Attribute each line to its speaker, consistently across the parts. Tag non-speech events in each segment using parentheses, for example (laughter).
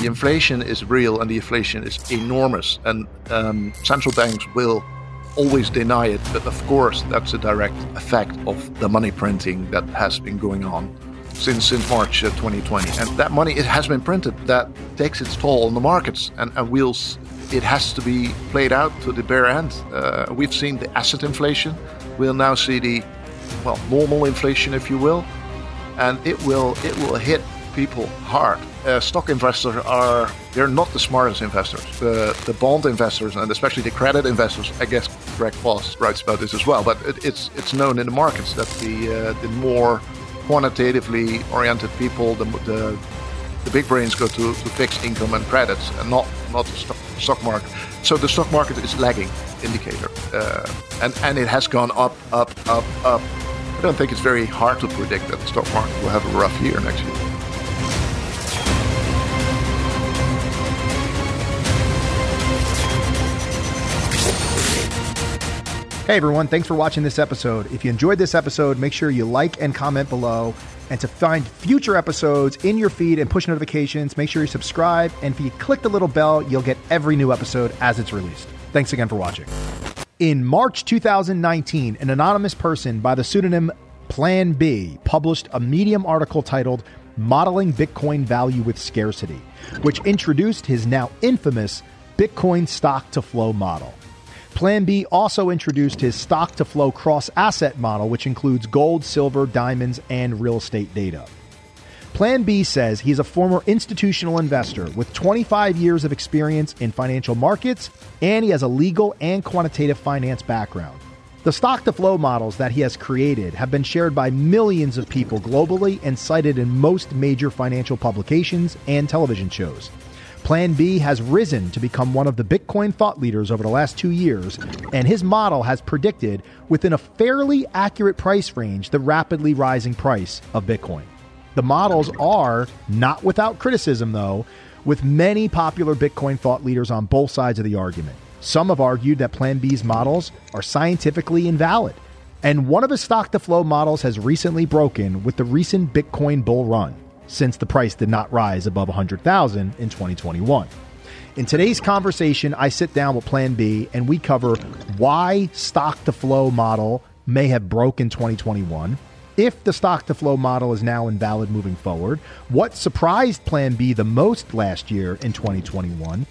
Speaker 1: The inflation is real and the inflation is enormous, and um, central banks will always deny it. But of course, that's a direct effect of the money printing that has been going on since since March 2020, uh, and that money it has been printed. That takes its toll on the markets, and, and we'll it has to be played out to the bare end. Uh, we've seen the asset inflation. We'll now see the well normal inflation, if you will, and it will it will hit people hard. Uh, stock investors are they're not the smartest investors. The the bond investors and especially the credit investors. I guess Greg Foss writes about this as well. But it, it's it's known in the markets that the uh, the more quantitatively oriented people, the, the, the big brains go to, to fixed income and credits and not not the stock, stock market. So the stock market is lagging indicator, uh, and and it has gone up, up, up, up. I don't think it's very hard to predict that the stock market will have a rough year next year.
Speaker 2: Hey everyone, thanks for watching this episode. If you enjoyed this episode, make sure you like and comment below. And to find future episodes in your feed and push notifications, make sure you subscribe. And if you click the little bell, you'll get every new episode as it's released. Thanks again for watching. In March 2019, an anonymous person by the pseudonym Plan B published a Medium article titled Modeling Bitcoin Value with Scarcity, which introduced his now infamous Bitcoin stock to flow model. Plan B also introduced his stock to flow cross asset model, which includes gold, silver, diamonds, and real estate data. Plan B says he's a former institutional investor with 25 years of experience in financial markets, and he has a legal and quantitative finance background. The stock to flow models that he has created have been shared by millions of people globally and cited in most major financial publications and television shows. Plan B has risen to become one of the Bitcoin thought leaders over the last two years, and his model has predicted within a fairly accurate price range the rapidly rising price of Bitcoin. The models are not without criticism, though, with many popular Bitcoin thought leaders on both sides of the argument. Some have argued that Plan B's models are scientifically invalid. And one of his stock to flow models has recently broken with the recent Bitcoin bull run since the price did not rise above 100,000 in 2021. In today's conversation, I sit down with Plan B and we cover why stock to flow model may have broke in 2021, if the stock to flow model is now invalid moving forward, what surprised Plan B the most last year in 2021,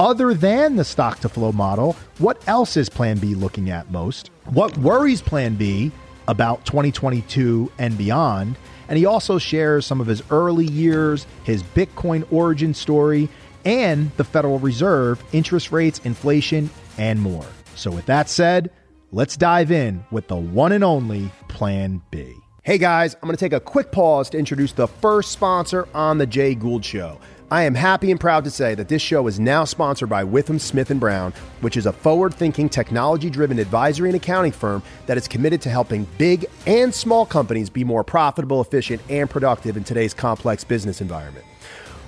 Speaker 2: other than the stock to flow model, what else is Plan B looking at most? What worries Plan B about 2022 and beyond? And he also shares some of his early years, his Bitcoin origin story, and the Federal Reserve, interest rates, inflation, and more. So, with that said, let's dive in with the one and only Plan B. Hey guys, I'm going to take a quick pause to introduce the first sponsor on the Jay Gould Show. I am happy and proud to say that this show is now sponsored by Withum Smith Brown, which is a forward-thinking, technology-driven advisory and accounting firm that is committed to helping big and small companies be more profitable, efficient, and productive in today's complex business environment.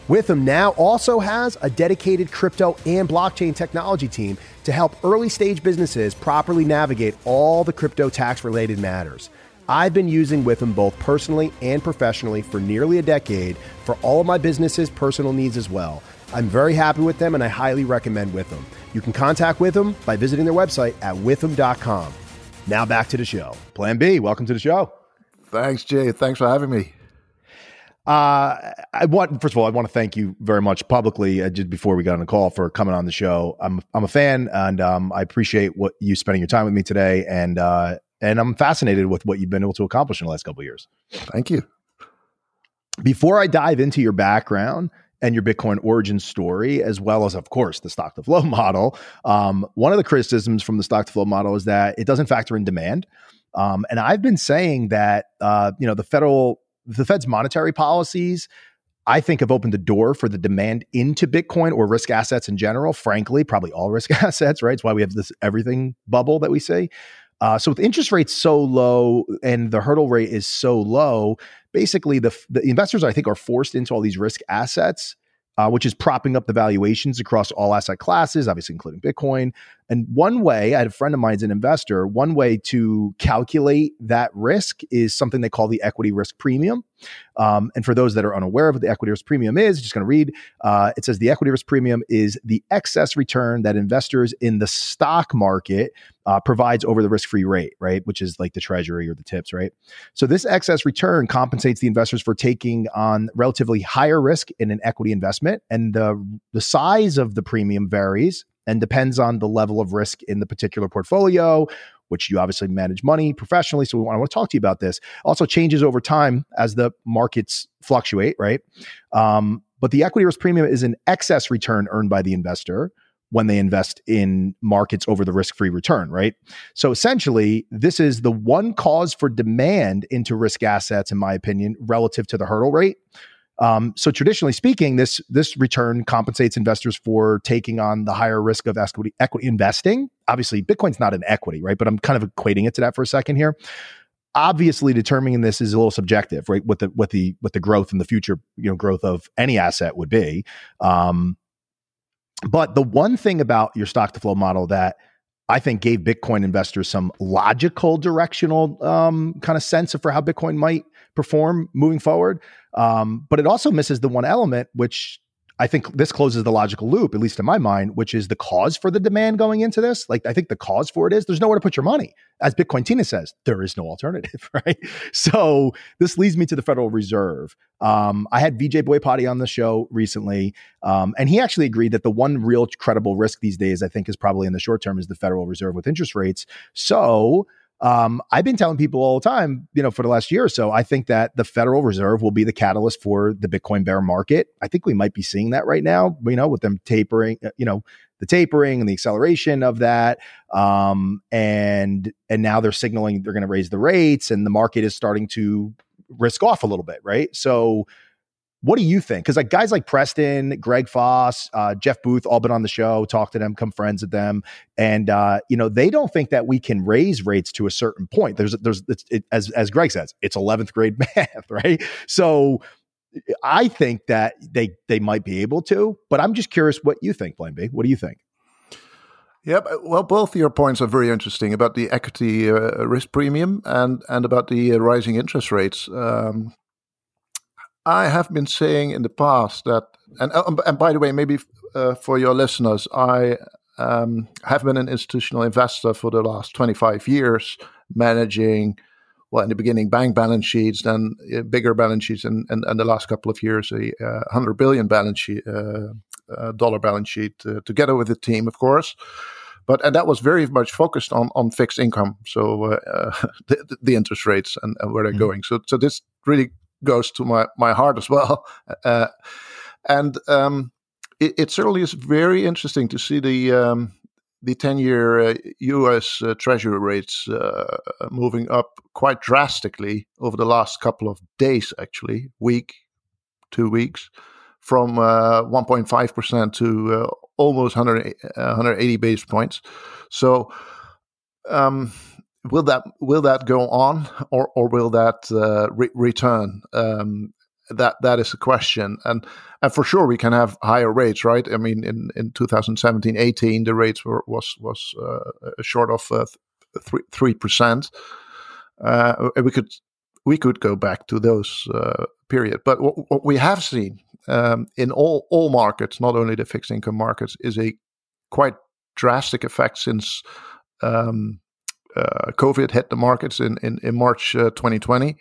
Speaker 2: Withum now also has a dedicated crypto and blockchain technology team to help early stage businesses properly navigate all the crypto tax related matters. I've been using Withum both personally and professionally for nearly a decade for all of my businesses' personal needs as well. I'm very happy with them and I highly recommend Withum. You can contact Withum by visiting their website at withum.com. Now back to the show. Plan B, welcome to the show.
Speaker 1: Thanks, Jay. Thanks for having me.
Speaker 2: Uh, I want first of all, I want to thank you very much publicly uh, just before we got on the call for coming on the show. I'm I'm a fan, and um, I appreciate what you spending your time with me today. And uh, and I'm fascinated with what you've been able to accomplish in the last couple of years.
Speaker 1: Thank you.
Speaker 2: Before I dive into your background and your Bitcoin origin story, as well as, of course, the stock to flow (laughs) model, um, one of the criticisms from the stock to flow model is that it doesn't factor in demand. Um, and I've been saying that uh, you know the federal, the Fed's monetary policies, I think have opened the door for the demand into Bitcoin or risk assets in general. Frankly, probably all risk (laughs) assets, right? It's why we have this everything bubble that we see. Uh, so with interest rates so low and the hurdle rate is so low, basically the, the investors I think are forced into all these risk assets, uh, which is propping up the valuations across all asset classes, obviously including Bitcoin. And one way, I had a friend of mine's an investor, one way to calculate that risk is something they call the equity risk premium. Um, and for those that are unaware of what the equity risk premium is, just going to read. Uh, it says the equity risk premium is the excess return that investors in the stock market uh, provides over the risk-free rate, right? Which is like the treasury or the tips, right? So this excess return compensates the investors for taking on relatively higher risk in an equity investment, and the the size of the premium varies and depends on the level of risk in the particular portfolio which you obviously manage money professionally. So I want to talk to you about this. Also changes over time as the markets fluctuate, right? Um, but the equity risk premium is an excess return earned by the investor when they invest in markets over the risk free return, right? So essentially, this is the one cause for demand into risk assets, in my opinion, relative to the hurdle rate. Um, so traditionally speaking, this this return compensates investors for taking on the higher risk of equity equity investing. Obviously, Bitcoin's not an equity, right? But I'm kind of equating it to that for a second here. Obviously, determining this is a little subjective, right? What the what the what the growth in the future, you know, growth of any asset would be. Um, but the one thing about your stock to flow model that I think gave Bitcoin investors some logical directional um, kind of sense of for how Bitcoin might perform moving forward. Um, but it also misses the one element, which I think this closes the logical loop, at least in my mind, which is the cause for the demand going into this. Like, I think the cause for it is there's nowhere to put your money. As Bitcoin Tina says, there is no alternative, (laughs) right? So this leads me to the Federal Reserve. Um, I had Vijay Boyapati on the show recently, um, and he actually agreed that the one real credible risk these days, I think, is probably in the short term, is the Federal Reserve with interest rates. So um, I've been telling people all the time, you know, for the last year or so, I think that the Federal Reserve will be the catalyst for the Bitcoin bear market. I think we might be seeing that right now, you know, with them tapering, uh, you know, the tapering and the acceleration of that. Um, and and now they're signaling they're going to raise the rates, and the market is starting to risk off a little bit, right? So what do you think? Because like guys like Preston, Greg Foss, uh, Jeff Booth, all been on the show, talk to them, come friends with them, and uh, you know they don't think that we can raise rates to a certain point. There's there's it, as as Greg says, it's 11th grade (laughs) math, right? So I think that they they might be able to, but I'm just curious what you think, Plan B. What do you think?
Speaker 1: Yep. Well, both your points are very interesting about the equity uh, risk premium and and about the uh, rising interest rates. Um, I have been saying in the past that, and uh, and by the way, maybe uh, for your listeners, I um, have been an institutional investor for the last 25 years, managing, well, in the beginning, bank balance sheets, then uh, bigger balance sheets, and, and, and the last couple of years, a uh, 100 billion balance sheet, uh, uh, dollar balance sheet, together with the team, of course. But and that was very much focused on on fixed income, so (laughs) the, the, interest rates and, and where they're mm-hmm. going. So so this really goes to my, my heart as well. (laughs) Uh, and um, it, it, certainly is very interesting to see the um, the 10 year uh, US uh, Treasury rates uh, moving up quite drastically over the last couple of days, actually, week, two weeks, from 1.5% uh, to uh, almost 100, 180 basis points. So, um, will that will that go on or or will that uh, re- return? Um, that that is the question, and and for sure we can have higher rates, right? I mean, in in 2017, 18, the rates were was was uh, short of uh, three percent. Uh, we could we could go back to those uh, period, but what, what we have seen um, in all all markets, not only the fixed income markets, is a quite drastic effect since um, COVID hit the markets in in, in March uh, 2020,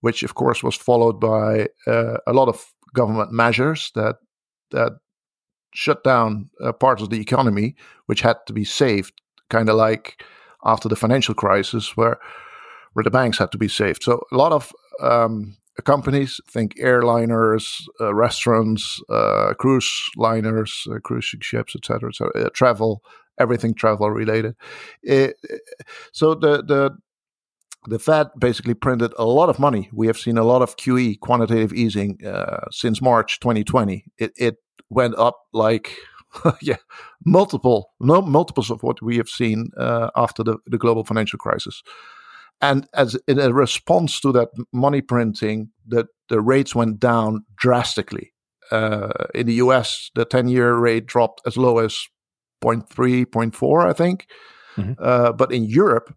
Speaker 1: which of course was followed by uh, a lot of government measures that that shut down uh, parts of the economy which had to be saved, kind of like after the financial crisis where where the banks had to be saved. So a lot of um, companies, think airliners, uh, restaurants, uh, cruise liners, uh, cruising ships, etc., etc., travel everything travel related. It, so the the the Fed basically printed a lot of money. We have seen a lot of QE, quantitative easing, uh, since March 2020. It it went up like (laughs) yeah multiple no multiples of what we have seen uh, after the, the global financial crisis. And as in a response to that money printing, the, the rates went down drastically. Uh, in the US, the 10 year rate dropped as low as 0.3, 0.4, I think. Mm-hmm. Uh, but in Europe,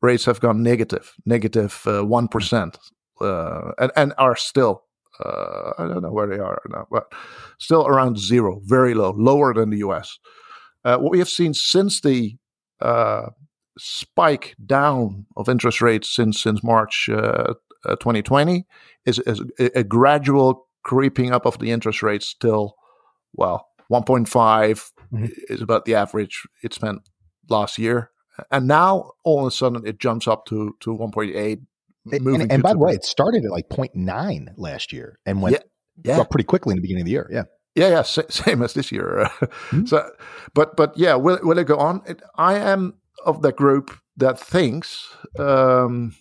Speaker 1: rates have gone negative, negative, uh, 1%, uh, and, and are still, uh, I don't know where they are now, but still around zero, very low, lower than the US. Uh, what we have seen since the uh, spike down of interest rates since since March 2020 is, is a, a gradual creeping up of the interest rates till, well, 1.5 mm-hmm. is about the average it spent last year. And now all of a sudden it jumps up to, to 1.8.
Speaker 2: And, and by the way, it started at like 0.9 last year and went yeah, yeah. up pretty quickly in the beginning of the year. Yeah.
Speaker 1: Yeah, yeah, same as this year. (laughs) mm-hmm. So, but but yeah, will will it go on? It, I am of the group that thinks um,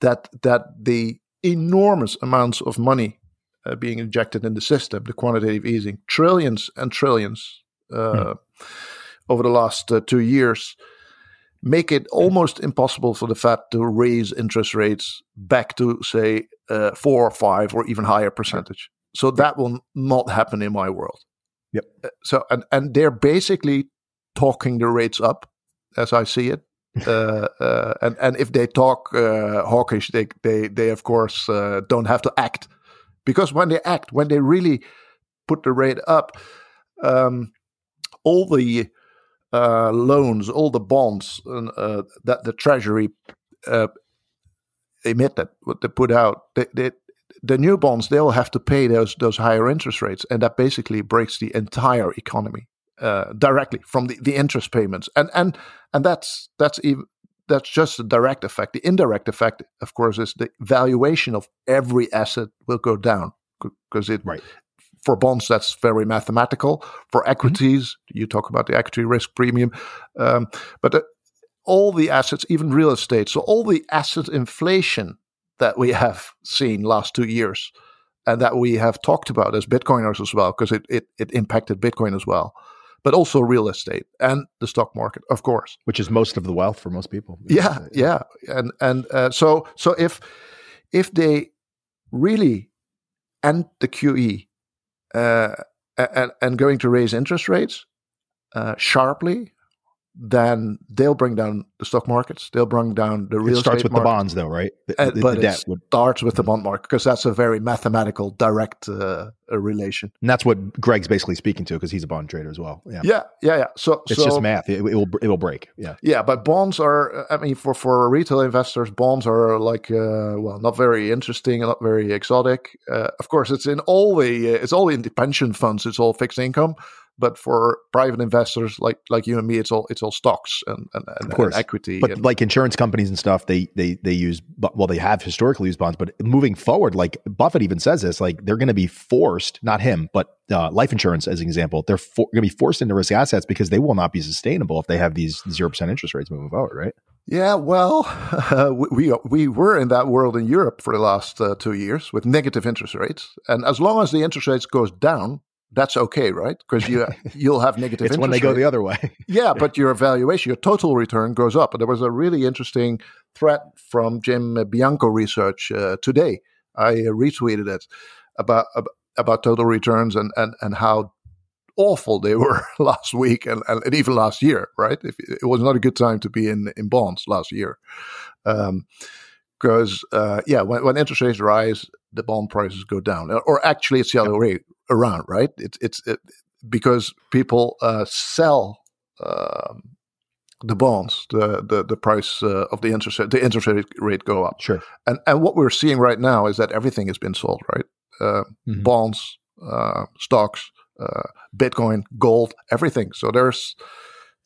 Speaker 1: that that the enormous amounts of money uh, being injected in the system, the quantitative easing, trillions and trillions mm. over the last uh, two years, make it almost impossible for the Fed to raise interest rates back to, say, uh, four or five or even higher percentage. So that will not happen in my world.
Speaker 2: Yep.
Speaker 1: Uh, so and and they're basically talking the rates up, as I see it. (laughs) uh, uh, and and if they talk uh, hawkish, they they they of course uh, don't have to act because when they act, when they really put the rate up, um, all the uh, loans, all the bonds uh, that the Treasury uh, emitted, what they put out, they, they, the new bonds they'll have to pay those those higher interest rates, and that basically breaks the entire economy uh, directly from the, the interest payments, and and and that's that's even that's just a direct effect. The indirect effect, of course, is the valuation of every asset will go down because it
Speaker 2: right.
Speaker 1: For bonds that's very mathematical. For mm-hmm. equities, mm-hmm. you talk about the equity risk premium, um, but uh, all the assets, even real estate, so all the asset inflation that we have seen last two years and that we have talked about as Bitcoiners as well, because it, it, it impacted Bitcoin as well but also real estate and the stock market, of course,
Speaker 2: which is most of the wealth for most people.
Speaker 1: Yeah, yeah, and and uh, so so if if they really end the QE and and going to raise interest rates uh, sharply then they'll bring down the stock markets. They'll bring down the real.
Speaker 2: It starts with
Speaker 1: market.
Speaker 2: the bonds, though, right?
Speaker 1: The, uh, but the it would... starts with the bond market because that's a very mathematical, direct uh, relation.
Speaker 2: And that's what Greg's basically speaking to because he's a bond trader as well. Yeah,
Speaker 1: yeah, yeah. yeah. So
Speaker 2: it's
Speaker 1: so,
Speaker 2: just math. It, it, will it will break. Yeah,
Speaker 1: yeah. But bonds are. I mean, for for retail investors, bonds are like uh, well, not very interesting, not very exotic. Uh, of course, it's in all the uh, it's all in the pension funds. It's all fixed income. But for private investors like like you and me, it's all it's all stocks and and, and, and equity.
Speaker 2: But like insurance companies and stuff, they they they use well, they have historically used bonds. But moving forward, like Buffett even says this, like they're going to be forced, not him, but uh, life insurance as an example, they're for, going to be forced into risk assets because they will not be sustainable if they have these zero percent interest rates moving forward, right?
Speaker 1: Yeah, well, (laughs) uh, we we were in that world in Europe for the last uh, two years with negative interest rates, and as long as the interest rates goes down, that's okay, right? Because you (laughs) you'll have negative.
Speaker 2: it's when they
Speaker 1: rate.
Speaker 2: go the other way. (laughs)
Speaker 1: yeah, but your valuation, your total return goes up. And there was a really interesting thread from Jim Bianco Research uh, today. I retweeted it about about total returns and and and how awful they were (laughs) last week and, and, even last year. Right? If, it was not a good time to be in in bonds last year. Um, because uh, yeah, when, when interest rates rise, the bond prices go down, or actually it's the other way around, right? It's it's it, because people uh, sell um, the bonds, the the, the price uh, of the interest the interest rate go up.
Speaker 2: Sure.
Speaker 1: And and what we're seeing right now is that everything has been sold, right? Uh, mm-hmm. Bonds, uh, stocks, uh, Bitcoin, gold, everything. So there's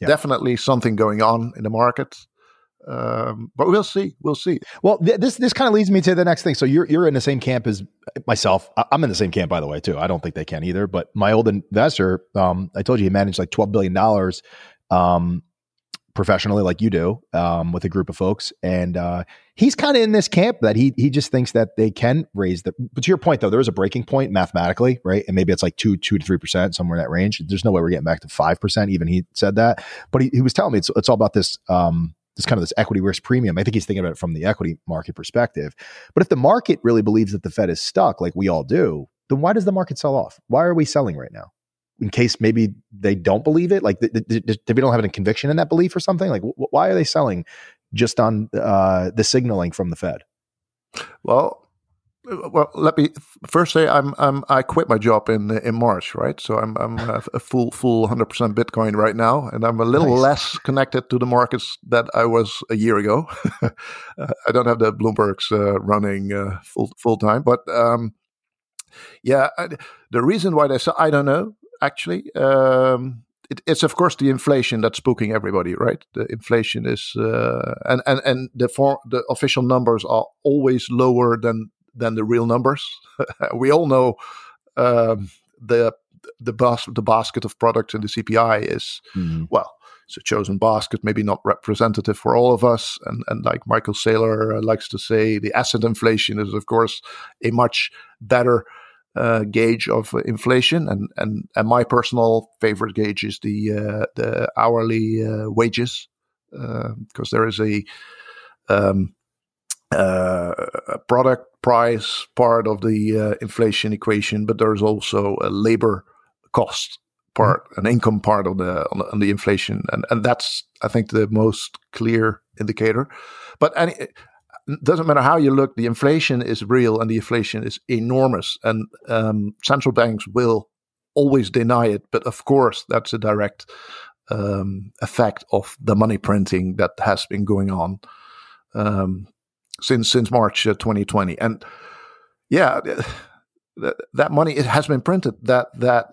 Speaker 1: yeah. definitely something going on in the market. Um, but we'll see. We'll see.
Speaker 2: Well, th- this this kind of leads me to the next thing. So you're you're in the same camp as myself. I- am in the same camp, by the way, too. I don't think they can either. But my old investor, um, I told you he managed like twelve billion dollars, um, professionally, like you do, um, with a group of folks, and uh, he's kind of in this camp that he he just thinks that they can raise the. But to your point, though, there is a breaking point mathematically, right? And maybe it's like two two to three percent somewhere in that range. There's no way we're getting back to five percent. Even he said that, but he, he was telling me it's it's all about this. Um, this kind of this equity risk premium. I think he's thinking about it from the equity market perspective. But if the market really believes that the Fed is stuck, like we all do, then why does the market sell off? Why are we selling right now? in case maybe they don't believe it? Like, th- th- th- they don't have any conviction in that belief or something? Like, wh- why are they selling just on uh, the signaling from the Fed?
Speaker 1: Well, well, let me first say I'm, I'm I quit my job in in March, right? So I'm I'm a full full 100% Bitcoin right now, and I'm a little nice. less connected to the markets that I was a year ago. (laughs) I don't have the Bloomberg's uh, running uh, full full time, but um, yeah, I, the reason why they say I don't know actually. Um, it, it's of course the inflation that's spooking everybody, right? The inflation is, uh, and and and the for, the official numbers are always lower than than the real numbers. (laughs) we all know um, the the bas- the basket of products in the CPI is mm. well, it's a chosen basket, maybe not representative for all of us. And and like Michael Saylor uh, likes to say, the asset inflation is of course a much better uh, gauge of inflation. And and and my personal favorite gauge is the uh, the hourly uh, wages because uh, there is a um, uh, a product price part of the uh, inflation equation, but there's also a labor cost part, mm-hmm. an income part of the on, the on, the inflation, and and that's I think the most clear indicator. But any, it doesn't matter how you look, the inflation is real and the inflation is enormous, and um, central banks will always deny it. But of course, that's a direct um, effect of the money printing that has been going on. Um, since since March uh, 2020. And yeah, that, that money it has been printed. That that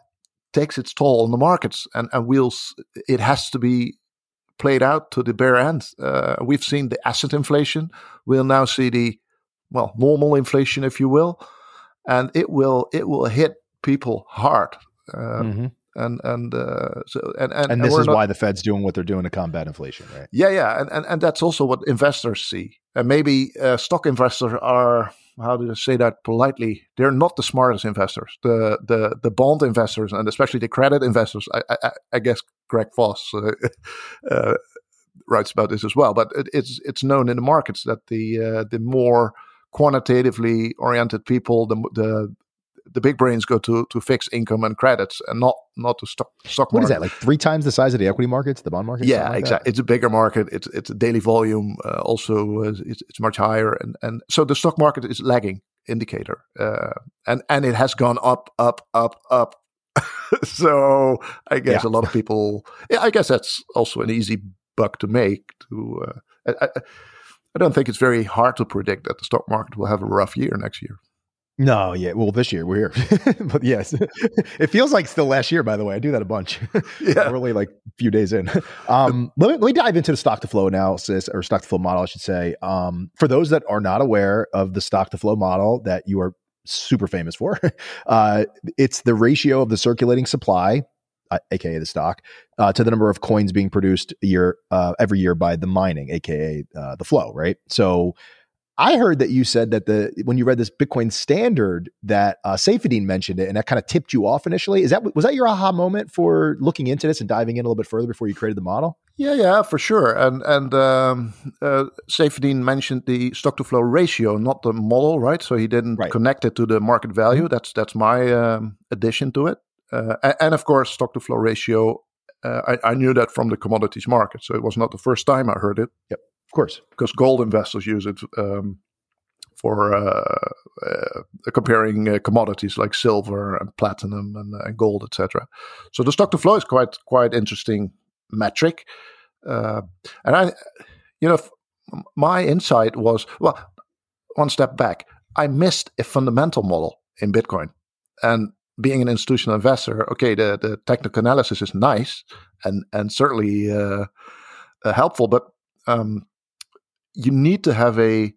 Speaker 1: takes its toll on the markets, and and wheels. It has to be played out to the bare end. Uh, we've seen the asset inflation. We'll now see the well normal inflation, if you will, and it will it will hit people hard. Uh, mm-hmm and and uh, so and and,
Speaker 2: and this and is not, why the Fed's doing what they're doing to combat inflation, right?
Speaker 1: Yeah, yeah, and and, and that's also what investors see. And maybe uh, stock investors are how do I say that politely? They're not the smartest investors. The the the bond investors and especially the credit investors. I I, I guess Greg Foss uh, (laughs) uh, writes about this as well. But it, it's it's known in the markets that the uh, the more quantitatively oriented people, the the the big brains go to to fixed income and credits and not not to stock stock
Speaker 2: What market. that? Like three times the size of the equity markets, the bond market?
Speaker 1: Yeah, like exactly. It's a bigger market. It's it's a daily volume. Uh, also, uh, it's, it's much higher, and and so the stock market is lagging indicator, uh, and and it has gone up, up, up, up. (laughs) so I guess yeah. a lot of people. Yeah, I guess that's also an easy buck to make. To uh, I, I, I don't think it's very hard to predict that the stock market will have a rough year next year.
Speaker 2: No, yeah. Well, this year we're here, (laughs) but yes, (laughs) it feels like still last year. By the way, I do that a bunch. (laughs) Yeah, really like a few days in. Um, let me let me dive into the stock to flow analysis or stock to flow model, I should say. Um, for those that are not aware of the stock to flow model that you are super famous for, uh, it's the ratio of the circulating supply, uh, aka the stock, uh, to the number of coins being produced year uh, every year by the mining, aka uh, the flow. Right. So I heard that you said that the when you read this Bitcoin standard that uh, mentioned it, and that kind of tipped you off initially. Is that was that your aha moment for looking into this and diving in a little bit further before you created the model?
Speaker 1: Yeah, yeah, for sure. And and um, uh, mentioned the stock to flow ratio, not the model, right? So he didn't right. connect it to the market value. Mm-hmm. That's that's my um, addition to it. Uh, and, and, of course, stock to flow ratio. Uh, I, I knew that from the commodities market, so it was not the first time I heard it.
Speaker 2: Yep course,
Speaker 1: because gold investors use it um, for uh, uh, comparing uh, commodities like silver and platinum and, and gold, etc. So the stock to flow is quite quite interesting metric, uh, and I, you know, my insight was well, one step back. I missed a fundamental model in Bitcoin, and being an institutional investor, okay, the, the technical analysis is nice and and certainly uh, uh, helpful, but um, you need to have a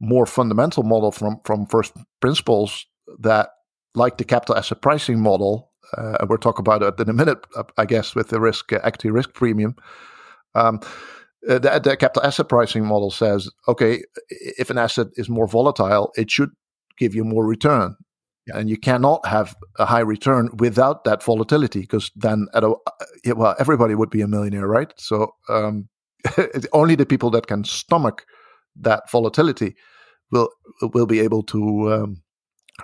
Speaker 1: more fundamental model from from first principles that, like the capital asset pricing model, uh, and we'll talk about it in a minute, uh, I guess, with the risk uh, equity risk premium. Um, uh, the, the, capital asset pricing model says, okay, if an asset is more volatile, it should give you more return. Yeah. And you cannot have a high return without that volatility, because then, at a, uh, well, everybody would be a millionaire, right? So um, (laughs) only the people that can stomach that volatility will will be able to um,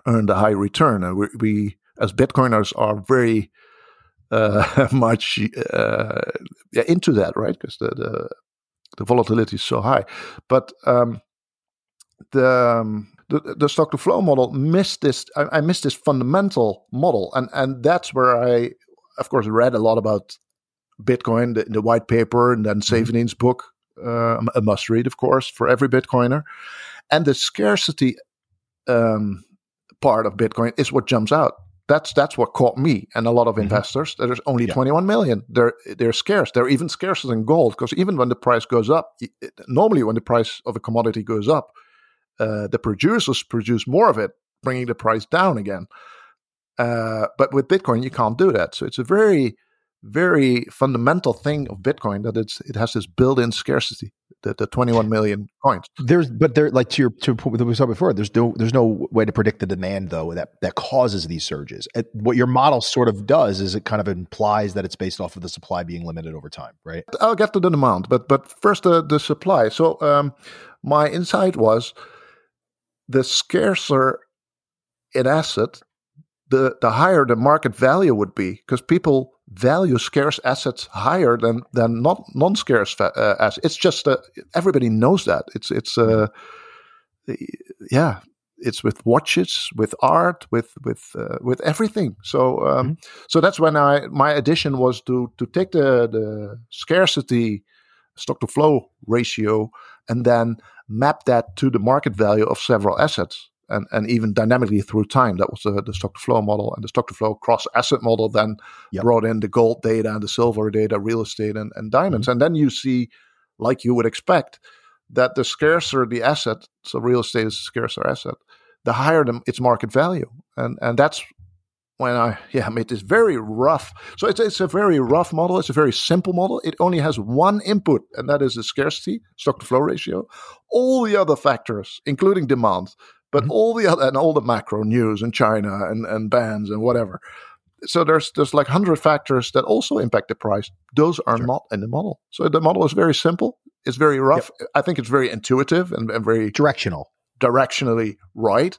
Speaker 1: earn the high return. And we, we, as Bitcoiners are very uh, (laughs) much uh, into that, right? Because the, the, the volatility is so high. But um, the, um, the the stock to flow model missed this. I, I, missed this fundamental model, and and that's where I, of course, read a lot about Bitcoin, the, the white paper, and then mm-hmm. Book, uh, a must read, of course, for every Bitcoiner. And the scarcity um, part of Bitcoin is what jumps out. That's that's what caught me and a lot of mm-hmm. investors. There's only yeah. 21 million. They're they're scarce. They're even scarcer than gold because even when the price goes up, normally when the price of a commodity goes up, uh, the producers produce more of it, bringing the price down again. Uh, but with Bitcoin, you can't do that. So it's a very very fundamental thing of Bitcoin that it's it has this built-in scarcity, the, the 21 million coins.
Speaker 2: There's but there like to your to what we saw before, there's no there's no way to predict the demand though that that causes these surges. what your model sort of does is it kind of implies that it's based off of the supply being limited over time, right?
Speaker 1: I'll get to the demand, but but first the the supply. So um, my insight was the scarcer an asset, the the higher the market value would be because people value scarce assets higher than than not non-scarce uh, assets. It's just uh, everybody knows that. It's it's uh, yeah, it's with watches, with art, with with uh, with everything. So um, mm-hmm. so that's when I my addition was to to take the the scarcity stock to flow ratio and then map that to the market value of several assets and, and even dynamically through time. That was the, the stock to flow model. And the stock to flow cross asset model then yep. brought in the gold data and the silver data, real estate and, and diamonds. Mm-hmm. And then you see, like you would expect, that the scarcer the asset, so real estate is a scarcer asset, the higher the, its market value. And and that's when I (laughs) yeah made this very rough. So it's it's a very rough model. It's a very simple model. It only has one input, and that is the scarcity stock to flow ratio. All the other factors, including demand, but mm-hmm. all the other and all the macro news in China and, and bans and whatever. So there's there's like hundred factors that also impact the price. Those are sure. not in the model. So the model is very simple. It's very rough. Yep. I think it's very intuitive and, and very
Speaker 2: directional,
Speaker 1: directionally right.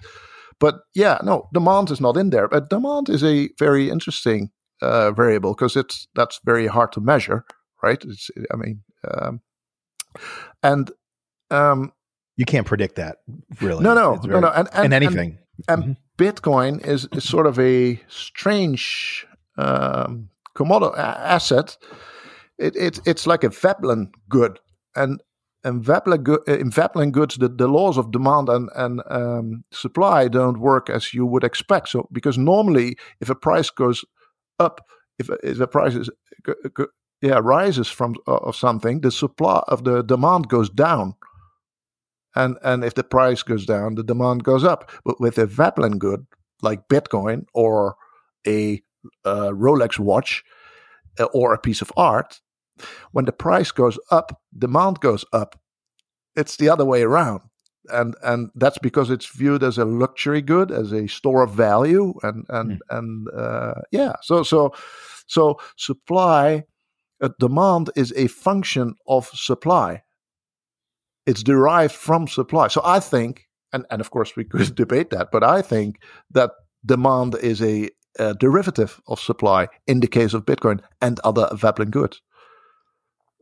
Speaker 1: But yeah, no, demand is not in there. But demand is a very interesting uh, variable because it's that's very hard to measure, right? It's, I mean, um, and um,
Speaker 2: you can't predict that, really.
Speaker 1: No, no, very, no, no, and, and,
Speaker 2: and anything.
Speaker 1: And, and mm-hmm. Bitcoin is, is sort of a strange um, commodity asset. It, it, it's like a Veblen good, and and Veblen go- in Veblen goods, the, the laws of demand and and um, supply don't work as you would expect. So because normally, if a price goes up, if if a price is yeah rises from uh, of something, the supply of the demand goes down and and if the price goes down, the demand goes up. But with a Veblen good like Bitcoin or a, a Rolex watch uh, or a piece of art, when the price goes up, demand goes up. It's the other way around. And and that's because it's viewed as a luxury good, as a store of value, and and mm. and uh, yeah. So so so supply, uh, demand is a function of supply it's derived from supply. So I think, and, and of course we could (laughs) debate that, but I think that demand is a, a derivative of supply in the case of Bitcoin and other Veblen goods.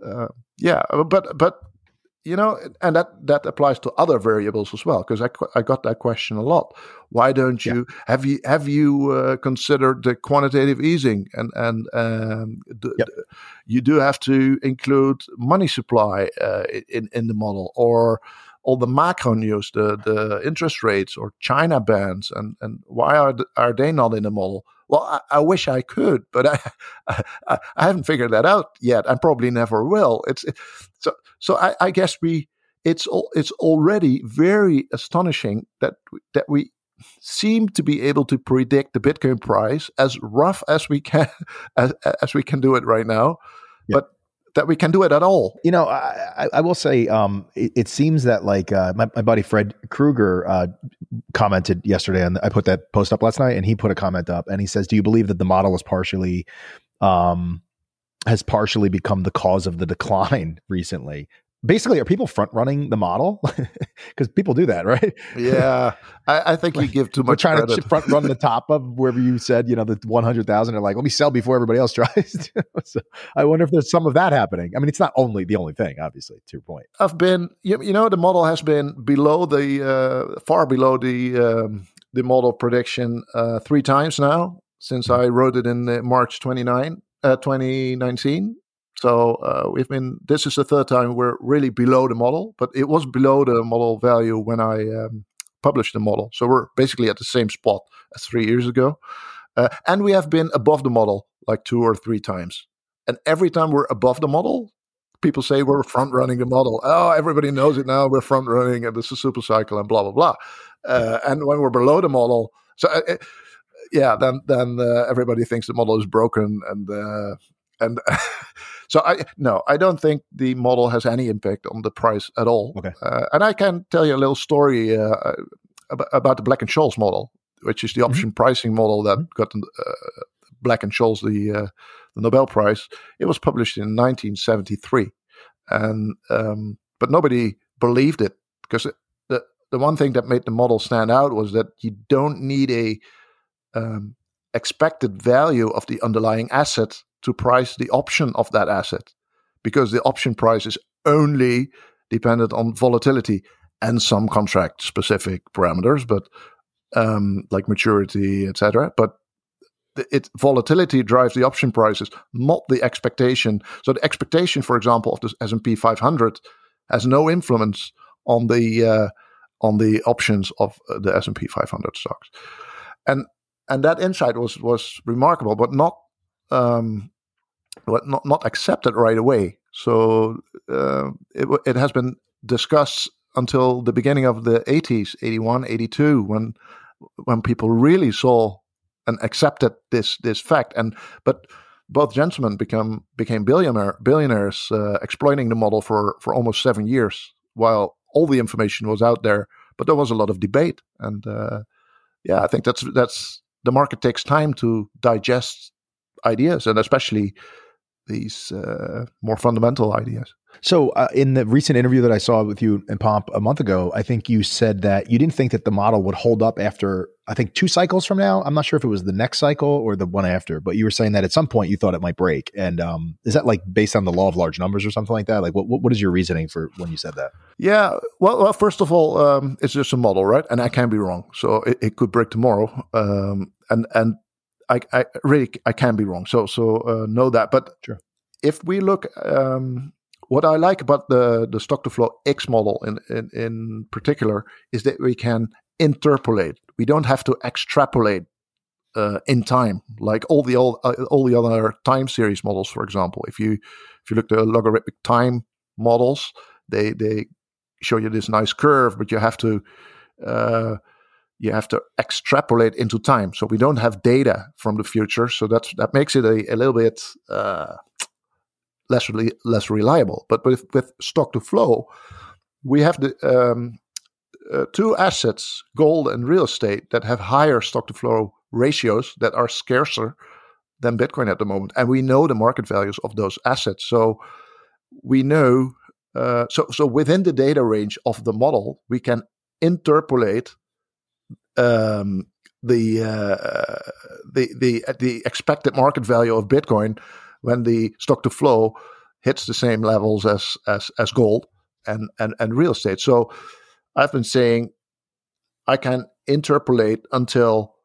Speaker 1: Uh, yeah, but but you know, and that that applies to other variables as well. Because I I got that question a lot. Why don't you yeah. have you have you uh, considered the quantitative easing and and um, the, yep. the, you do have to include money supply uh, in in the model or all the macro news, the the interest rates or China bans, and and why are are they not in the model? Well, I, I wish I could, but (laughs) I, I, I haven't figured that out yet, and probably never will. It's so so. I, I guess we it's all it's already very astonishing that that we seem to be able to predict the Bitcoin price as rough as we can (laughs) as, as we can do it right now. But that we can do it at all.
Speaker 2: You know, I, I will say um, it, it, seems that like uh, my, my buddy Fred Krueger uh, commented yesterday, and I put that post up last night, and he put a comment up, and he says, "Do you believe that the model is partially um, has partially become the cause of the decline (laughs) recently?" Basically, are people front running the model? (laughs) Because people do that, right?
Speaker 1: Yeah, I, I think you (laughs) give too much.
Speaker 2: We're trying
Speaker 1: credit.
Speaker 2: to front run the top of wherever you said, you know, the one hundred thousand. They're like, let me sell before everybody else tries. (laughs) so I wonder if there's some of that happening. I mean, it's not only the only thing, obviously. To your point,
Speaker 1: I've been, you, you know, the model has been below the, uh, far below the um, the model prediction uh, three times now since I wrote it in March 29, uh, 2019. So uh, we've been. This is the third time we're really below the model, but it was below the model value when I um, published the model. So we're basically at the same spot as three years ago, uh, and we have been above the model like two or three times. And every time we're above the model, people say we're front running the model. Oh, everybody knows it now. We're front running, and this is super cycle, and blah blah blah. Uh, and when we're below the model, so uh, yeah, then then uh, everybody thinks the model is broken, and uh, and (laughs) so I no, I don't think the model has any impact on the price at all.
Speaker 2: Okay.
Speaker 1: Uh, and I can tell you a little story uh, about, about the Black and Scholes model, which is the option pricing model that got uh, Black and Scholes the uh, the Nobel Prize. It was published in 1973, and um, but nobody believed it because it, the the one thing that made the model stand out was that you don't need a um, expected value of the underlying asset to price the option of that asset because the option price is only dependent on volatility and some contract specific parameters but um, like maturity etc but it volatility drives the option prices not the expectation. So the expectation for example of the S&P 500 has no influence on the uh, on the options of uh, the S&P 500 stocks. And and that insight was was remarkable but not um, but not not accepted right away. So uh, it it has been discussed until the beginning of the 80s, 81, 82, when when people really saw and accepted this this fact. And but both gentlemen become became billionaire billionaires uh, exploiting the model for for almost seven years, while all the information was out there. But there was a lot of debate, and uh, yeah, I think that's that's the market takes time to digest ideas, and especially these uh, more fundamental ideas.
Speaker 2: So, uh, in the recent interview that I saw with you and Pomp a month ago, I think you said that you didn't think that the model would hold up after, I think, two cycles from now. I'm not sure if it was the next cycle or the one after, but you were saying that at some point you thought it might break. And um, is that like based on the law of large numbers or something like that? Like, what what is your reasoning for when you said that?
Speaker 1: Yeah, well, well first of all, um, it's just a model, right? And I can be wrong, so it, it could break tomorrow. Um, and and I, I really I can be wrong. So so uh, know that. But
Speaker 2: sure.
Speaker 1: if we look, um, what I like about the the stock to flow X model in, in in particular is that we can interpolate. We don't have to extrapolate uh, in time like all the old uh, all the other time series models. For example, if you if you look at logarithmic time models, they they show you this nice curve, but you have to uh, you have to extrapolate into time. So we don't have data from the future. So that's that makes it a, a little bit uh, less less reliable. But with with stock to flow, we have the um, uh, two assets, gold and real estate, that have higher stock to flow ratios that are scarcer than Bitcoin at the moment, and we know the market values of those assets. So we know. Uh, so, so within the data range of the model, we can interpolate um, the uh, the the the expected market value of Bitcoin when the stock to flow hits the same levels as as as gold and and and real estate. So I've been saying I can interpolate until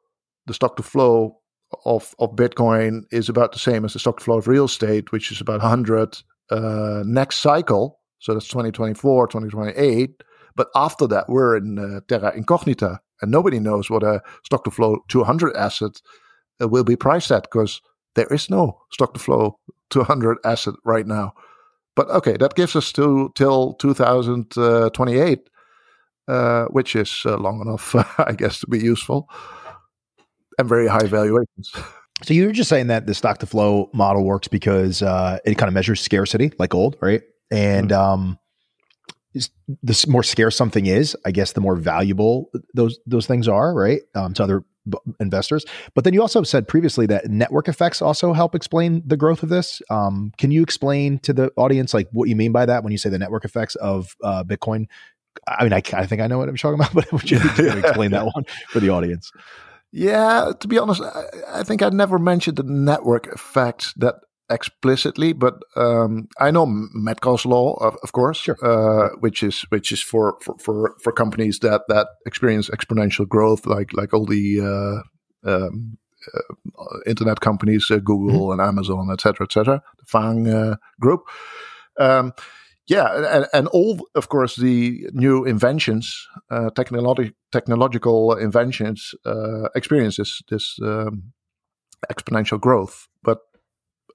Speaker 1: the stock to flow of of Bitcoin is about the same as the stock to flow of real estate, which is about 100 uh, next cycle. So that's 2024, 2028. But after that, we're in uh, terra incognita, and nobody knows what a stock to flow 200 asset uh, will be priced at because there is no stock to flow 200 asset right now. But okay, that gives us to till 2028, uh, which is uh, long enough, (laughs) I guess, to be useful and very high valuations.
Speaker 2: So you're just saying that the stock to flow model works because uh, it kind of measures scarcity, like gold, right? And mm-hmm. um, the more scarce something is, I guess the more valuable those those things are, right? Um, to other b- investors. But then you also said previously that network effects also help explain the growth of this. Um, can you explain to the audience like what you mean by that when you say the network effects of uh, Bitcoin? I mean, I, I think I know what I'm talking about, (laughs) but would you explain that one for the audience?
Speaker 1: Yeah, to be honest, I, I think I never mentioned the network effects that explicitly, but um, I know Metcalfe's law, of, of course,
Speaker 2: sure.
Speaker 1: uh, which is which is for, for, for, for, companies that, that experience exponential growth, like like all the uh, um, uh, internet companies, uh, Google mm-hmm. and Amazon, etc., etc. The Fang uh, group. Um, yeah, and, and, all, of course, the new inventions, uh, technologi- technological inventions, experiences this um, exponential growth. But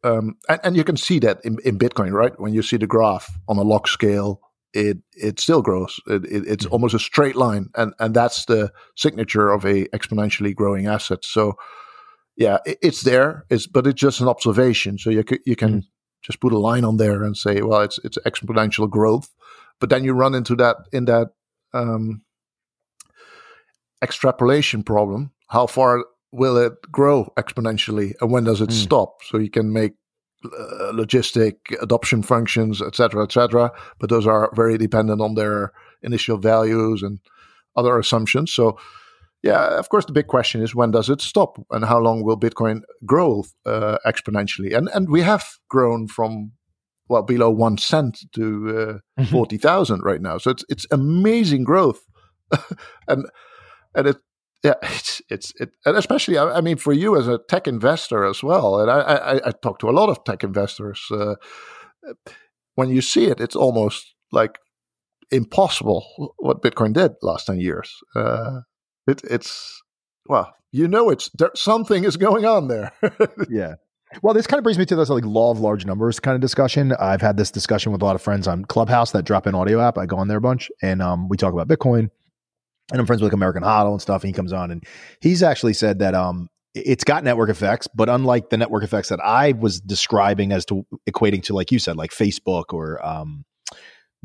Speaker 1: um, and, and, you can see that in, in, Bitcoin, right? When you see the graph on a log scale, it it still grows. It, it, it's mm-hmm. almost a straight line, and and that's the signature of a exponentially growing asset. So, yeah, it, it's there. It's but it's just an observation. So you can, you can mm-hmm. just put a line on there and say, well, it's it's exponential growth. But then you run into that in that um, extrapolation problem. How far will it grow exponentially and when does it mm. stop? So you can make uh, logistic adoption functions, etc., etc. But those are very dependent on their initial values and other assumptions. So, yeah, of course, the big question is when does it stop, and how long will Bitcoin grow uh, exponentially? And and we have grown from well below one cent to uh, mm-hmm. forty thousand right now. So it's it's amazing growth, (laughs) and and it yeah, it's it's it, and especially I, mean for you as a tech investor as well, and I I, I talk to a lot of tech investors. Uh, when you see it, it's almost like impossible what Bitcoin did last ten years. Uh, it, it's well, you know, it's there, something is going on there. (laughs)
Speaker 2: yeah. Well, this kind of brings me to this like law of large numbers kind of discussion. I've had this discussion with a lot of friends on Clubhouse, that drop in audio app. I go on there a bunch, and um, we talk about Bitcoin and I'm friends with like American HODL and stuff. And he comes on and he's actually said that um, it's got network effects, but unlike the network effects that I was describing as to equating to, like you said, like Facebook or um,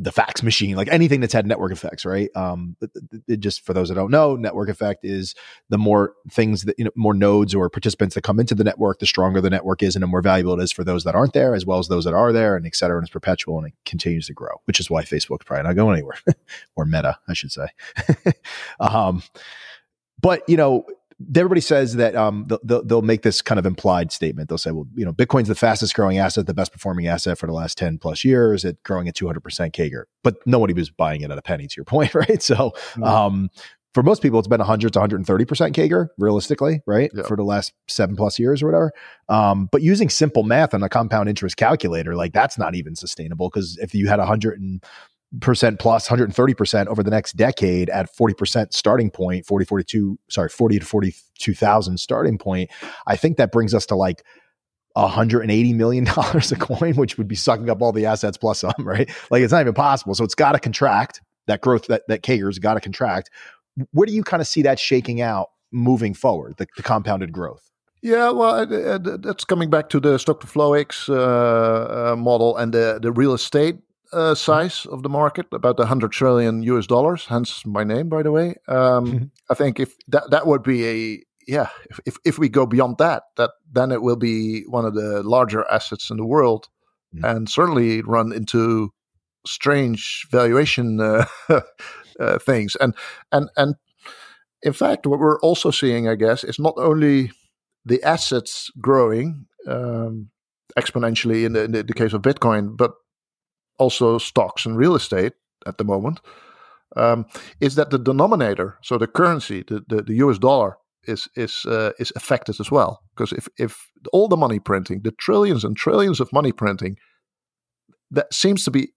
Speaker 2: the fax machine, like anything that's had network effects, right? Um, it, it just for those that don't know, network effect is the more things that you know, more nodes or participants that come into the network, the stronger the network is, and the more valuable it is for those that aren't there, as well as those that are there, and et cetera. And it's perpetual and it continues to grow, which is why Facebook's probably not going anywhere, (laughs) or Meta, I should say. (laughs) um, but you know, everybody says that um, they'll, they'll, make this kind of implied statement. They'll say, well, you know, Bitcoin's the fastest growing asset, the best performing asset for the last 10 plus years, it growing at 200% CAGR. But nobody was buying it at a penny, to your (laughs) point, right? So, mm-hmm. um, for most people, it's been 100 to 130% CAGR, realistically, right? For the last seven plus years or whatever. Um, but using simple math on a compound interest calculator, like that's not even sustainable because if you had 100 and percent plus 130% over the next decade at 40% starting point 40 42 sorry 40 to 42,000 starting point I think that brings us to like 180 million (laughs) dollars a coin which would be sucking up all the assets plus some right? Like it's not even possible. So it's got to contract. That growth that that CAGR's got to contract. Where do you kind of see that shaking out moving forward the, the compounded growth?
Speaker 1: Yeah, well, that's coming back to the stock to flow X uh, uh, model and the, the real estate uh, size of the market, about 100 trillion US dollars, hence my name, by the way. Um, mm-hmm. I think if that, that would be a, yeah, if, if, if, we go beyond that, that then it will be one of the larger assets in the world mm-hmm. and certainly run into strange valuation uh, (laughs) uh, things. And, and, and in fact, what we're also seeing, I guess, is not only the assets growing um, exponentially in the, in the case of Bitcoin, but also stocks and real estate at the moment, um, is that the denominator, so the currency, the, the, the US dollar, is is uh, is affected as well. Because if if all the money printing, the trillions and trillions of money printing, that seems to be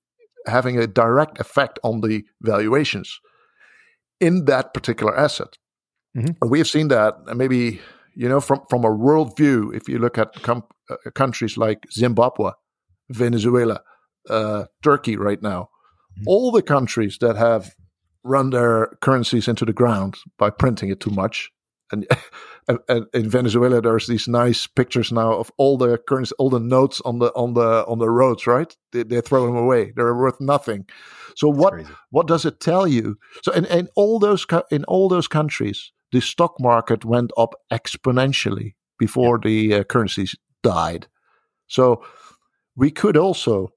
Speaker 1: having a direct effect on the valuations in that particular asset. Mm-hmm. We have seen that maybe you know from from a world view. If you look at com- uh, countries like Zimbabwe, Venezuela, uh, Turkey right now. Mm-hmm. All the countries that have run their currencies into the ground by printing it too much. (laughs) And, and, in Venezuela, there's these nice pictures now of all the currency, all the notes on the on the on the roads. Right, they, they throw them away. They're worth nothing. So That's what crazy. what does it tell you? So in, in all those in all those countries, the stock market went up exponentially before the uh, currencies died. So we could also,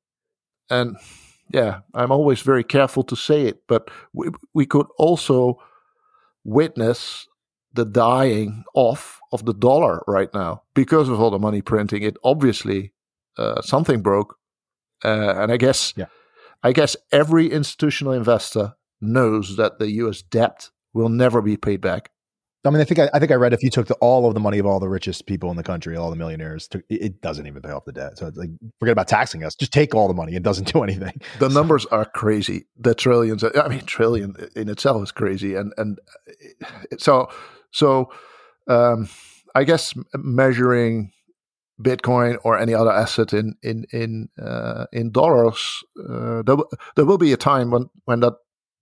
Speaker 1: and yeah, I'm always very careful to say it, but we, we could also witness the dying off of the dollar right now because of all the money printing. It obviously uh, something broke, uh, and I guess
Speaker 2: yeah.
Speaker 1: I guess every institutional investor knows that the U.S. debt will never be paid back.
Speaker 2: I mean, I think I, I think I read if you took the, all of the money of all the richest people in the country, all the millionaires, to, it doesn't even pay off the debt. So it's like, forget about taxing us. Just take all the money. It doesn't do (laughs) anything.
Speaker 1: The so. numbers are crazy. The trillions. I mean, trillion in itself is crazy. And and so so um, I guess measuring Bitcoin or any other asset in in in uh, in dollars, uh, there, there will be a time when when that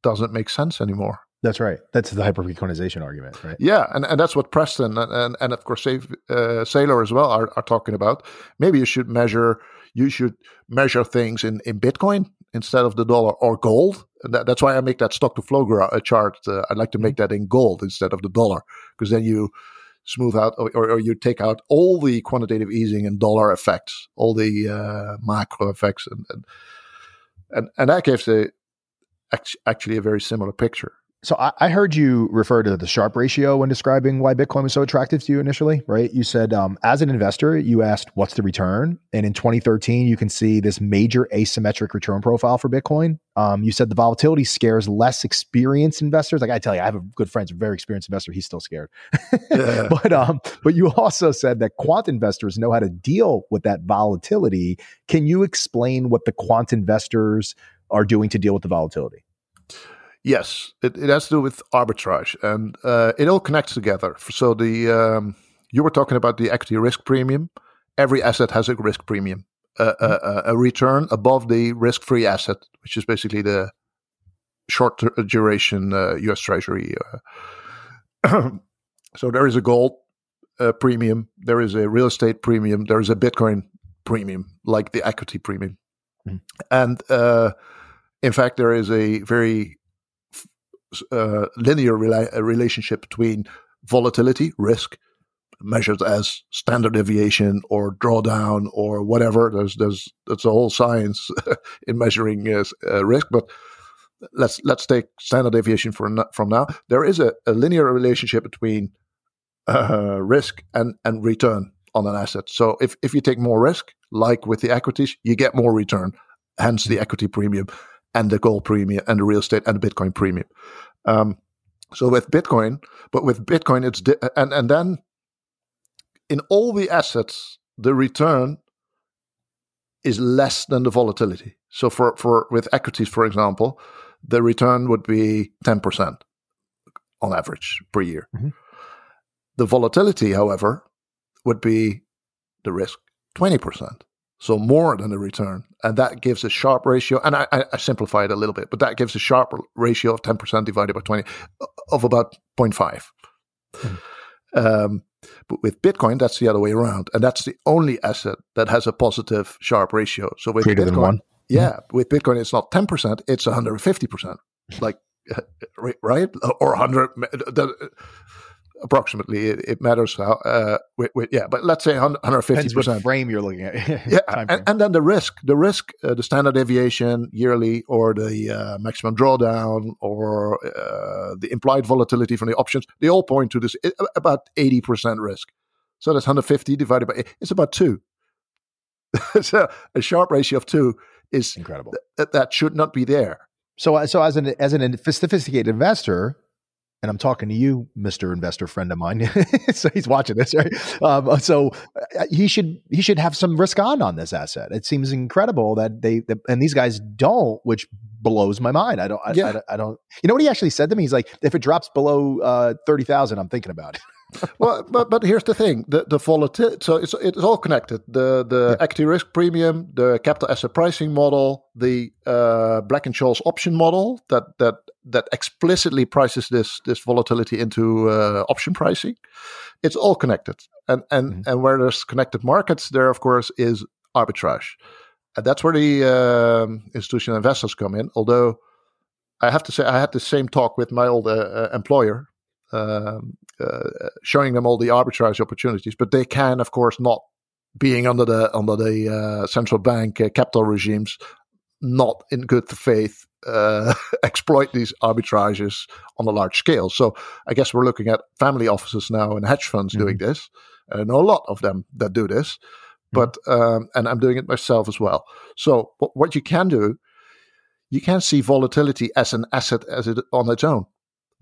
Speaker 1: doesn't make sense anymore.
Speaker 2: That's right. That's the hyper Bitcoinization argument, right?
Speaker 1: Yeah, and, and that's what Preston and, and, and of course Save, uh, Saylor as well are, are talking about. Maybe you should measure you should measure things in, in Bitcoin instead of the dollar or gold. And that, that's why I make that stock to flow gra- chart. Uh, I'd like to make mm-hmm. that in gold instead of the dollar because then you smooth out or, or, you take out all the quantitative easing and dollar effects, all the uh, macro effects, and, and and and that gives a actually a very similar picture.
Speaker 2: So I, I, heard you refer to the Sharpe ratio when describing why Bitcoin was so attractive to you initially, right? You said um, as an investor, you asked what's the return, and in 2013, you can see this major asymmetric return profile for Bitcoin. Um, you said the volatility scares less experienced investors. Like I tell you, I have a good friend, a very experienced investor. He's still scared, (laughs) yeah. but um, but you also said that quant investors know how to deal with that volatility. Can you explain what the quant investors are doing to deal with the volatility?
Speaker 1: Yes, it, it has to do with arbitrage, and uh, it all connects together. So the um, you were talking about the equity risk premium. Every asset has a risk premium, uh, mm-hmm. a return above the risk-free asset, which is basically the short duration uh, U.S. Treasury. Uh. (clears throat) so there is a gold uh, premium, there is a real estate premium, there is a Bitcoin premium, like the equity premium, mm-hmm. and uh, in fact, there is a very uh, linear rela- uh, relationship between volatility, risk, measured as standard deviation or drawdown or whatever. There's there's there's a whole science (laughs) in measuring uh, uh, risk, but let's let's take standard deviation from from now. There is a, a linear relationship between uh, risk and and return on an asset. So if if you take more risk, like with the equities, you get more return. Hence the equity premium and the gold premium and the real estate and the Bitcoin premium. Um, so with Bitcoin, but with Bitcoin, it's di- and and then in all the assets, the return is less than the volatility. So for for with equities, for example, the return would be ten percent on average per year. Mm-hmm. The volatility, however, would be the risk twenty percent so more than a return. And that gives a Sharpe ratio, and I, I, simplify it a little bit, but that gives a Sharpe ratio of 10% divided by 20 of about 0.5. Mm. Um, but with Bitcoin, that's the other way around. And that's the only asset that has a positive Sharpe ratio. So with
Speaker 2: Greater
Speaker 1: Bitcoin,
Speaker 2: than one.
Speaker 1: Yeah, mm-hmm. with Bitcoin, it's not 10%, it's 150%. Like, (laughs) right? Or 100 approximately. It, it matters how, uh, with, with, yeah, but let's say 150 percent
Speaker 2: frame you're looking at. (laughs)
Speaker 1: yeah, and, and, then the risk, the risk, uh, the standard deviation yearly, or the uh, maximum drawdown, or uh, the implied volatility from the options. They all point to this about 80 percent risk. So that's 150 divided by it's about two. (laughs) so a Sharpe ratio of two is
Speaker 2: incredible.
Speaker 1: Th- that should not be there.
Speaker 2: So, so as an as an sophisticated investor, and I'm talking to you, Mister Investor friend of mine. (laughs) so he's watching this, right? Um, so uh, he should he should have some risk on on this asset. It seems incredible that they that, and these guys don't, which blows my mind. I don't. I, yeah. I, I, don't. You know what he actually said to me? He's like, if it drops below uh, thirty thousand, I'm thinking about it
Speaker 1: well, but but here's the thing: the the volatility. So it's it's all connected. The the yeah. equity risk premium, the capital asset pricing model, the uh, Black and Scholes option model that that that explicitly prices this this volatility into uh, option pricing. It's all connected, and and mm-hmm. and where there's connected markets, there of course is arbitrage, and that's where the um, institutional investors come in. Although I have to say, I had the same talk with my old uh, uh employer um, uh, showing them all the arbitrage opportunities. But they can, of course, not being under the under the uh, central bank uh, capital regimes, not in good faith uh, (laughs) exploit these arbitrages on a large scale. So I guess we're looking at family offices now and hedge funds mm-hmm. doing this. I know a lot of them that do this, mm-hmm. but um, and I'm doing it myself as well. So what, what you can do, you can see volatility as an asset as it on its own.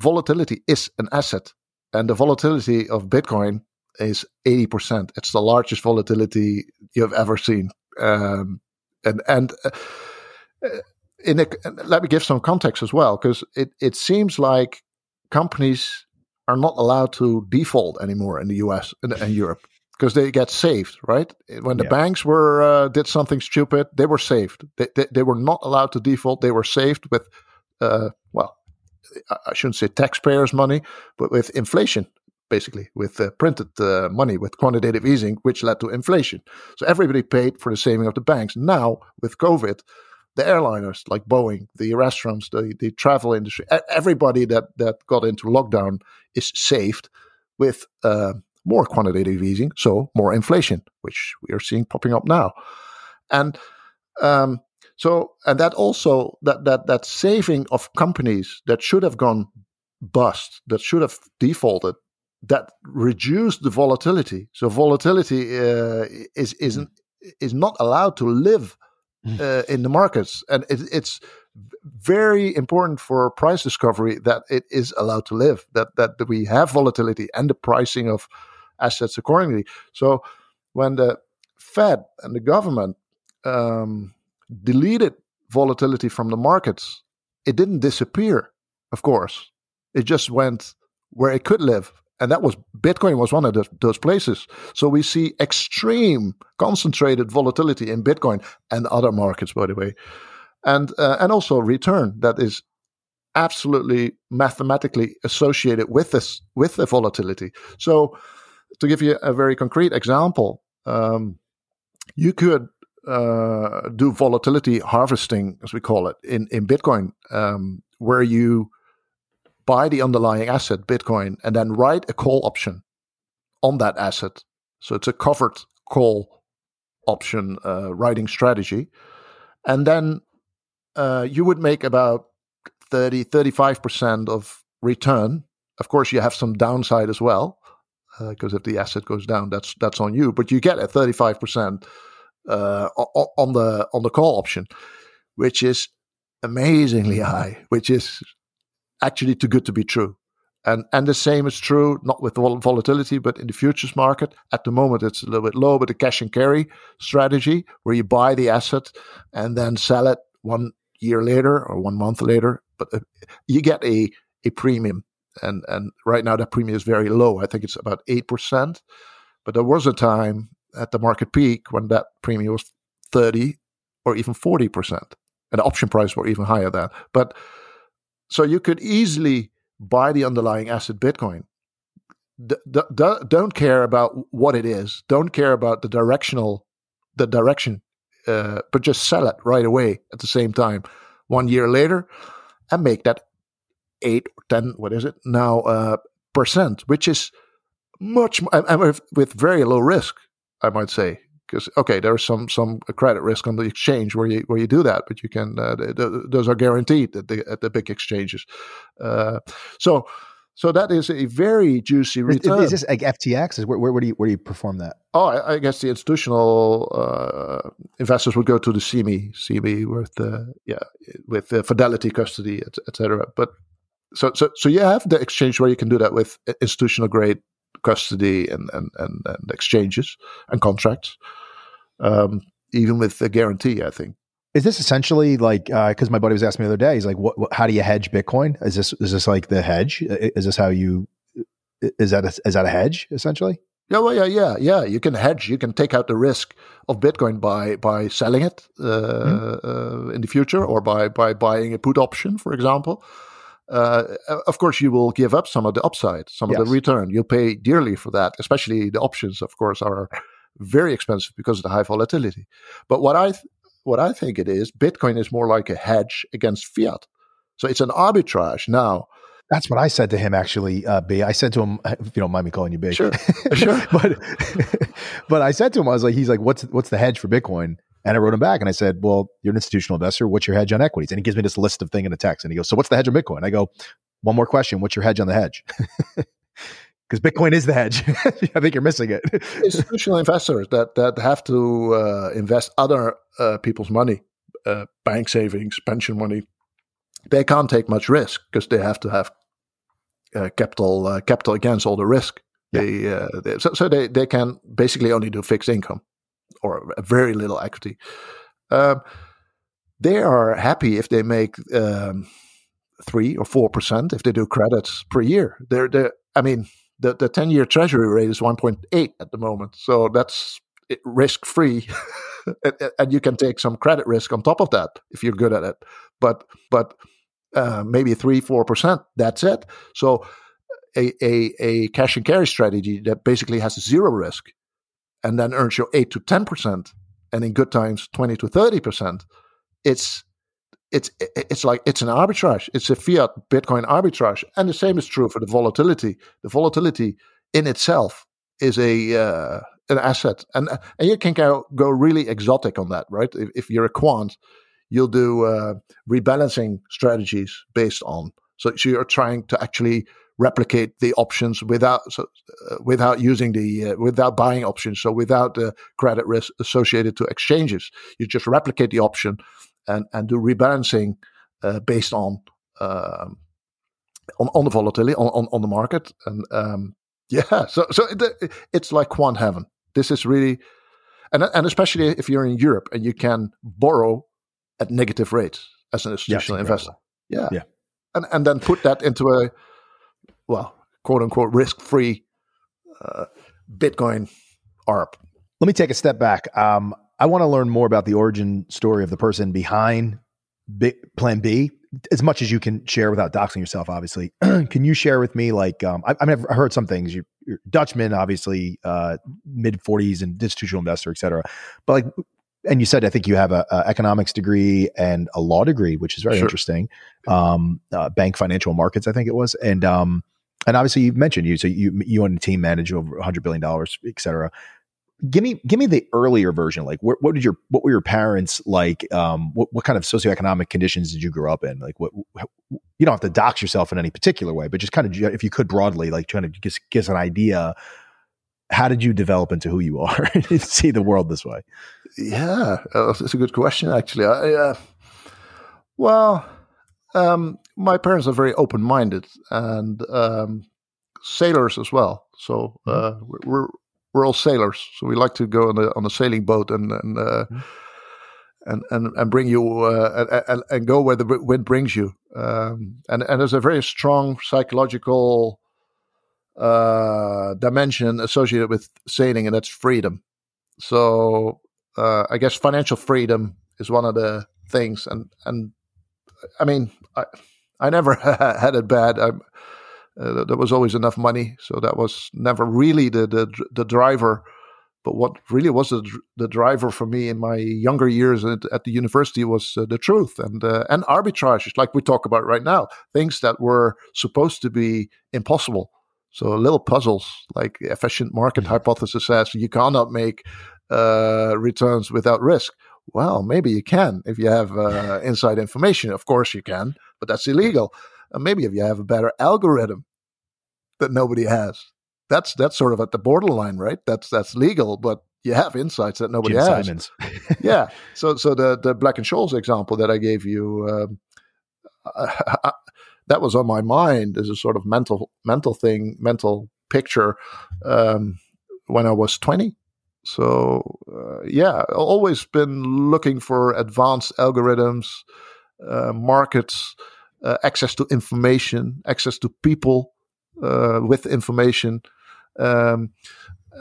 Speaker 1: Volatility is an asset, and the volatility of Bitcoin is 80%. It's the largest volatility you've ever seen. Um, and and uh, in a, let me give some context as well, because it, it seems like companies are not allowed to default anymore in the US and, and Europe because they get saved, right? When the yeah. banks were uh, did something stupid, they were saved. They, they, they, were not allowed to default. They were saved with, uh, well, I shouldn't say taxpayers' money, but with inflation, basically, with uh, printed uh, money, with quantitative easing, which led to inflation. So everybody paid for the saving of the banks. Now, with COVID, the airliners like Boeing, the restaurants, the, the travel industry, everybody that, that got into lockdown is saved with uh, more quantitative easing, so more inflation, which we are seeing popping up now. And um, so, and that also that that that saving of companies that should have gone bust, that should have defaulted, that reduced the volatility. So volatility uh, is isn't is not allowed to live Mm. uh, in the markets, and it, it's very important for price discovery that it is allowed to live. That that we have volatility and the pricing of assets accordingly. So when the Fed and the government um, deleted volatility from the markets, it didn't disappear. Of course, it just went where it could live and that was Bitcoin was one of the, those places. So we see extreme concentrated volatility in Bitcoin and other markets, by the way, and uh, and also return that is absolutely mathematically associated with this with the volatility. So to give you a very concrete example, um, you could uh, do volatility harvesting, as we call it, in in Bitcoin, um, where you buy the underlying asset, Bitcoin, and then write a call option on that asset. So it's a covered call option uh, writing strategy. And then uh, you would make about 30, 35% of return. Of course, you have some downside as well, because uh, if the asset goes down, that's that's on you. But you get a 35% uh, on the on the call option, which is amazingly high, which is actually too good to be true. And and the same is true not with volatility, but in the futures market. At the moment, it's a little bit low, but the cash and carry strategy, where you buy the asset and then sell it one year later or one month later, but uh, you get a a premium. And and right now that premium is very low. I think it's about eight percent. But there was a time at the market peak when that premium was thirty or even forty percent, and the option price were even higher than. But so you could easily buy the underlying asset Bitcoin. D- d- don't care about what it is. Don't care about the directional, the direction, uh, but just sell it right away at the same time. One year later, and make that eight or ten. What is it now? Uh, percent, which is much, and with, with very low risk, I might say because okay, there's some some credit risk on the exchange where you where you do that, but you can uh, the, the, those are guaranteed at the at the big exchanges. Uh, so so that is a very juicy return.
Speaker 2: Is, is this like FTX? Is where, where, where, do you where do you perform that?
Speaker 1: Oh, I, I guess the institutional uh, investors would go to the CME, CME with uh, yeah with the Fidelity custody, etc. Et but so so so you have the exchange where you can do that with institutional grade custody and and and, and exchanges and contracts um, even with the guarantee. I think.
Speaker 2: Is this essentially like because uh, my buddy was asking me the other day? He's like, what, what, How do you hedge Bitcoin? Is this is this like the hedge? Is this how you? Is that a, is that a hedge essentially?
Speaker 1: Yeah, well, yeah, yeah, yeah. You can hedge. You can take out the risk of Bitcoin by by selling it uh, mm-hmm. uh, in the future, or by by buying a put option, for example. Uh, of course, you will give up some of the upside, some yes. of the return. You'll pay dearly for that, especially the options. Of course, are very expensive because of the high volatility. But what I th- what I think it is, Bitcoin is more like a hedge against fiat. So it's an arbitrage now.
Speaker 2: That's what I said to him, actually, uh, B. I said to him, (laughs) if you don't mind me calling you B.
Speaker 1: Sure, sure. (laughs)
Speaker 2: but (laughs) but I said to him, I was like, he's like, what's what's the hedge for Bitcoin? And I wrote him back and I said, well, you're an institutional investor. What's your hedge on equities? And he gives me this list of thing in a text. And he goes, so what's the hedge on Bitcoin? I go, one more question. What's your hedge on the hedge? (laughs) Because Bitcoin is the hedge. (laughs) I think you're missing it. (laughs)
Speaker 1: institutional investors that that have to uh, invest other uh, people's money, uh, bank savings, pension money, they can't take much risk because they have to have uh, capital uh, capital against all the risk. Yeah. They, uh, they, so, so they, they can basically only do fixed income or very little equity. Um, they are happy if they make um, three or four percent if they do credits per year. They're, they're I mean, the the ten year Treasury rate is one point eight at the moment, so that's risk free, (laughs) and you can take some credit risk on top of that if you're good at it. But but uh, maybe three four percent. That's it. So a, a a cash and carry strategy that basically has zero risk and then earns you 8 to 10% and in good times 20 to 30% it's it's it's like it's an arbitrage. It's a fiat bitcoin arbitrage. And the same is true for the volatility. The volatility in itself is a uh, an asset. And and you can go, go really exotic on that right? If, if you're a quant you'll do uh, rebalancing strategies based on. So, so you're trying to actually replicate the options without so, uh, without using the uh, without buying options so without the credit risk associated to exchanges. You just replicate the option and and do rebalancing uh, based on, um, on on the volatility on, on, on the market. And um, (laughs) yeah so so it, it's like quant heaven. This is really and and especially if you're in Europe and you can borrow at negative rates as an institutional investor. Yeah. Yeah. And and then put that into a well, quote unquote, risk free uh, Bitcoin arb.
Speaker 2: Let me take a step back. Um, I want to learn more about the origin story of the person behind B- Plan B, as much as you can share without doxing yourself. Obviously, (clears throat) can you share with me? Like, um, I, I mean, I've heard some things. You're, you're Dutchman, obviously, uh, mid forties and institutional investor, et cetera. But like, and you said I think you have a, a, economics degree and a law degree, which is very sure. interesting. Um, uh, bank financial markets, I think it was, and um, and obviously you mentioned you so you you and the team manage over 100 billion dollars et cetera. Give me give me the earlier version like what, what did your what were your parents like? Um what, what kind of socioeconomic conditions did you grow up in? Like what you don't have to dox yourself in any particular way but just kind of if you could broadly like trying to just an idea how did you develop into who you are (laughs) and see the world this way?
Speaker 1: Yeah uh, that's a good question actually. I, uh, well um, my parents are very open minded and um, sailors as well. So mm-hmm. uh, we're we're all sailors, so we like to go on a on a sailing boat and and uh, mm-hmm. and, and and bring you uh, and, and go where the wind brings you. Um, and and there's a very strong psychological uh, dimension associated with sailing, and that's freedom. So uh, I guess financial freedom is one of the things, and and I mean, I, I never (laughs) had it bad. I, uh, there was always enough money, so that was never really the the, the driver. But what really was the, the driver for me in my younger years at, at the university was uh, the truth and uh, and arbitrage, like we talk about right now, things that were supposed to be impossible. So little puzzles like efficient market hypothesis says you cannot make uh, returns without risk. Well, maybe you can if you have uh, (laughs) inside information. Of course, you can, but that's illegal. And maybe if you have a better algorithm that nobody has, that's that's sort of at the borderline, right? That's that's legal, but you have insights that nobody
Speaker 2: Jim
Speaker 1: has.
Speaker 2: Simons. (laughs)
Speaker 1: yeah. So so the the Black and Scholes example that I gave you. Um, I, (laughs) that was on my mind as a sort of mental mental thing, mental picture um, when I was twenty. So uh, yeah, always been looking for advanced algorithms, uh, markets, uh, access to information, access to people uh, with information, um,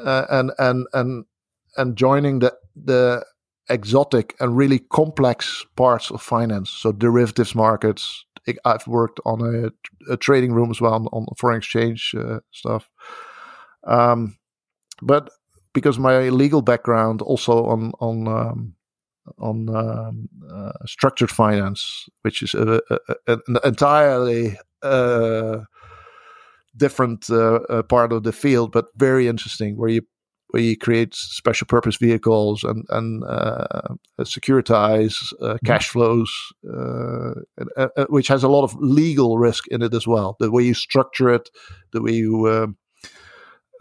Speaker 1: uh, and and and and joining the the exotic and really complex parts of finance. So derivatives markets. I've worked on a, a trading room as well on, on foreign exchange uh, stuff. Um, but because my legal background also on on um, on um, uh, structured finance, which is a, a, a, an entirely uh, different uh, uh, part of the field, but very interesting. Where you where you create special purpose vehicles and and uh, securitize uh, mm-hmm. cash flows, uh, which has a lot of legal risk in it as well. The way you structure it, the way you um,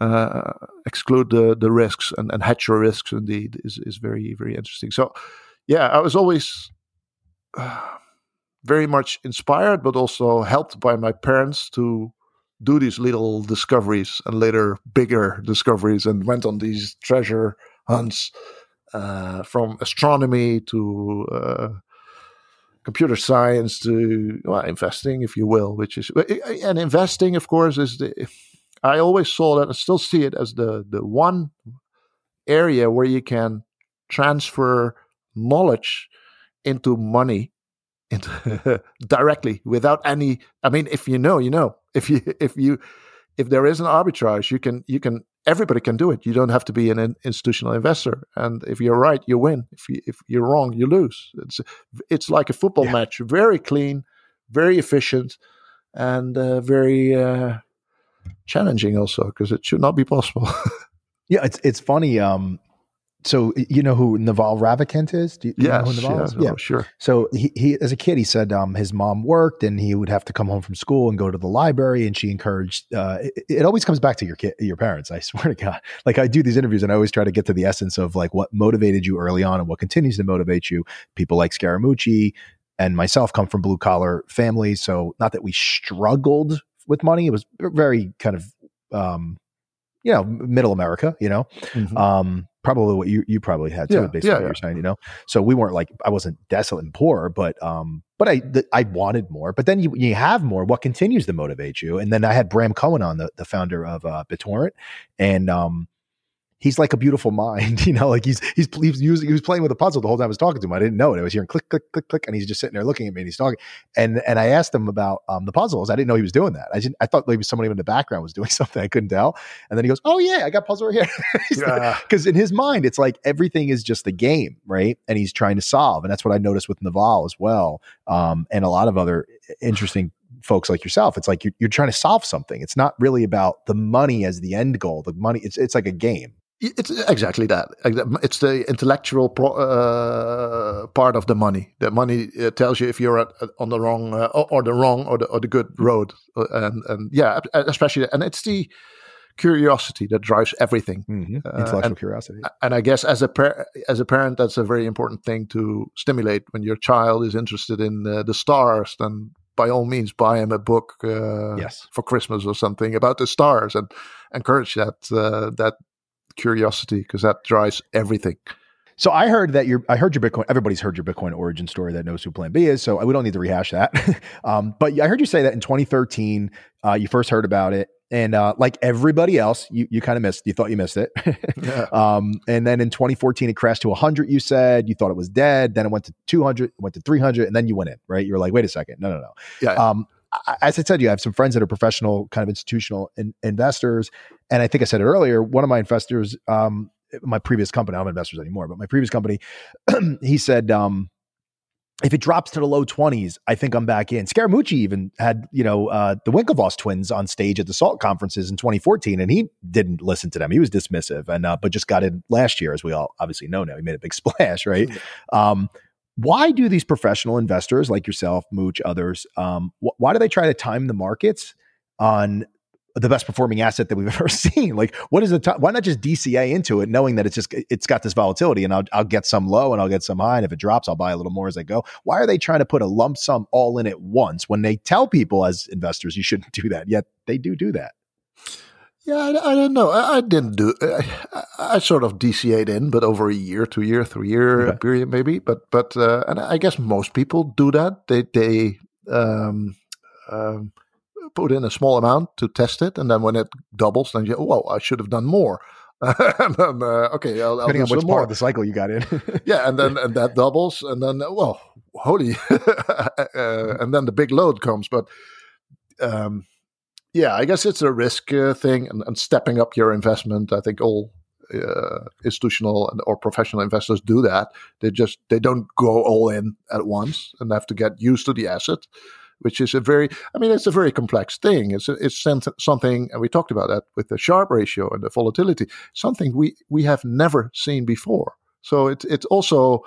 Speaker 1: uh, exclude the the risks and, and hedge your risks, indeed, is is very very interesting. So, yeah, I was always. very much inspired, but also helped by my parents to do these little discoveries and later bigger discoveries and went on these treasure hunts uh, from astronomy to uh, computer science to well, investing, if you will, which is and investing, of course, is the. I always saw that and still see it as the the one area where you can transfer knowledge into money (laughs) into directly without any i mean if you know you know. If you (laughs) if you if there is an arbitrage you can you can everybody can do it. You don't have to be an institutional investor. And if you're right you win. If you if you're wrong you lose. It's it's like a football yeah. match. Very clean very efficient and uh, very uh, challenging also because it should not be possible (laughs)
Speaker 2: yeah it's it's funny um so you know who Naval Ravikant is?
Speaker 1: Do you, yes, know who Naval yeah, is? yeah, sure.
Speaker 2: So he, he, as a kid, he said um, his mom worked and he would have to come home from school and go to the library, and she encouraged. Uh, it, it, always comes back to your kid, your parents. I (laughs) swear to God. Like I do these interviews, and I always try to get to the essence of like what motivated you early on and what continues to motivate you. People like Scaramucci and myself come from blue collar families, so not that we struggled with money. It was very kind of um, you know, middle America, you know, mm-hmm. um, probably what you, you probably had too, yeah, based yeah, on what yeah. you're saying, you know? So we weren't like, I wasn't desolate and poor, but, um, but I, th- I wanted more, but then you, you have more, what continues to motivate you? And then I had Bram Cohen on the, the founder of, uh, BitTorrent and, um, he's like a beautiful mind, (laughs) you know, like he's, he's, he's using, he was playing with a puzzle the whole time I was talking to him. I didn't know it. I was hearing click, click, click, click. And he's just sitting there looking at me and he's talking. And, and I asked him about um, the puzzles. I didn't know he was doing that. I didn't, I thought maybe somebody in the background was (laughs) doing something. I couldn't tell. And then he goes, Oh yeah, I got puzzle right here. (laughs) Cause in his mind, it's like everything is just the game. Right. And he's trying to solve. And that's what I noticed with Naval as well. Um, and a lot of other interesting folks like yourself. It's like you're, you're trying to solve something. It's not really about the money as the end goal. The money, it's, it's like a game.
Speaker 1: It's exactly that. It's the intellectual pro, uh, part of the money. The money uh, tells you if you're at, on the wrong uh, or the wrong or the or the good road, uh, and and yeah, especially and it's the curiosity that drives everything.
Speaker 2: Mm-hmm. Uh, intellectual and, curiosity.
Speaker 1: And I guess as a par- as a parent, that's a very important thing to stimulate when your child is interested in uh, the stars. Then by all means, buy him a book
Speaker 2: yes.
Speaker 1: for Christmas or something about the stars, and encourage that that curiosity because that drives everything.
Speaker 2: So I heard that your I heard your Bitcoin. Everybody's heard your Bitcoin origin story that knows who Plan B is. So we don't need to rehash that. (laughs) um, but I heard you say that in 2013 uh, you first heard about it, and uh, like everybody else, you you kind of missed. You thought you missed it. (laughs) yeah. um, and then in 2014 it crashed to 100. You said you thought it was dead. Then it went to 200, went to 300, and then you went in. Right? You were like, wait a second, no, no, no.
Speaker 1: Yeah. Um,
Speaker 2: as I said, you I have some friends that are professional, kind of institutional in, investors, and I think I said it earlier. One of my investors, um, my previous company, I'm not investors anymore, but my previous company, (clears throat) he said, um, if it drops to the low 20s, I think I'm back in. Scaramucci even had, you know, uh, the Winklevoss twins on stage at the SALT conferences in 2014, and he didn't listen to them. He was dismissive, and uh, but just got in last year, as we all obviously know now. He made a big (laughs) splash, right? Um, why do these professional investors like yourself, Mooch, others, um, wh- why do they try to time the markets on the best performing asset that we've (laughs) ever seen? Like, what is the t- why not just DCA into it, knowing that it's just it's got this volatility, and I'll I'll get some low and I'll get some high, and if it drops, I'll buy a little more as I go. Why are they trying to put a lump sum all in at once when they tell people as investors you shouldn't (laughs) do that? Yet they do do that.
Speaker 1: Yeah, I, I don't know. I, I didn't do. I, I, sort of DCA'd in, but over a year, two year, three year okay. period, maybe. But but uh, and I guess most people do that. They they um, um, put in a small amount to test it, and then when it doubles, then you oh, well, I should have done more. (laughs) and then uh, okay, I'll,
Speaker 2: depending
Speaker 1: I'll
Speaker 2: on which
Speaker 1: more.
Speaker 2: part of the cycle you got in. (laughs)
Speaker 1: yeah, and then and that doubles, and then well, holy, (laughs) uh, and then the big load comes, but. Um, yeah, I guess it's a risk uh, thing and, and, stepping up your investment. I think all uh, institutional and, or professional investors do that. They just they don't go all in at once and have to get used to the asset. which is a very, I mean, it's a very complex thing. It's a, it's something, and we talked about that with the Sharpe ratio and the volatility, something we we have never seen before. So it's it also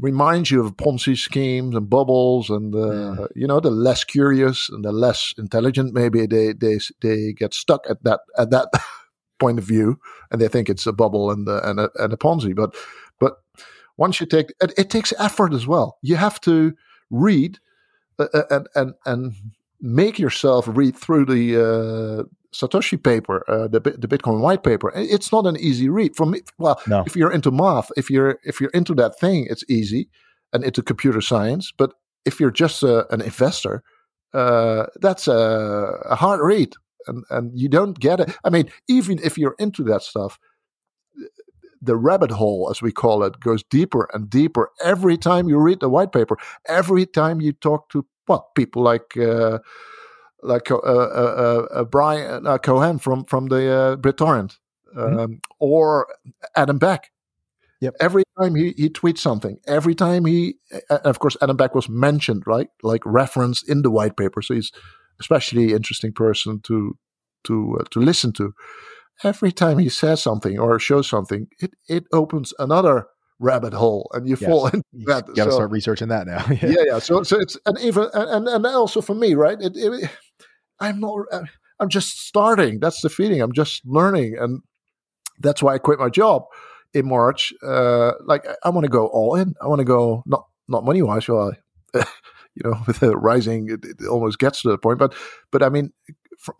Speaker 1: reminds you of Ponzi schemes and bubbles, and uh, mm. you know the less curious and the less intelligent maybe they they they get stuck at that at that (laughs) point of view, and they think it's a bubble and a, and a, and a Ponzi. But but once you take it, it takes effort as well. You have to read uh, uh, and and and make yourself read through the uh, Satoshi paper, uh, the the Bitcoin white paper. It's not an easy read. For me, well, no. if you're into math, if you're if you're into that thing, it's easy, and into computer science. But if you're just a, uh, an investor, uh, that's a, a, hard read, and and you don't get it. I mean, even if you're into that stuff, the rabbit hole, as we call it, goes deeper and deeper every time you read the white paper. Every time you talk to well people like uh, like uh, uh, uh, uh Bram uh, Cohen from from the uh, BitTorrent, mm-hmm. um, mm-hmm. or Adam Back. Yep. Every time he, he tweets something, every time he, of course, Adam Back was mentioned, right, like referenced in the white paper. So he's especially interesting person to to to listen to every time he says something or shows something, it, it opens another rabbit hole and you yes. fall (laughs) into that.
Speaker 2: You got to so, start researching that now. (laughs)
Speaker 1: yeah. yeah, yeah. So, so it's and even and and also for me, right? It, it, I'm not. Uh, I'm just starting. That's the feeling. I'm just learning, and that's why I quit my job in March. Uh, like I, I want to go all in. I want to go not not money wise. Well, (laughs) you know, with the rising, it, it, almost gets to the point. But but I mean,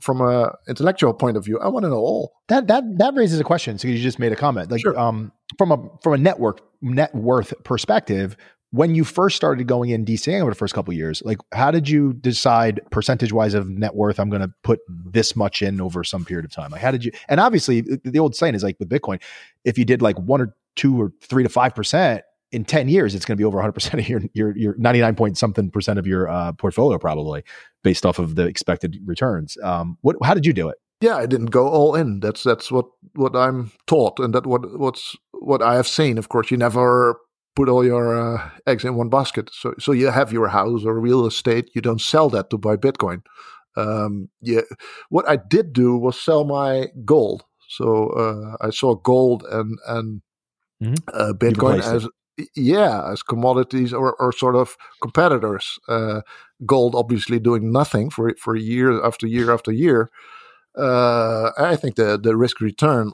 Speaker 1: from a intellectual point of view, I want to know all.
Speaker 2: That that that raises a question. So you just made a comment, like sure. um, from a from a network net worth perspective. When you first started going in DCing over the first couple years, like how did you decide percentage wise of net worth? I'm going to put this much in over some period of time. Like how did you? And obviously, the old saying is like with Bitcoin, if you did like one or two or three to five percent, in 10 years, it's going to be over 100% of your, your, your 99 point something percent of your uh, portfolio, probably based off of the expected returns. Um, what, how did you do it?
Speaker 1: Yeah, I didn't go all in. That's, that's what, what I'm taught. And that what, what's, what I have seen. Of course, you never put all your uh, eggs in one basket. So, so you have your house or real estate. You don't sell that to buy Bitcoin. Um, yeah, what I did do was sell my gold. So uh, I saw gold and and mm-hmm. uh, Bitcoin as yeah, as commodities or, or sort of competitors. Uh, gold obviously doing nothing for for year after year after year. Uh, I think the the risk return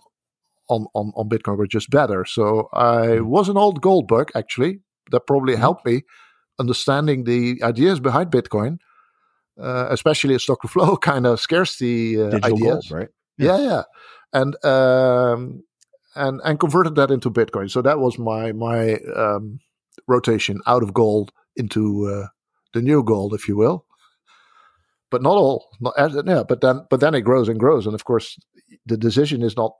Speaker 1: on, on on Bitcoin were just better. So I hmm. was an old gold bug actually. That probably mm-hmm. helped me understanding the ideas behind Bitcoin, uh, especially a stock to flow (laughs) kind of scarcity uh, ideas,
Speaker 2: gold, right?
Speaker 1: Yeah, yeah. yeah. And um, and and converted that into Bitcoin. So that was my my um, rotation out of gold into uh, the new gold, if you will. But not all, not yeah. But then but then it grows and grows, and of course the decision is not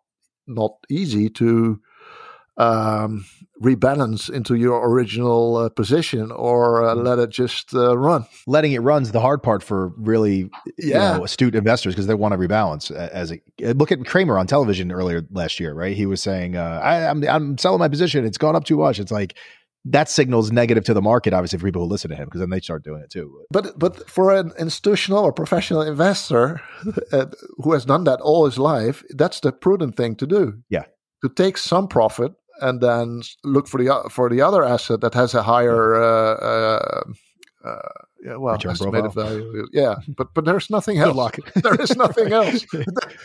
Speaker 1: not easy to um, rebalance into your original uh, position or uh, mm. let it just uh, run.
Speaker 2: Letting it run's the hard part for really yeah. You know, astute investors because they want to rebalance. As a look at Cramer on television earlier last year, right? He was saying, uh, I, I'm, I'm selling my position. It's gone up too much. It's like that signals negative to the market, obviously, for people who listen to him, because then they start doing it too.
Speaker 1: But but for an institutional or professional investor (laughs) uh, who has done that all his life, that's the prudent thing to do.
Speaker 2: Yeah,
Speaker 1: to take some profit and then look for the for the other asset that has a higher uh, uh, uh, yeah, well, Return estimated profile. value. Yeah, (laughs) but but there's nothing else. (laughs) there is nothing else.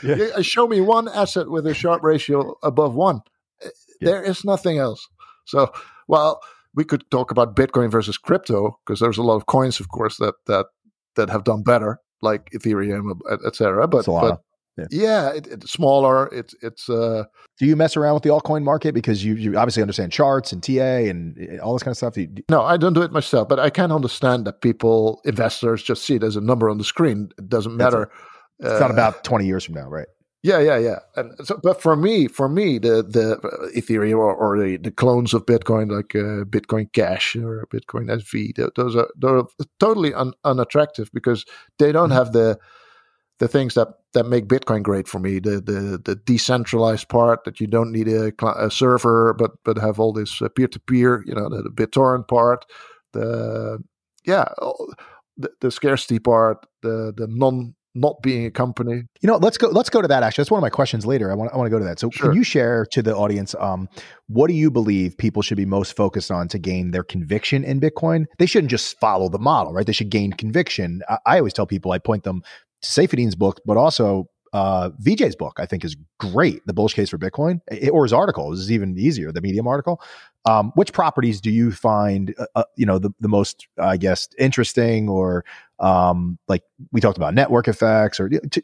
Speaker 1: yeah. Show me one asset with a Sharpe ratio above one. Yeah. There is nothing else. So, well, we could talk about Bitcoin versus crypto because there's a lot of coins, of course, that that that have done better, like Ethereum, etc. But but yeah, yeah it, it's smaller. It's it's. Uh,
Speaker 2: Do you mess around with the altcoin market because you you obviously understand charts and TA and eh, all this kind of stuff? You,
Speaker 1: no, I don't do it myself, but I can understand that people, investors, just see it as a number on the screen. It doesn't matter.
Speaker 2: It's uh, not about twenty years from now, right?
Speaker 1: Yeah, yeah, yeah. And so, but for me, for me, the the Ethereum or, or the, the clones of Bitcoin, like uh, Bitcoin Cash or Bitcoin SV, those are they're totally un, unattractive because they don't mm-hmm. have the the things that that make Bitcoin great for me. The the the decentralized part that you don't need a, a server, but but have all this peer to peer. You know, the, the BitTorrent part. The yeah, the, the scarcity part, the the non not being a company.
Speaker 2: You know, let's go. Let's go to that. Actually, that's one of my questions later. I want. I want to go to that. So,
Speaker 1: Sure.
Speaker 2: can you share to the audience, um, what do you believe people should be most focused on to gain their conviction in Bitcoin? They shouldn't just follow the model, right? They should gain conviction. I, I always tell people, I point them to Saifedean's book, but also uh, Vijay's book. I think is great. The bullish case for Bitcoin, eh, or his article this is even easier. The Medium article. Um, which properties do you find, uh, uh, you know, the, the most, I guess, interesting or um, like we talked about network effects or to,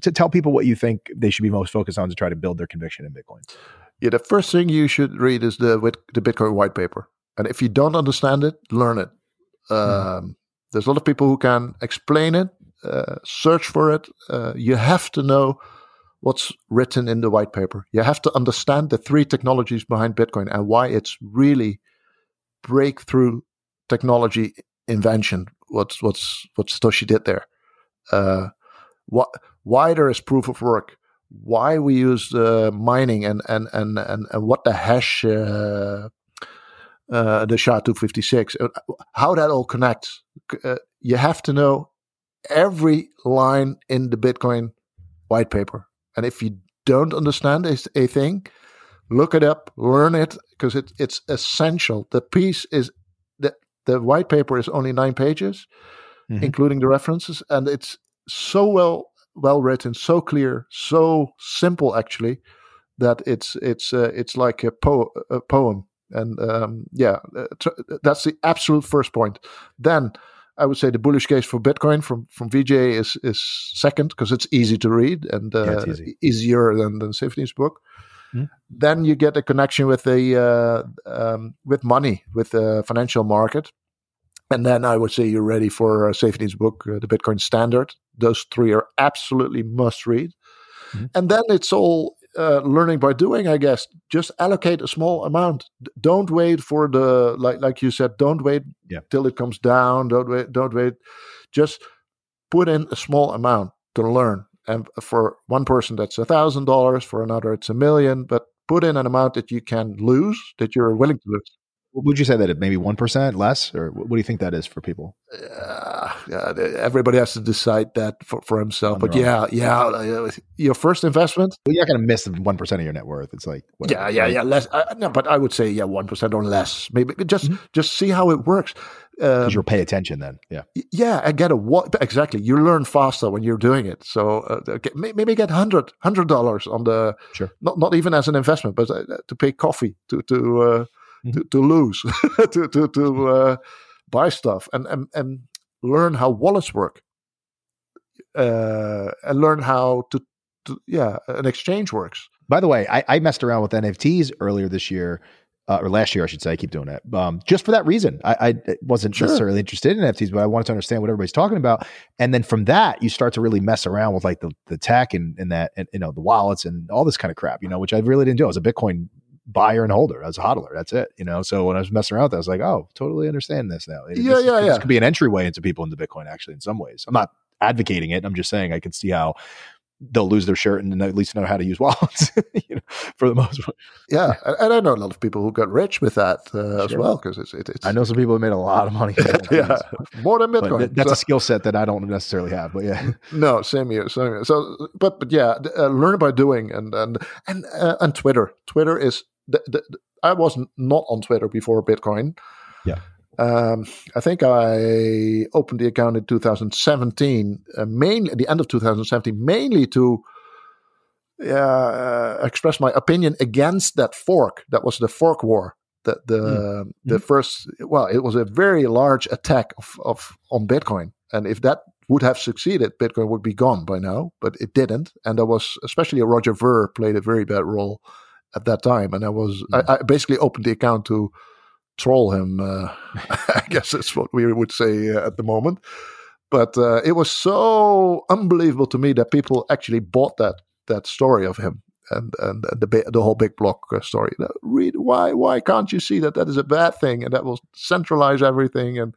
Speaker 2: to tell people what you think they should be most focused on to try to build their conviction in Bitcoin.
Speaker 1: Yeah, the first thing you should read is the with the Bitcoin white paper, and if you don't understand it, learn it. Um, There's a lot of people who can explain it, uh, search for it. Uh, you have to know what's written in the white paper. You have to understand the three technologies behind Bitcoin and why it's really breakthrough technology invention. What's what's what Satoshi did there? Uh, what why there is proof of work? Why we use uh, mining and and and and, and what the hash uh, uh, the SHA two fifty six? How that all connects? Uh, you have to know every line in the Bitcoin white paper, and if you don't understand a, a thing, look it up, learn it because it, it's essential. The piece is the the white paper is only nine pages,
Speaker 2: Mhm.
Speaker 1: including the references, and it's so well well written, so clear, so simple actually that it's it's uh, it's like a, po- a poem. And um, yeah, uh, tr- that's the absolute first point. Then I would say the bullish case for Bitcoin from from Vijay is is second because it's easy to read and uh,
Speaker 2: Yeah, easy.
Speaker 1: easier than than Saifedean's book.
Speaker 2: Mhm.
Speaker 1: Then you get a connection with the uh, um, with money, with the financial market, and then I would say you're ready for uh, Saifedean's book, uh, the Bitcoin Standard. Those three are absolutely must read.
Speaker 2: Mhm.
Speaker 1: And then it's all uh, learning by doing, I guess. Just allocate a small amount. Don't wait for the like like you said. Don't wait
Speaker 2: Yeah.
Speaker 1: till it comes down. Don't wait. Don't wait. Just put in a small amount to learn. And for one person, that's a thousand dollars. For another, it's a million. But put in an amount that you can lose, that you're willing to lose.
Speaker 2: Would you say that it maybe one percent less, or what do you think that is for people?
Speaker 1: uh, everybody has to decide that for, for himself. But
Speaker 2: their
Speaker 1: yeah, yeah, uh, your first investment,
Speaker 2: Well, you're not going to miss one percent of your net worth. It's like whatever,
Speaker 1: yeah, yeah,
Speaker 2: right?
Speaker 1: yeah, less. Uh, no, but I would say yeah, one percent or less. Maybe just
Speaker 2: Mhm.
Speaker 1: just see how it works. Um,
Speaker 2: Because you'll pay attention then. Yeah.
Speaker 1: yeah, I get a what exactly. You learn faster when you're doing it. So uh, okay, maybe get hundred hundred dollars on the
Speaker 2: Sure.
Speaker 1: not not even as an investment, but uh, to pay coffee to to uh. To, to lose (laughs) to to to uh, buy stuff and and and learn how wallets work, uh, and learn how to, to yeah an exchange works.
Speaker 2: By the way, I, I messed around with NFTs earlier this year, uh, or last year, I should say. I keep doing it um, just for that reason. I, I wasn't
Speaker 1: Sure.
Speaker 2: necessarily interested in NFTs, but I wanted to understand what everybody's talking about. And then from that, you start to really mess around with like the, the tech and, and that, and, you know, the wallets and all this kind of crap, you know, which I really didn't do. I was a Bitcoin buyer and holder. I was a hodler. That's it. You know, so when I was messing around with that, I was like, oh, totally understand this now. It-
Speaker 1: Yeah,
Speaker 2: this,
Speaker 1: yeah,
Speaker 2: this
Speaker 1: yeah.
Speaker 2: could be an entryway into people into Bitcoin, actually, in some ways. I'm not advocating it. I'm just saying I can see how they'll lose their shirt and at least know how to use (laughs) wallets, you know, for the most part.
Speaker 1: Yeah, and, I know a lot of people who got rich with that uh, as well because it's it, it's
Speaker 2: I know some people have made a lot of money. (laughs)
Speaker 1: yeah more than Bitcoin.
Speaker 2: th- that's
Speaker 1: So-
Speaker 2: a skill set that I don't necessarily have. But yeah,
Speaker 1: No, same here, same here. So, but but yeah, uh, learn by doing, and and and uh, and Twitter. Twitter is the, the, I was not on Twitter before Bitcoin.
Speaker 2: Yeah.
Speaker 1: Um, I think I opened the account in 2017, uh, mainly at the end of 2017, mainly to uh, express my opinion against that fork. That was the fork war. The the the first well, it was a very large attack of, of on Bitcoin, and if that would have succeeded, Bitcoin would be gone by now. But it didn't, and there was especially Roger Ver played a very bad role at that time, and I was I, I basically opened the account to troll him. Uh, (laughs) I (laughs) guess that's what we would say uh, at the moment. But uh, it was so unbelievable to me that people actually bought that that story of him and and the the whole big block uh, story. Read why why can't you see that that is a bad thing and that will centralize everything and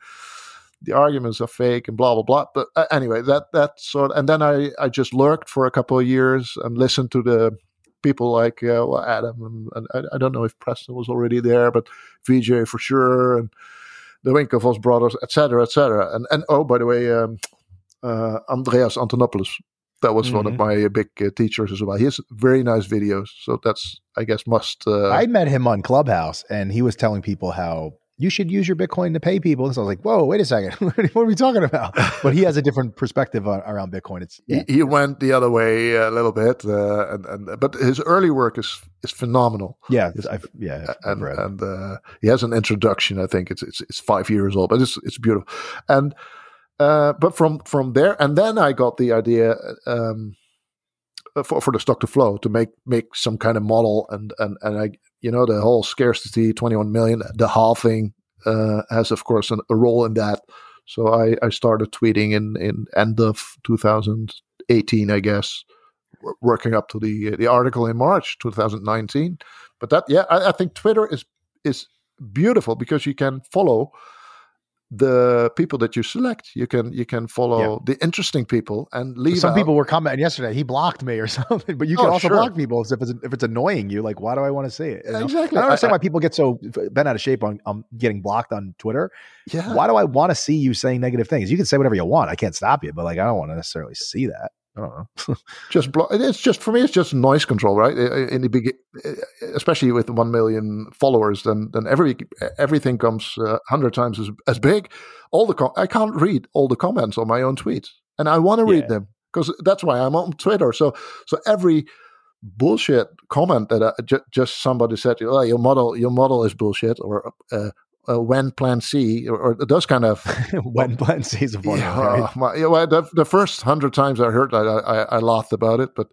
Speaker 1: the arguments are fake and blah blah blah. But uh, anyway, that that sort and then I I just lurked for a couple of years and listened to the people like uh, well, Adam and, and I, I don't know if Preston was already there, but Vijay for sure and the Winklevoss brothers, etc., etc. And and oh, by the way, um, uh, Andreas Antonopoulos, that was mm-hmm. one of mm-hmm. my big uh, teachers as well. He has very nice videos, so that's I guess must. Uh,
Speaker 2: I met him on Clubhouse, and he was telling people how you should use your Bitcoin to pay people. And so I was like, whoa, wait a second. (laughs) what are we talking about? But he has a different perspective on, around Bitcoin. It's
Speaker 1: yeah. he, he, went the other way a little bit, uh, and, and but his early work is is phenomenal.
Speaker 2: Yeah, I've, yeah,
Speaker 1: I've and and uh, he has an introduction. I think it's it's it's five years old, but it's it's beautiful. And uh, but from from there, and then I got the idea. Um, for, for the stock to flow to make make some kind of model and and and I you know the whole scarcity 21 million the halving uh, has of course an, a role in that. So I, I started tweeting in in end of 2018 I guess working up to the the article in March 2019 but that yeah I, I think Twitter is is beautiful because you can follow the people that you select. You can you can follow yeah. the interesting people and leave.
Speaker 2: Some
Speaker 1: out.
Speaker 2: people were commenting yesterday. He blocked me or (laughs) something, but you can oh, also sure. block people if it's if it's annoying you. Like, why do I want to see it?
Speaker 1: Yeah, exactly.
Speaker 2: I don't understand I, why people get so bent out of shape on um, getting blocked on Twitter. Yeah. Why do I want to see you saying negative things? You can say whatever you want. I can't stop you, but like I don't want to necessarily see that. I don't know. (laughs)
Speaker 1: just blo- it's just for me. It's just noise control, right? In the big, especially with one million followers, then then every everything comes uh, hundred times as, as big. All the com- I can't read all the comments on my own tweets, and I want to yeah. read them because that's why I'm on Twitter. So so every bullshit comment that I, j- just somebody said, oh, your model your model is bullshit, or uh, uh, when Plan C or, or, those kind of (laughs)
Speaker 2: when Plan C is a
Speaker 1: yeah, right? (laughs) my, yeah, well, the, the, first hundred times I heard I, I, I, laughed about it, but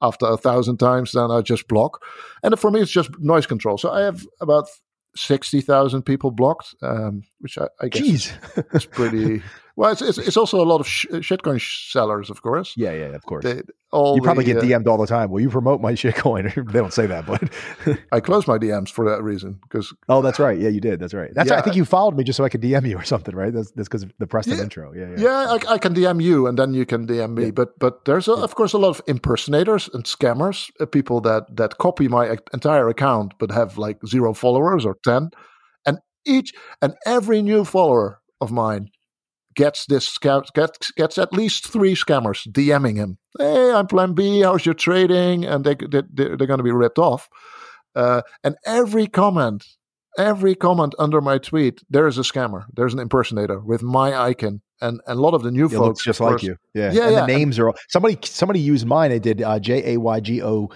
Speaker 1: after a thousand times, then I just block. And for me, it's just noise control. So I have about sixty thousand people blocked, um, which I, I guess is pretty. (laughs) Well, it's, it's, it's also a lot of sh- shitcoin sellers, of course.
Speaker 2: Yeah, yeah, of course. They, you probably the, get DM'd all the time. Will you promote my (laughs) shitcoin? (laughs) they don't say that, but
Speaker 1: I close my DMs for that reason because.
Speaker 2: Oh, that's right. Yeah, you did. That's right. That's yeah. I think you followed me just so I could DM you or something, right? That's that's because of the Preston
Speaker 1: yeah,
Speaker 2: intro. Yeah, yeah.
Speaker 1: Yeah, I, I, can DM you, and then you can DM me. Yeah. But but there's a, of course a lot of impersonators and scammers, uh, people that that copy my entire account but have like zero followers or ten, and each and every new follower of mine gets this gets gets at least three scammers DMing him. Hey, I'm Plan B. How's your trading? And they, they they're going to be ripped off. Uh, and every comment, every comment under my tweet, there is a scammer. There's an impersonator with my icon. And, and a lot of the new it folks
Speaker 2: just like you, yeah, yeah. And yeah. the names are all, somebody. Somebody used mine. I did uh, J A Y G O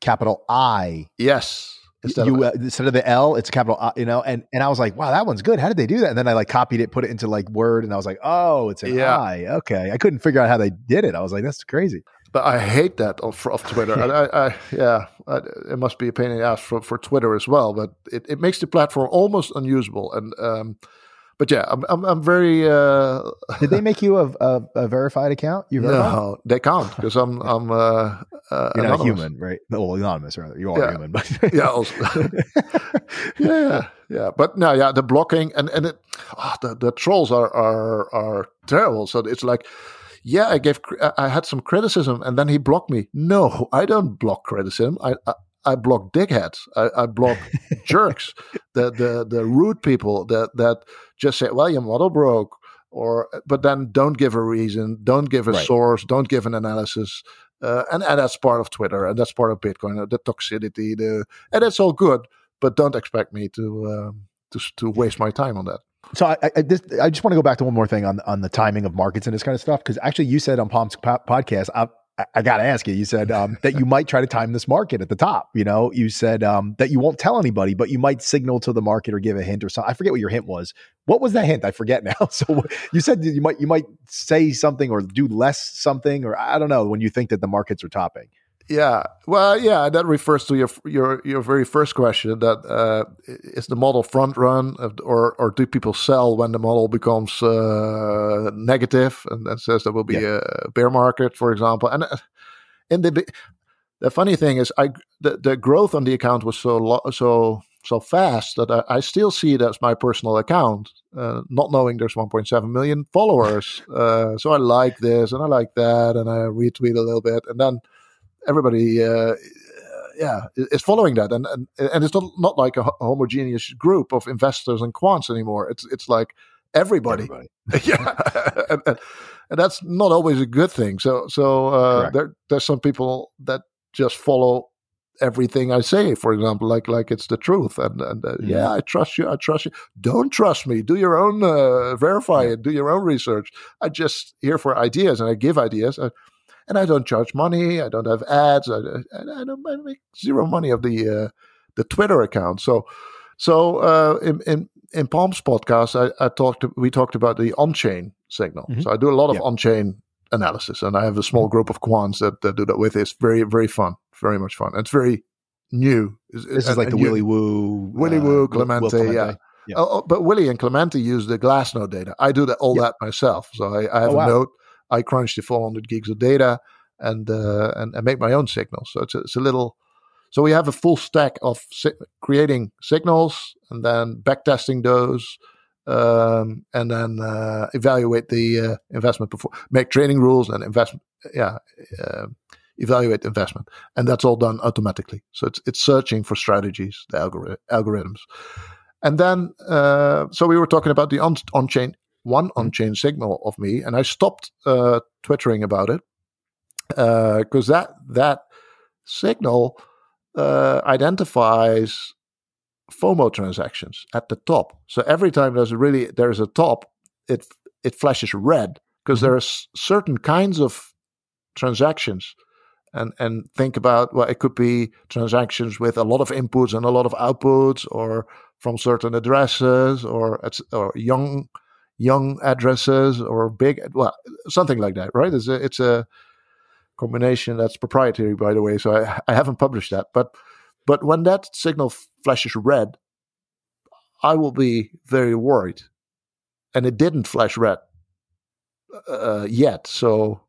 Speaker 2: capital I.
Speaker 1: Yes,
Speaker 2: instead you, of uh, instead of the L, it's capital, uh, you know, and and I was like, wow, that one's good. How did they do that? And then I like copied it, put it into like Word, and I was like, oh, it's an yeah. I. Okay, I couldn't figure out how they did it. I was like, that's crazy.
Speaker 1: But I hate that of, of Twitter. I, I, yeah, I, it must be a pain in the ass for, for Twitter as well. But it, it makes the platform almost unusable. And um, but yeah, I'm I'm, I'm very. Uh, (laughs)
Speaker 2: Did they make you a, a, a verified account? You verified?
Speaker 1: no, they can't because I'm (laughs) I'm uh,
Speaker 2: uh, you're not human, right? Well, anonymous rather. You are
Speaker 1: yeah.
Speaker 2: human, but (laughs)
Speaker 1: yeah, yeah, yeah. But no, yeah, the blocking and and it, oh, the the trolls are are are terrible. So it's like. Yeah, I gave. I had some criticism, and then he blocked me. No, I don't block criticism. I, I I block dickheads. I, I block (laughs) jerks, the the the rude people that that just say, "Well, your model broke," or but then don't give a reason, don't give a right. source, don't give an analysis, uh, and and that's part of Twitter and that's part of Bitcoin, uh, the toxicity, the and that's all good. But don't expect me to um, to to waste my time on that.
Speaker 2: So I, I, this, I just want to go back to one more thing on on the timing of markets and this kind of stuff because actually you said on Pomp's podcast I, I got to ask you. You said um, that you might try to time this market at the top. You know, you said um, that you won't tell anybody, but you might signal to the market or give a hint or something. I forget what your hint was. What was that hint? I forget now. (laughs) So you said you might you might say something or do less something, or I don't know when you think that the markets are topping.
Speaker 1: Yeah, well, yeah, that refers to your your your very first question. That uh, is the model front run, or or do people sell when the model becomes uh, negative and, and says there will be yeah. a bear market, for example? And uh, in the the funny thing is, I the, the growth on the account was so lo- so so fast that I, I, still see it as my personal account, uh, not knowing there's 1.7 million followers. Uh, so I like this and I like that, and I retweet a little bit, and then everybody uh, yeah, is following that, and and and it's not not like a homogeneous group of investors and quants anymore. It's it's like everybody, everybody. (laughs) yeah, (laughs) and, and, and, that's not always a good thing. So so uh, there there's some people that just follow everything I say, for example, like like it's the truth. And, and uh, yeah. yeah. I trust you. I trust you. Don't trust me. Do your own, uh, verify it. Do your own research. I just here for ideas, and I give ideas. Uh, and I don't charge money. I don't have ads. I, I, I don't I make zero money of the uh, the Twitter account. So so uh, in in in Pomp's podcast, I, I talked. We talked about the on chain signal. Mm-hmm. So I do a lot of yeah. on chain analysis, and I have a small mm-hmm. group of quants that, that do that with. It's very very fun very much fun. It's very new.
Speaker 2: It's, this is like the new, Willy Woo,
Speaker 1: Willy uh, Woo, Clemente, Will, Clemente. yeah. yeah. Oh, oh, but Willy and Clemente use the Glassnode data. I do that all that myself. So I, I have oh, a wow. I crunch the 400 gigs of data and uh, and, and make my own signals. So it's a, it's a little. So we have a full stack of si- creating signals and then backtesting those. Um, and then uh, evaluate the uh, investment before make trading rules and investment yeah uh, evaluate investment, and that's all done automatically. So it's it's searching for strategies, the algori- algorithms, and then uh, so we were talking about the on on chain one mm-hmm. on chain signal of me, and I stopped uh, twittering about it because uh, that that signal uh, identifies FOMO transactions at the top. So every time there's a really there's a top, it it flashes red because mm-hmm. there are certain kinds of transactions and and think about well it could be transactions with a lot of inputs and a lot of outputs or from certain addresses or or young young addresses or big well something like that right it's a, it's a combination that's proprietary by the way so I, I haven't published that but but when that signal flashes red i will be very worried and it didn't flash red uh, yet so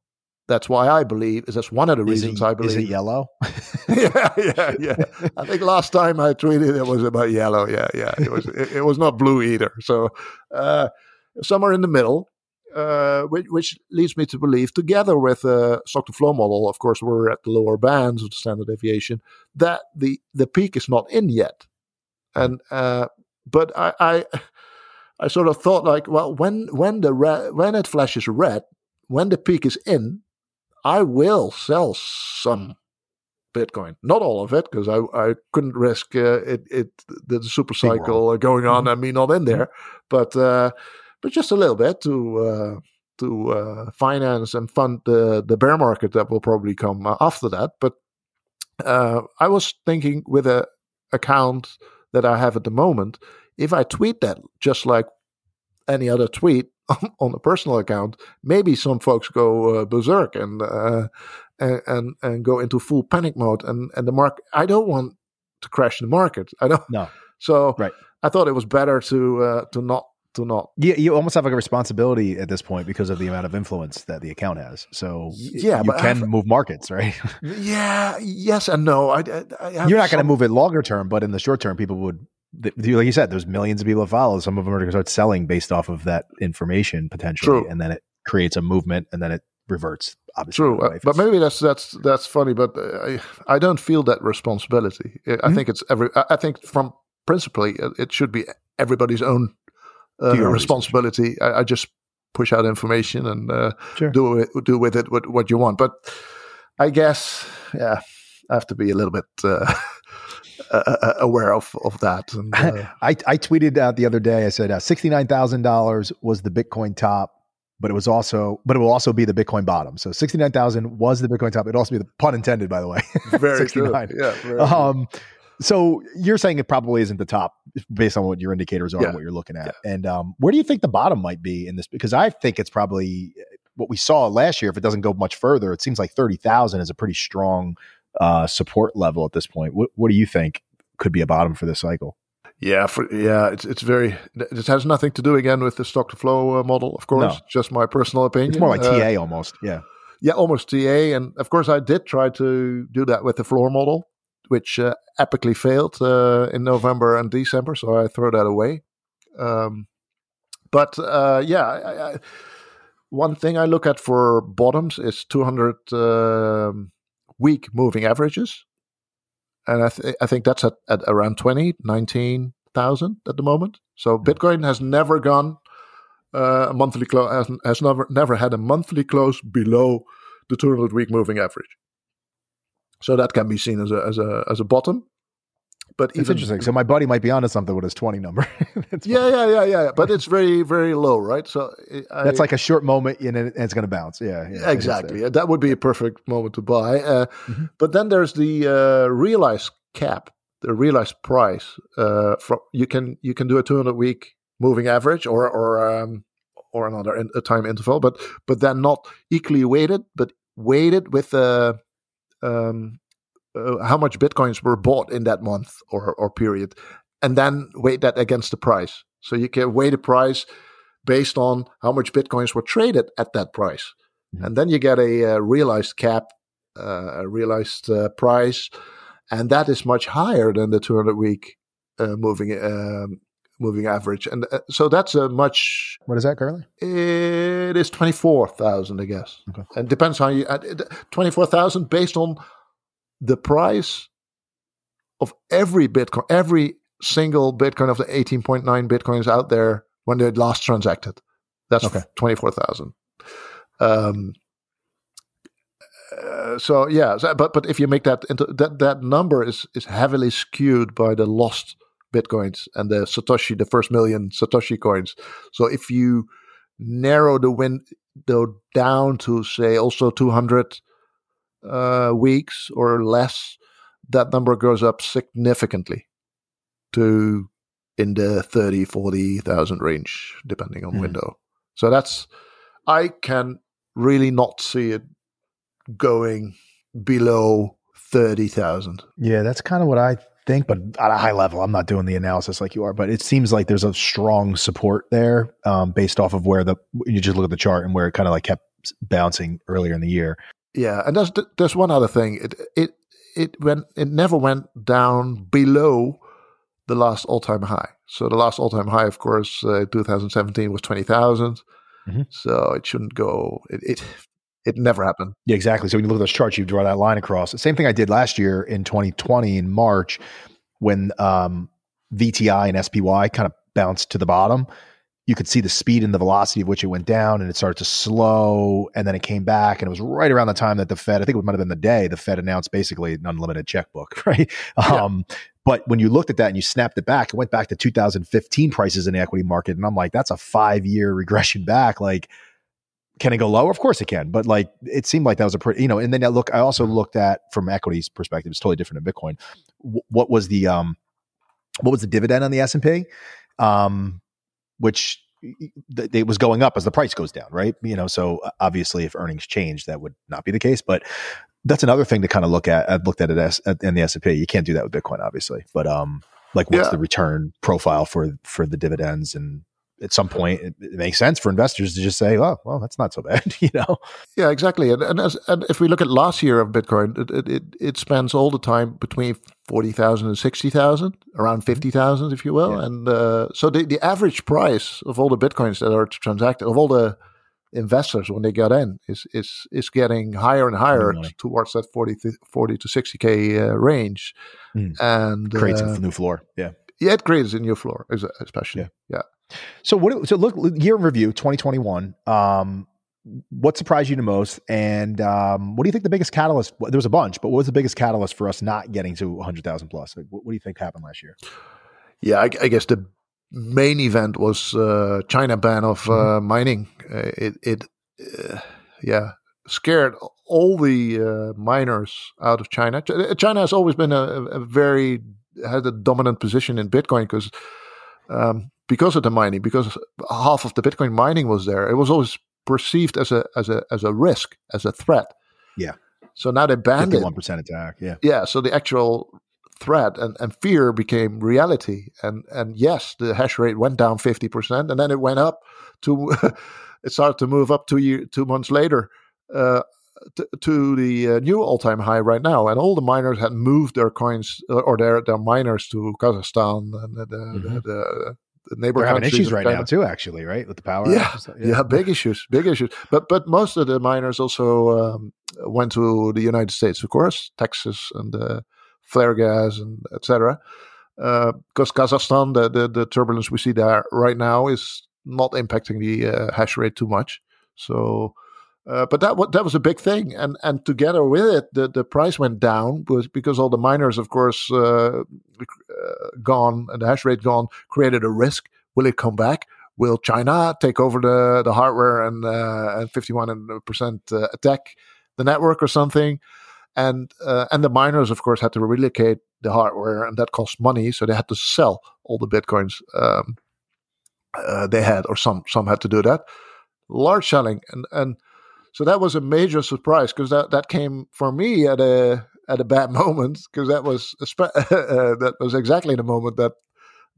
Speaker 1: that's why I believe is that's one of the reasons
Speaker 2: it,
Speaker 1: I believe.
Speaker 2: Is it yellow? (laughs) (laughs)
Speaker 1: yeah, yeah, yeah. I think last time I tweeted it was about yellow. Yeah, yeah. It was it, it was not blue either. So uh, somewhere in the middle, uh, which, which, leads me to believe, together with uh, stock to flow model, of course, we're at the lower bands of the standard deviation, that the the peak is not in yet. And uh, but I, I I sort of thought like, well, when when the red, when it flashes red, when the peak is in, I will sell some Bitcoin, not all of it, because I, I couldn't risk uh, it, it the super cycle going on mm-hmm. and me not in there, but uh, but just a little bit to uh, to uh, finance and fund the the bear market that will probably come after that. But uh, I was thinking with a account that I have at the moment, if I tweet that just like any other tweet, (laughs) on a personal account, maybe some folks go uh, berserk and, uh, and and and go into full panic mode. And and the market, I don't want to crash the market. I don't.
Speaker 2: No. (laughs)
Speaker 1: So right. I thought it was better to uh, to not to not.
Speaker 2: Yeah, you almost have like a responsibility at this point because of the amount of influence that the account has. So yeah, you can move markets, right? (laughs)
Speaker 1: yeah, yes and no. I, I,
Speaker 2: I You're not going to move it longer term, but in the short term, people would like you said, there's millions of people that follow. Some of them are going to start selling based off of that information potentially, True. and then it creates a movement, and then it reverts. Obviously,
Speaker 1: True, uh, but maybe that's that's that's funny. But I I don't feel that responsibility. I mm-hmm. think it's every. I think from principally it should be everybody's own uh, responsibility. I, I, just push out information and uh, sure. do it do with it what, what you want. But I guess yeah, I have to be a little bit. Uh, (laughs) aware of of that. And, (laughs) uh,
Speaker 2: I I tweeted out the other day. I said uh, sixty nine thousand dollars was the Bitcoin top, but it was also but it will also be the Bitcoin bottom. So sixty nine thousand was the Bitcoin top. It also be the pun intended, by the way. (laughs)
Speaker 1: Very true. Yeah. Very um,
Speaker 2: true. So you're saying it probably isn't the top based on what your indicators are yeah. and what you're looking at. Yeah. And um, where do you think the bottom might be in this? Because I think it's probably what we saw last year. If it doesn't go much further, it seems like thirty thousand is a pretty strong uh, support level at this point. What, what do you think could be a bottom for this cycle?
Speaker 1: Yeah, for, yeah, it's it's very. It has nothing to do again with the stock to flow uh, model, of course. No. Just my personal opinion.
Speaker 2: It's more like uh, TA almost. Yeah.
Speaker 1: Yeah, almost TA, and of course I did try to do that with the floor model, which uh, epically failed uh, in November and December, so I throw that away. Um, but uh, yeah, I, I, one thing I look at for bottoms is 200 um, week moving averages. and I, th- I think that's at, at around 20, 19,000 at the moment. So Bitcoin has never gone uh, a monthly close, has, has never never had a monthly close below the 200 week moving average. So that can be seen as a as a as a bottom. But
Speaker 2: It's interesting. So my buddy might be onto something with his 20 number. (laughs)
Speaker 1: yeah, yeah, yeah, yeah. But it's very very low, right? So I,
Speaker 2: that's like a short moment and it's going to bounce. Yeah. yeah
Speaker 1: exactly.
Speaker 2: that-
Speaker 1: would be a perfect moment to buy. Uh,
Speaker 2: Mhm.
Speaker 1: But then there's the uh, realized cap, the realized price. Uh, from you can you can do a 200 week moving average or or um, or another in, a time interval, but but then not equally weighted, but weighted with uh, um, uh, how much bitcoins were bought in that month or or period, and then weight that against the price. So you can weigh the price based on how much bitcoins were traded at that price,
Speaker 2: Mhm.
Speaker 1: and then you get a, uh realized cap, uh, a realized uh, price, and that is much higher than the 200 week uh, moving um, moving average, and uh, so that's a much
Speaker 2: What is that currently?
Speaker 1: it is twenty four thousand, I guess.
Speaker 2: Okay.
Speaker 1: And depends how you twenty four thousand based on the price of every Bitcoin, every single Bitcoin of the eighteen point nine Bitcoins out there when they last transacted. That's
Speaker 2: Okay.
Speaker 1: twenty four thousand. Um. uh, so yeah, so- but but if you make that into that that number is is heavily skewed by the lost bitcoins and the satoshi, the first million satoshi coins. So if you narrow the window down to say also 200 uh, weeks or less, that number goes up significantly to in the 30, 40,000 range, depending on
Speaker 2: Hmm.
Speaker 1: window. So that's, I can really not see it going below 30,000.
Speaker 2: Yeah, that's kind of what I think, but at a high level, I'm not doing the analysis like you are, but it seems like there's a strong support there um, based off of where the you just look at the chart and where it kind of like kept bouncing earlier in the year.
Speaker 1: Yeah, and there's there's one other thing. It it it went it never went down below the last all time high. So the last all time high, of course, uh, 2017 was twenty
Speaker 2: Mhm.
Speaker 1: So it shouldn't go. It, it it never happened.
Speaker 2: Yeah, exactly. So when you look at those charts, you draw that line across. The same thing I did last year in 2020 in March when um, VTI and SPY kind of bounced to the bottom. You could see the speed and the velocity of which it went down, and it started to slow, and then it came back, and it was right around the time that the Fed, I think it might have been the day the Fed announced basically an unlimited checkbook, (laughs) right?
Speaker 1: Yeah.
Speaker 2: Um, but when you looked at that and you snapped it back, it went back to 2015 prices in the equity market, and I'm like, that's a five year regression back, like can it go lower? Of course it can, but like it seemed like that was a pretty, you know. And then I look, I also looked at from equities perspective. It's totally different in Bitcoin. W- what was the um, what was the dividend on the S and P? Um, which th- it was going up as the price goes down, right? You know, so uh, obviously if earnings change, that would not be the case. But that's another thing to kind of look at. I've looked at it as at, in the S and P. You can't do that with Bitcoin, obviously. But um, like what's
Speaker 1: Yeah.
Speaker 2: the return profile for for the dividends and at some point it, it makes sense for investors to just say, "Oh, well, that's not so bad," (laughs) you know.
Speaker 1: Yeah, exactly. And and, as, and if we look at last year of Bitcoin, it it, it, all the time between forty thousand and sixty thousand, around fifty thousand, if you will.
Speaker 2: Yeah.
Speaker 1: And uh, so the the average price of all the bitcoins that are transacted, of all the investors when they got in, is is is getting higher and higher
Speaker 2: money.
Speaker 1: towards that 40, to- 40 to sixty k uh, range.
Speaker 2: Mm.
Speaker 1: And
Speaker 2: Creates
Speaker 1: uh,
Speaker 2: a new floor. Yeah.
Speaker 1: yeah, it creates a new floor, especially.
Speaker 2: Yeah. So what? So look, year in review, 2021. Um, what surprised you the most, and um, what do you think the biggest catalyst? There was a bunch, but what was the biggest catalyst for us not getting to 100,000 plus? Like, what, what do you think happened last year?
Speaker 1: Yeah, I, I guess the main event was uh, China ban of uh, mining. Uh, it, it uh, yeah, scared all the uh, miners out of China. China has always been a, a a very had a dominant position in Bitcoin because um, because of the mining, because half of the Bitcoin mining was there. It was always perceived as a as a as a risk, as a threat.
Speaker 2: Yeah.
Speaker 1: So now they banned it.
Speaker 2: 51% attack. Yeah.
Speaker 1: yeah so the actual threat and, and fear became reality and and yes the hash rate went down 50% and then it went up to (laughs) it started to move up two year two months later uh, to, to the uh, new all-time high right now and all the miners had moved their coins uh, or their their miners to kazakhstan and the,
Speaker 2: Mhm.
Speaker 1: the, the, the neighbor
Speaker 2: They're having issues right
Speaker 1: China.
Speaker 2: now too, actually, right? With the power.
Speaker 1: Yeah,
Speaker 2: outages.
Speaker 1: yeah, big issues, big issues. But but most of the miners also um, went to the United States, of course, Texas and uh, flare gas and etc. Because uh, Kazakhstan, the, the, the turbulence we see there right now is not impacting the uh, hash rate too much. So, uh, but that that was a big thing, and and together with it, the, the price went down because all the miners, of course, uh, uh, gone and the hash rate gone, created a risk. Will it come back? Will China take over the the hardware and uh, and fifty one percent attack the network or something? And and the miners, of course, had to relocate the hardware, and that cost money, so they had to sell all the bitcoins. Um, uh, they had, or some some had to do that. Large selling, and and so that was a major surprise because that that came for me at a at a bad (laughs) moment because that was spe- uh, (laughs) that was exactly the moment that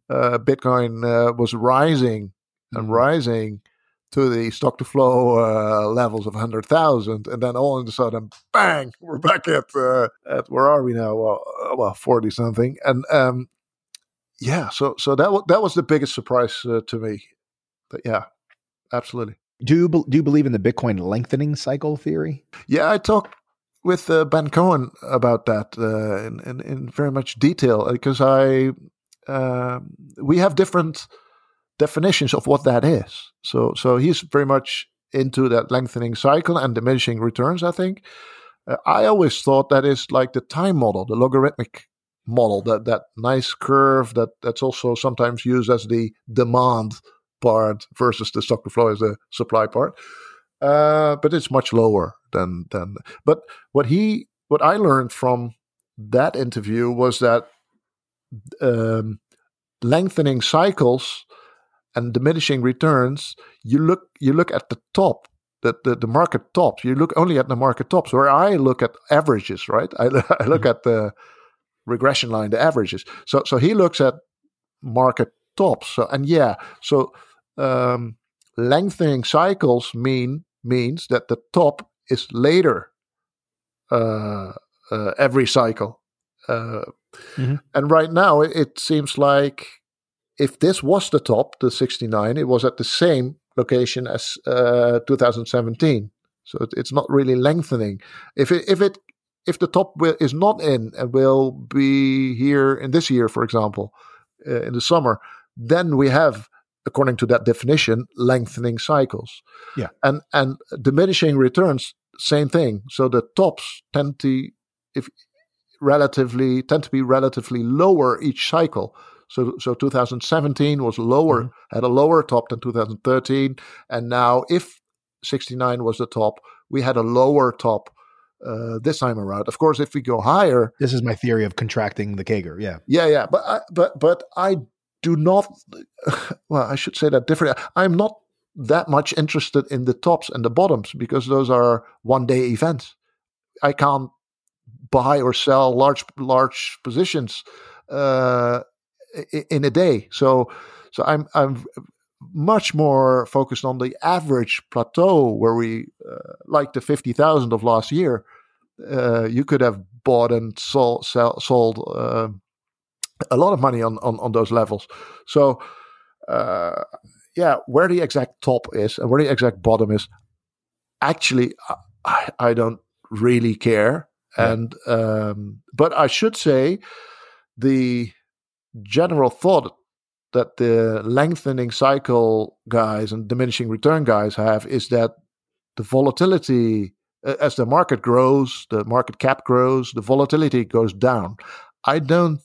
Speaker 1: uh, Bitcoin uh, was rising and mm-hmm. rising to the stock to flow uh, levels of 100,000 and then all of a sudden bang (laughs) we're back at uh, at where are we now well, uh, well 40 something and um, yeah, so so that w- that was the biggest surprise uh, to me. But yeah, absolutely.
Speaker 2: Do you do you believe in the Bitcoin lengthening cycle theory?
Speaker 1: Yeah, I talked with uh, Ben Cowen about that uh, in, in, in very much detail because I um, we have different definitions of what that is. So so he's very much into that lengthening cycle and diminishing returns. I think. Uh, I always thought that is like the time model, the logarithmic model, that that nice curve that that's also sometimes used as the demand part versus the stock to flow as the supply part. Uh, but it's much lower than than. But what he what I learned from that interview was that um, lengthening cycles and diminishing returns. You look you look at the top the, the, the, market tops. You look only at the market tops, where I look at averages, right? I, (laughs) I look mm-hmm. at the regression line, the averages. So so he looks at market tops. So and yeah, so um, lengthening cycles mean means that the top is later uh, uh, every cycle. Uh, mm-hmm. And right now, it, it, seems like if this was the top, the 69, it was at the same location as uh, 2017. So it, it's not really lengthening. If it if it if the top will, is not in and will be here in this year, for example, uh, in the summer, then we have, according to that definition, lengthening cycles.
Speaker 2: Yeah,
Speaker 1: and and diminishing returns, same thing. So the tops tend to, if relatively, tend to be relatively lower each cycle. So, so 2017 was lower, mm-hmm. had a lower top than 2013, and now if 69 was the top, we had a lower top uh, this time around. Of course, if we go higher,
Speaker 2: this is my theory of contracting the CAGR. Yeah,
Speaker 1: yeah, yeah. But I, but but I do not. (laughs) Well, I should say that differently. I'm not that much interested in the tops and the bottoms because those are one day events. I can't buy or sell large large positions uh, in a day. So so I'm I'm much more focused on the average plateau where we, uh, like the 50,000 of last year, uh, you could have bought and sold, sold uh, a lot of money on, on, on those levels. So, uh, yeah, where the exact top is and where the exact bottom is, actually, I, I don't really care. Yeah. And, um, but I should say, the general thought that the lengthening cycle guys and diminishing return guys have is that the volatility as the market grows, the market cap grows, the volatility goes down. I don't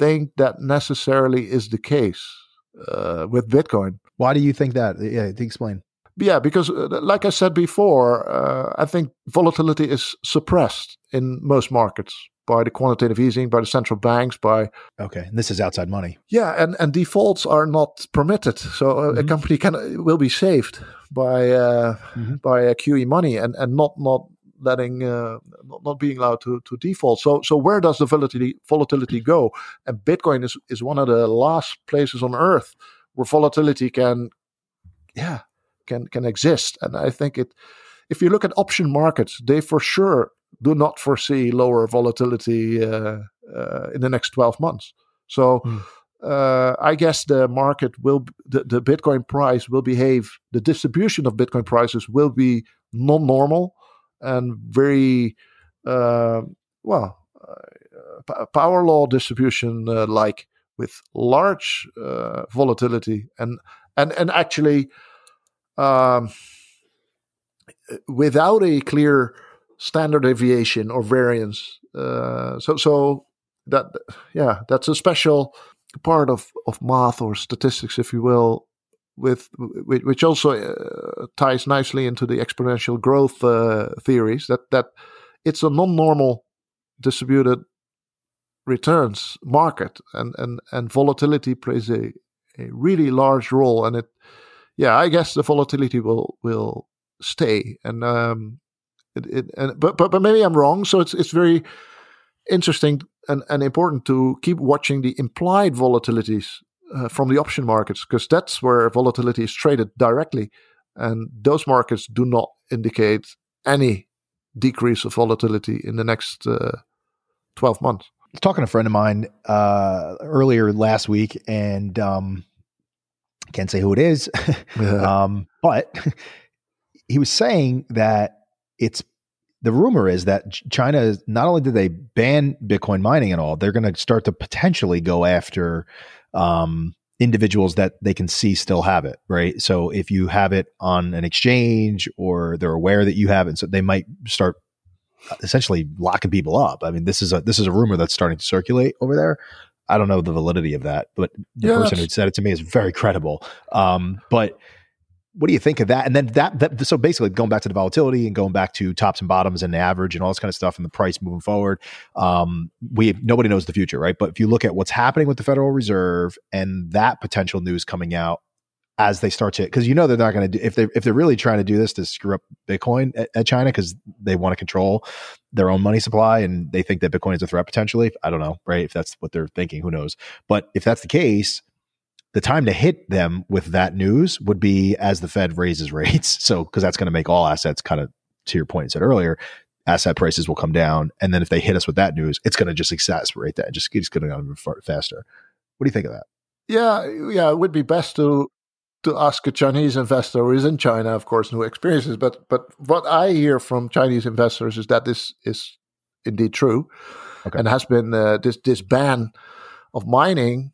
Speaker 1: think that necessarily is the case uh, with Bitcoin.
Speaker 2: Why do you think that? Yeah, explain.
Speaker 1: Yeah, because uh, like I said before, uh, I think volatility is suppressed in most markets by the quantitative easing, by the central banks, by
Speaker 2: okay, and this is outside money.
Speaker 1: Yeah, and and defaults are not permitted, so mm-hmm. a company can will be saved by uh, mm-hmm. by a QE money and and not not letting uh, not, being allowed to to default. So so where does the volatility volatility go? And Bitcoin is is one of the last places on earth where volatility can yeah can can exist, and I think it. If you look at option markets, they for sure do not foresee lower volatility uh, uh, in the next 12 months. So mm. uh, I guess the market will, the, the Bitcoin price will behave, the distribution of Bitcoin prices will be non normal and very, uh, well, uh, power law distribution uh, like with large uh, volatility and and and actually um, without a clear standard deviation or variance. So so that yeah, that's a special part of of math or statistics, if you will, with which also uh, ties nicely into the exponential growth uh, theories. That that it's a non-normal distributed returns market, and and and volatility plays a a really large role. And it, yeah, I guess the volatility will will stay, and um, it, it and but but but maybe I'm wrong. So it's it's very interesting and, and important to keep watching the implied volatilities uh, from the option markets because that's where volatility is traded directly, and those markets do not indicate any decrease of volatility in the next uh, 12 months.
Speaker 2: I was talking to a friend of mine uh, earlier last week, and um, can't say who it is, (laughs) yeah. um, but he was saying that it's the rumor is that China not only did they ban Bitcoin mining and all, they're going to start to potentially go after um, individuals that they can see still have it, right? So if you have it on an exchange or they're aware that you have it, so they might start uh, essentially locking people up. I mean, this is a this is a rumor that's starting to circulate over there. I don't know the validity of that, but the yeah, person who said it to me is very credible. Um, but what do you think of that? And then that, that, so basically going back to the volatility and going back to tops and bottoms and average and all this kind of stuff and the price moving forward. Um, we nobody knows the future, right? But if you look at what's happening with the Federal Reserve and that potential news coming out as they start to, because you know they're not going to if they if they're really trying to do this to screw up Bitcoin at, at China because they want to control their own money supply and they think that Bitcoin is a threat potentially. I don't know, right? If that's what they're thinking, who knows? But if that's the case the time to hit them with that news would be as the Fed raises (laughs) rates. So, because that's going to make all assets kind of, to your point, you said earlier, asset prices will come down. And then if they hit us with that news, it's going to just exacerbate that. Just it's going to go even faster. What do you think of that?
Speaker 1: Yeah, yeah, it would be best to to ask a Chinese investor who is in China, of course, who experiences. But but what I hear from Chinese investors is that this is indeed true, okay. and has been uh, this this ban of mining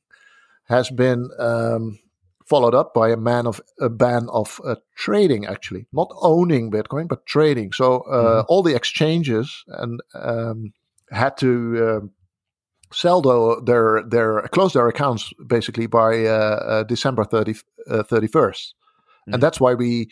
Speaker 1: has been um, followed up by a man of a ban of uh, trading, actually, not owning Bitcoin but trading. So uh, mm-hmm. all the exchanges and um, had to uh, sell their their close their accounts basically by uh, uh, December 30, 31st, uh, mm-hmm. and that's why we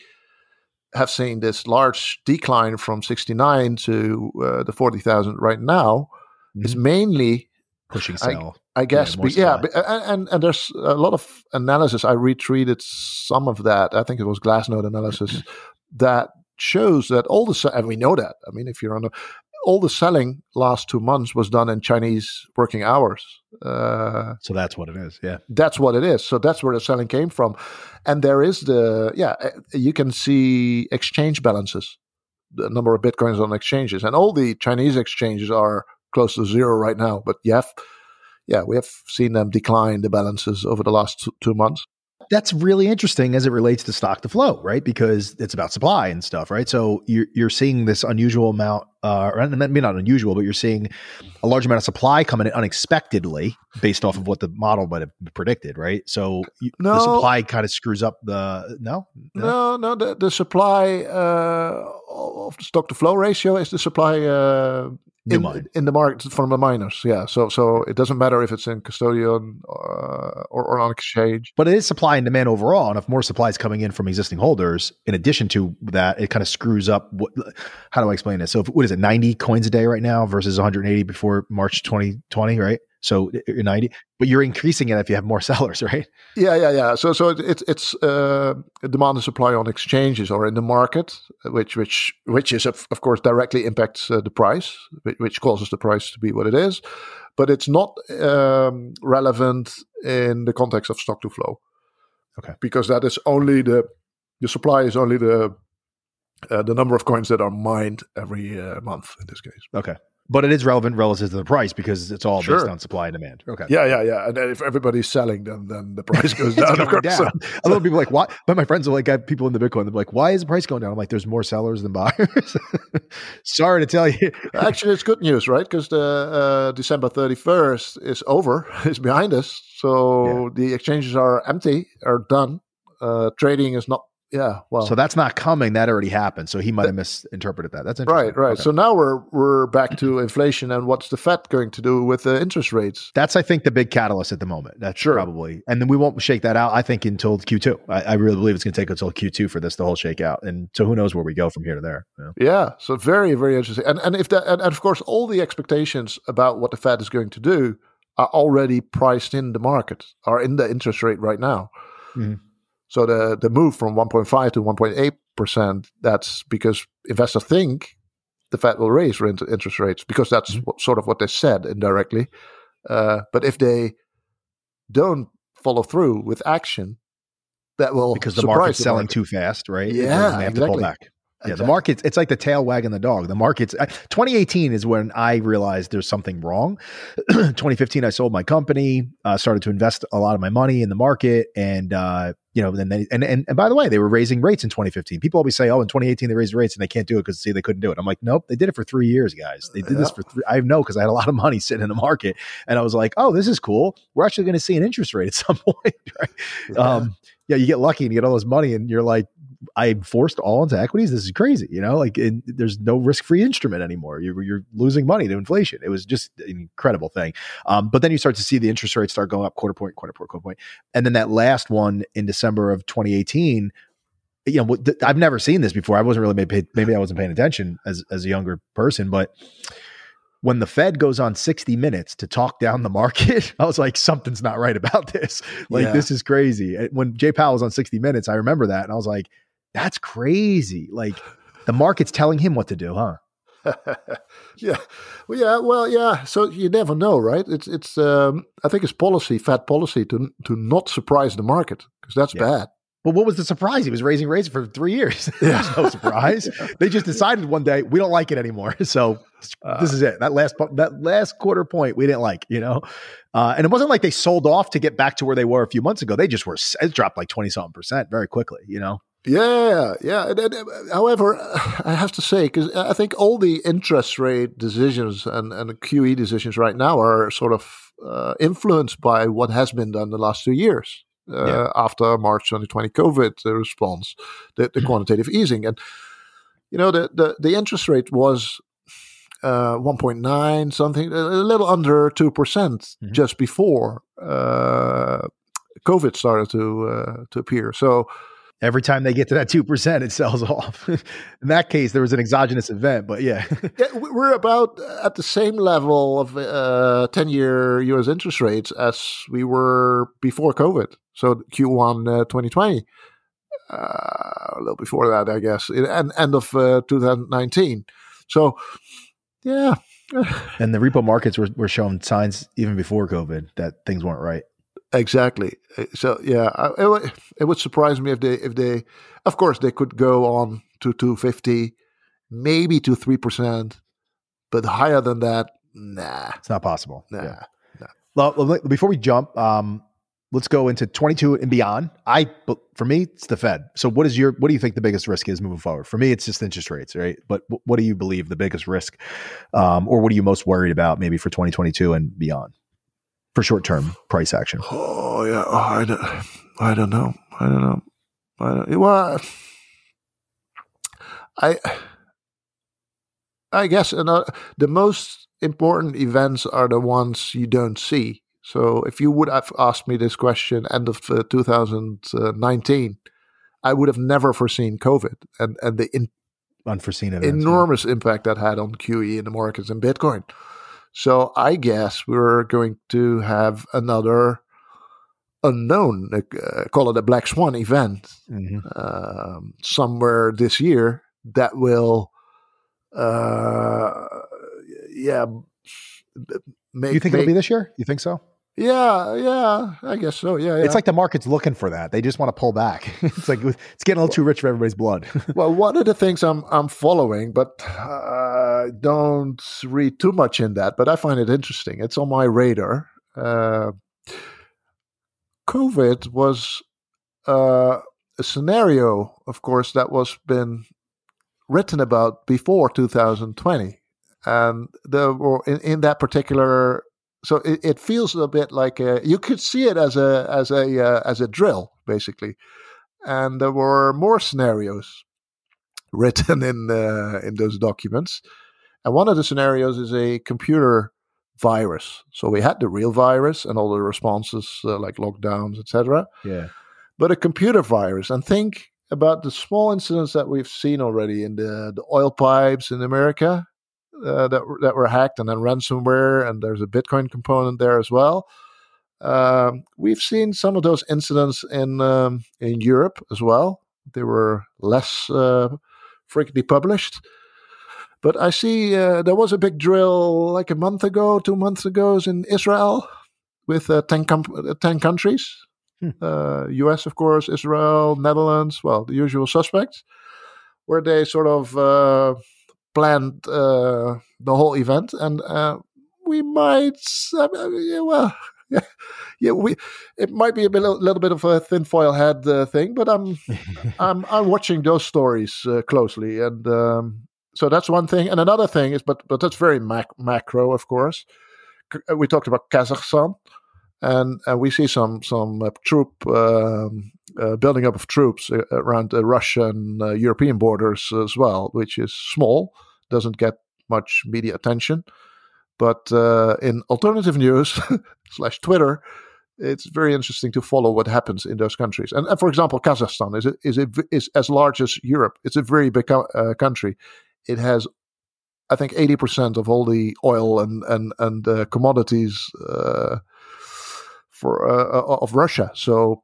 Speaker 1: have seen this large decline from 69 to the 40,000 right now. Mm-hmm. Is mainly
Speaker 2: pushing sell.
Speaker 1: I, I guess, yeah, yeah and and there's a lot of analysis. I retweeted some of that. I think it was Glassnode analysis that shows that all the and we know that. I mean, if you're on the all the selling last two months was done in Chinese working hours.
Speaker 2: Uh, so that's what it is. Yeah,
Speaker 1: that's what it is. So that's where the selling came from, and there is the yeah. Uh, you can see exchange balances, the number of bitcoins on exchanges, and all the Chinese exchanges are close to zero right now. But yeah, yeah, we have seen them decline the balances over the last two months.
Speaker 2: That's really interesting as it relates to stock to flow, right? Because it's about supply and stuff, right? So you're you're seeing this unusual amount, uh, or maybe not unusual, but you're seeing a large amount of supply coming in unexpectedly based off of what the model might have predicted, right? So you, no, the supply kind of screws up the no,
Speaker 1: no, no. no the, the supply uh, of the stock to flow ratio is the supply uh, in, in, the market from the miners. Yeah, so so it doesn't matter if it's in custodian uh, or, or on exchange,
Speaker 2: but it is supply and demand overall. And if more supply is coming in from existing holders, in addition to that, it kind of screws up. What, how do I explain this? So if, what is it, ninety coins a day right now versus one hundred eighty before March twenty twenty, right? So you're 90, but you're increasing it if you have more (laughs) sellers, right?
Speaker 1: Yeah, yeah, yeah. So so it's it's uh, demand and supply on exchanges or in the market, which which which is of, of course directly impacts uh, the price, which causes the price to be what it is, but it's not um, relevant in the context of stock to flow.
Speaker 2: Okay,
Speaker 1: because that is only the the supply is only the uh, the number of coins that are mined every uh, month in this case.
Speaker 2: Okay. But it is relevant relative to the price because it's all
Speaker 1: Sure.
Speaker 2: based on supply and demand. Okay.
Speaker 1: Yeah, yeah, yeah. And if everybody's selling, then then the price (laughs) goes down. of course.
Speaker 2: down. A lot of people are like, why? But my friends are like, got people in the Bitcoin. They're like, why is the price going down? I'm like, there's more sellers than buyers. (laughs) Sorry to tell you.
Speaker 1: Actually, it's good news, right? Because the uh, December 31st is over, (laughs) is behind us. So the exchanges are empty, are done. Uh, trading is not, yeah, well.
Speaker 2: So that's not coming. That already happened. So he might have misinterpreted that. That's interesting.
Speaker 1: right, right.
Speaker 2: Okay.
Speaker 1: So now we're we're back to inflation, and what's the Fed going to do with the interest rates?
Speaker 2: That's, I think, the big catalyst at the moment. That's
Speaker 1: Sure.
Speaker 2: probably, and then we won't shake that out. I think until Q2. I, I really believe it's going to take until Q2 for this to whole shake out. And so who knows where we go from here to there. you know?
Speaker 1: Yeah, so very, very interesting. And and if that, and, and of course, all the expectations about what the Fed is going to do are already priced in the market, are in the interest rate right now.
Speaker 2: Mhm.
Speaker 1: So the the move from 1.5 to 1.8 percent, that's because investors think the Fed will raise rent- interest rates because that's
Speaker 2: Mhm.
Speaker 1: what, sort of what they said indirectly. Uh, but if they don't follow through with action, that will
Speaker 2: Because the market's
Speaker 1: the
Speaker 2: selling
Speaker 1: market.
Speaker 2: too fast, right?
Speaker 1: Yeah,
Speaker 2: they have to pull
Speaker 1: exactly.
Speaker 2: back. Yeah, the market's it's like the tail wagging the dog. The market's I- 2018 is when I realized there's something wrong. (clears throat) 2015, I sold my company, uh, started to invest a lot of my money in the market, and uh, you know, then they and, and and by the way, they were raising rates in 2015. People always say, "Oh, in 2018 they raised rates and they can't do it because see they couldn't do it." I'm like, nope, they did it for three years, guys. They did this for three. I know because I had a lot of money sitting in the market, and I was like, oh, this is cool. We're actually going to see an interest rate at some (laughs) point, right?
Speaker 1: Yeah.
Speaker 2: Um, yeah, you get lucky and you get all this money, and you're like, I'm forced all into equities. This is crazy, you know. Like, it, there's no risk-free instrument anymore. You're you're losing money to inflation. It was just an incredible thing. Um, but then you start to see the interest rates start going up quarter point, quarter point, quarter point, and then that last one in December of 2018. You know, I've never seen this before. I wasn't really maybe maybe I wasn't paying attention as as a younger person, but when the Fed goes on 60 minutes to talk down the market, (laughs) I was like, something's not right about this. Like,
Speaker 1: Yeah.
Speaker 2: this is crazy. When Jay Powell was on 60 minutes, I remember that. And I was like, that's crazy. Like, the market's telling him what to do, huh? (laughs)
Speaker 1: yeah, well, yeah, well, yeah. So you never know, right? It's it's. Um, I think it's policy, Fed policy, to to not surprise the market because that's
Speaker 2: Yeah.
Speaker 1: bad.
Speaker 2: Well, what was the surprise? He was raising rates for three years. (laughs) There's no surprise. (laughs) They just decided one day we don't like it anymore. So this is it. That last that last quarter point we didn't like, you know. Uh, and it wasn't like they sold off to get back to where they were a few months ago. They just were it dropped like twenty something percent very quickly, you know.
Speaker 1: Yeah, yeah. However, (sighs) I have to say because I think all the interest rate decisions and and QE decisions right now are sort of uh, influenced by what has been done the last two years. Uh,
Speaker 2: Yeah.
Speaker 1: After March 2020 COVID response, the, the quantitative easing, and you know the the, the interest rate was uh, 1.9 something, a little under two percent
Speaker 2: Mhm.
Speaker 1: just before uh, COVID started to uh, to appear. So
Speaker 2: Every time they get to that two percent, it sells (laughs) off. In that case, there was an exogenous event, but yeah, (laughs)
Speaker 1: yeah, we- we're about at the same level of uh, 10 year US interest rates as we were before COVID. So Q1 uh, 2020, uh, a little before that, I guess, in, and end of uh, 2019. So, yeah,
Speaker 2: and the repo markets were, were showing signs even before COVID that things weren't right.
Speaker 1: Exactly. Uh, So, yeah, it, would- it would surprise me if they, if they, of course, they could go on to 250, maybe to 3%, but higher than that, nah,
Speaker 2: It's not possible.
Speaker 1: nah.
Speaker 2: Yeah. Well, well, before we jump, um, let's go into 22 and beyond. I, for me, it's the Fed. So, what is your, what do you think the biggest risk is moving forward? For me, it's just interest rates, right? But what do you believe the biggest risk, um, or what are you most worried about, maybe for 2022 and beyond, for short term price action?
Speaker 1: Oh yeah, oh, I don't, I don't know, I don't know, I don't, well, I, I guess another, the most important events are the ones you don't see. So if you would have asked me this question end of uh, 2019, I would have never foreseen COVID and and the in,
Speaker 2: Unforeseen events. yeah.
Speaker 1: enormous impact that had on QE in the markets and Bitcoin. So I guess we're going to have another unknown, uh, call it a black swan event,
Speaker 2: Mhm.
Speaker 1: um, somewhere this year that will, uh, yeah, make.
Speaker 2: You think
Speaker 1: make,
Speaker 2: it'll be this year? You think so?
Speaker 1: Yeah, yeah, I guess so. Yeah, yeah.
Speaker 2: It's like the market's looking for that. They just want to pull back. (laughs) it's like it's getting a little too rich for everybody's blood. (laughs)
Speaker 1: well, one of the things I'm I'm following, but uh, don't read too much in that. But I find it interesting. It's on my radar. Uh, COVID was uh, a scenario, of course, that was been written about before 2020, and there were in, in that particular so it, it, feels a bit like a, you could see it as a as a uh, as a drill basically, and there were more scenarios (laughs) written in uh, in those documents, and one of the scenarios is a computer virus. So we had the real virus and all the responses uh, like lockdowns, etc.
Speaker 2: Yeah,
Speaker 1: but a computer virus, and think about the small incidents that we've seen already in the the oil pipes in America uh, that that were hacked, and then ransomware, and there's a Bitcoin component there as well. Um, we've seen some of those incidents in um, in Europe as well. They were less uh, frequently published, but I see uh, there was a big drill like a month ago, two months ago, in Israel with uh, 10, com- uh, 10 countries. Hmm. U.S., of course, Israel, Netherlands, well, the usual suspects, where they sort of planned uh, the whole event, and uh, we might, uh, yeah, well, (laughs) yeah, yeah, we it might be a little, little bit of a thin foil head uh, thing, but I'm (laughs) I'm I'm watching those stories uh, closely, and um, so that's one thing. And another thing is, but but that's very mac- macro, of course. Uh, we talked about Kazakhstan, and and we see some some troop um, uh, building up of troops uh, around the Russian uh, European borders as well, which is small, doesn't get much media attention. But uh, in alternative news (laughs) slash Twitter, it's very interesting to follow what happens in those countries. And, and for example, Kazakhstan is a, is a, is as large as Europe. It's a very big country. It has, I think, eighty percent of all the oil and and and uh, commodities uh, for uh, of Russia. So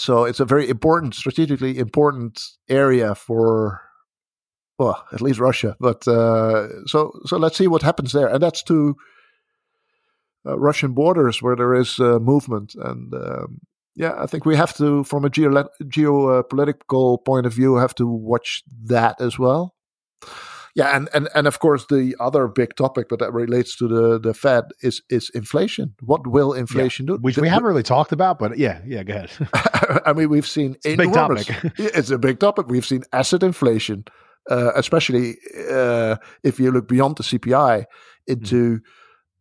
Speaker 1: so it's a very important, strategically important area for, well, at least Russia. But uh, so so let's see what happens there, and that's to uh, Russian borders where there is uh, movement, and um, yeah, I think we have to, from a geo- geopolitical point of view, have to watch that as well yeah, and, and and of course the other big topic, but that relates to the the Fed is is inflation. What will inflation
Speaker 2: yeah,
Speaker 1: do?
Speaker 2: Which we haven't really talked about, but yeah, yeah, go ahead. (laughs)
Speaker 1: I mean, we've seen
Speaker 2: it's enormous, a big
Speaker 1: topic. it's a big topic. We've seen asset inflation, uh, especially uh, if you look beyond the CPI into. Mm.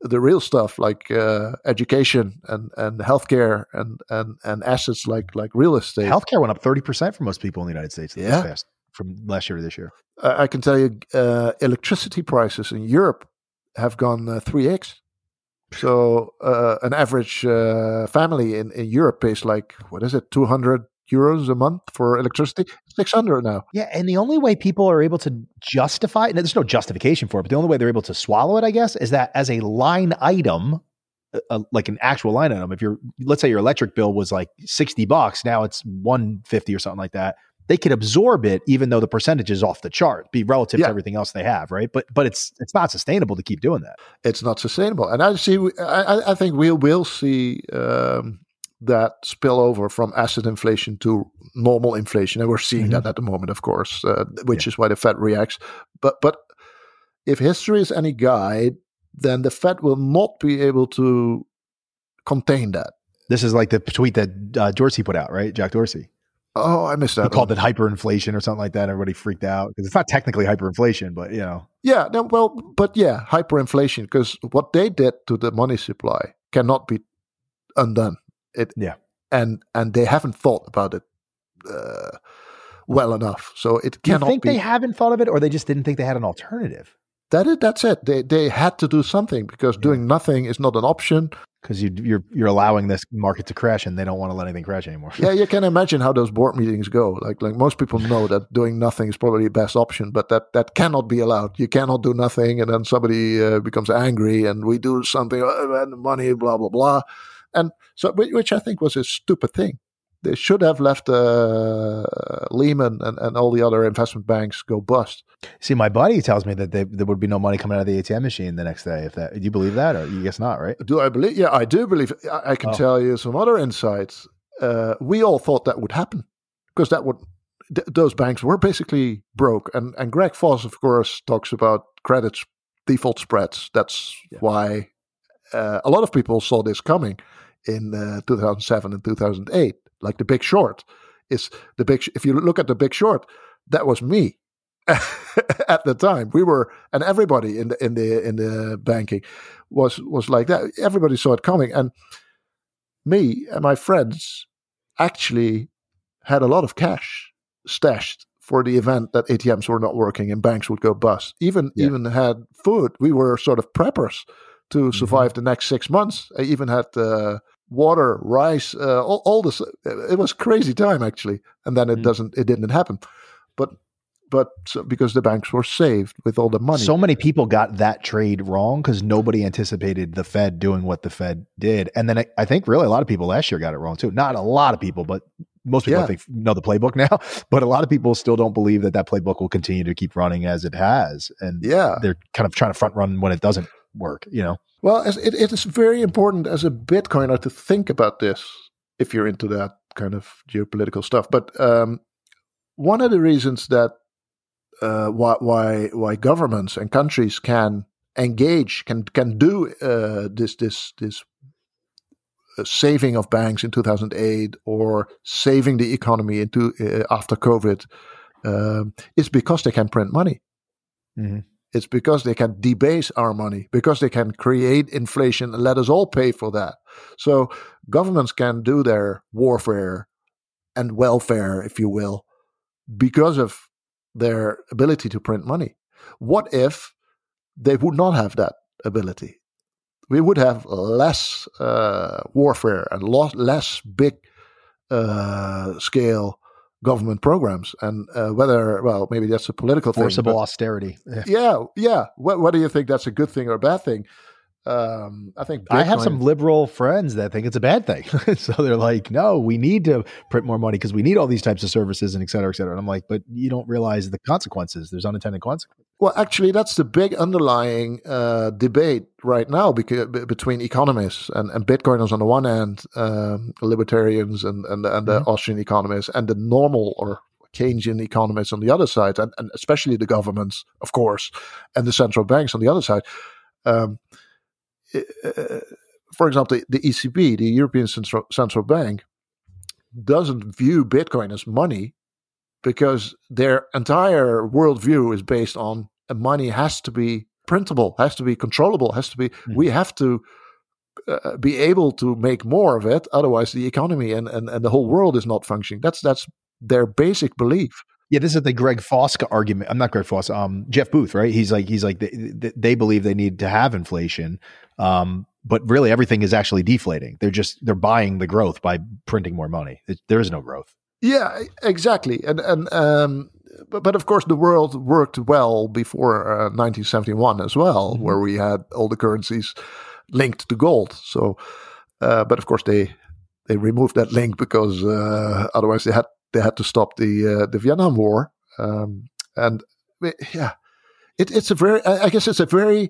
Speaker 1: The real stuff like uh, education and, and healthcare and, and, and assets like like real estate.
Speaker 2: Healthcare went up thirty percent for most people in the United States. Yeah, from last year to this year.
Speaker 1: I can tell you, uh, electricity prices in Europe have gone uh, three uh, x. So uh, an average uh, family in, in Europe pays like what is it, two hundred euros a month for electricity? Six hundred now.
Speaker 2: Yeah, and the only way people are able to justify, and there's no justification for it, but the only way they're able to swallow it, I guess, is that as a line item, uh, like an actual line item. If you're, let's say your electric bill was like sixty bucks, now it's one fifty or something like that they could absorb it even though the percentage is off the chart, be relative yeah. to everything else they have, right? But but it's it's not sustainable to keep doing that.
Speaker 1: It's not sustainable, and I see. I, I think we will see um, that spill over from asset inflation to normal inflation, and we're seeing mm-hmm. that at the moment, of course, uh, which yeah. is why the Fed reacts. But but if history is any guide, then the Fed will not be able to contain that.
Speaker 2: This is like the tweet that uh, Dorsey put out, right? Jack Dorsey.
Speaker 1: Oh, I missed that.
Speaker 2: He called it hyperinflation or something like that. Everybody freaked out because it's not technically hyperinflation, but you know.
Speaker 1: Yeah, no, well, but yeah, hyperinflation because what they did to the money supply cannot be undone. It
Speaker 2: yeah,
Speaker 1: and and they haven't thought about it uh, well enough, so it cannot.
Speaker 2: You think
Speaker 1: be,
Speaker 2: they haven't thought of it, or they just didn't think they had an alternative?
Speaker 1: That is, that's it. They they had to do something because yeah. doing nothing is not an option
Speaker 2: because you, you're you're allowing this market to crash and they don't want to let anything crash anymore.
Speaker 1: yeah, you (laughs) can imagine how those board meetings go. Like like most people know that doing nothing is probably the best option, but that that cannot be allowed. You cannot do nothing, and then somebody uh, becomes angry, and we do something, uh, and money, blah blah blah, and so which I think was a stupid thing. They should have left uh, Lehman and, and all the other investment banks go bust.
Speaker 2: See, my buddy tells me that they, there would be no money coming out of the ATM machine the next day. If that, do you believe that, or you guess not, right?
Speaker 1: Do I believe? Yeah, I do believe. I, I can oh. tell you some other insights. Uh, we all thought that would happen because that would th- those banks were basically broke, and and Greg Foss, of course, talks about credit default spreads. That's yeah. why uh, a lot of people saw this coming in uh, 2007 and 2008 like the Big Short is the big. If you look at the Big Short, that was me (laughs) at the time. We were, and everybody in the in the in the banking was was like that. Everybody saw it coming, and me and my friends actually had a lot of cash stashed for the event that ATMs were not working and banks would go bust. Even yeah. even had food. We were sort of preppers to mm-hmm. survive mm-hmm. the next six months. I even had uh, water, rice, uh, all, all this. It was crazy time actually, and then it mm. doesn't. It didn't happen, but but so, because the banks were saved with all the money.
Speaker 2: So many people got that trade wrong because nobody anticipated the Fed doing what the Fed did, and then I, I, think really a lot of people last year got it wrong too. Not a lot of people, but most people yeah. I think know the playbook now. (laughs) But a lot of people still don't believe that that playbook will continue to keep running as it has, and
Speaker 1: yeah,
Speaker 2: they're kind of trying to front run when it doesn't work. You know.
Speaker 1: Well, it, it is very important as a Bitcoiner to think about this if you're into that kind of geopolitical stuff. But um, one of the reasons that uh, why, why why governments and countries can engage can can do uh, this this this uh, saving of banks in 2008 or saving the economy into uh, after COVID um, is because they can print money. Mm-hmm. It's because they can debase our money, because they can create inflation and let us all pay for that. So governments can do their warfare and welfare, if you will, because of their ability to print money. What if they would not have that ability? We would have less uh, warfare and less big uh, scale government programs and uh, whether well maybe that's a political
Speaker 2: forcible
Speaker 1: thing,
Speaker 2: austerity
Speaker 1: yeah yeah, yeah. What, what do you think that's a good thing or a bad thing um, I think
Speaker 2: Bitcoin, I have some liberal friends that think it's a bad thing. (laughs) so they're like, no, we need to print more money because we need all these types of services and et cetera, et cetera. And I'm like, but you don't realize the consequences. There's unintended consequences.
Speaker 1: Well, actually, that's the big underlying uh, debate right now because, between economists and, and Bitcoiners on the one hand, um, libertarians and, and, and the mm-hmm. Austrian economists, and the normal or Keynesian economists on the other side, and, and especially the governments, of course, and the central banks on the other side. Um, uh, for example, the, the, ECB, the European Central, Central Bank, doesn't view Bitcoin as money because their entire worldview is based on money has to be printable, has to be controllable, has to be. Mm. We have to uh, be able to make more of it, otherwise the economy and, and, and the whole world is not functioning. That's that's their basic belief.
Speaker 2: Yeah, this is the Greg Fosca argument. I'm not Greg Foss. Um, Jeff Booth, right? He's like he's like they, they believe they need to have inflation, um, but really everything is actually deflating. They're just they're buying the growth by printing more money. It, there is no growth.
Speaker 1: Yeah, exactly. And and um, but, but of course the world worked well before uh, 1971 as well, mm-hmm. where we had all the currencies linked to gold. So, uh, but of course they they removed that link because uh, otherwise they had they had to stop the uh, the Vietnam War, um, and yeah, it, it's a very I guess it's a very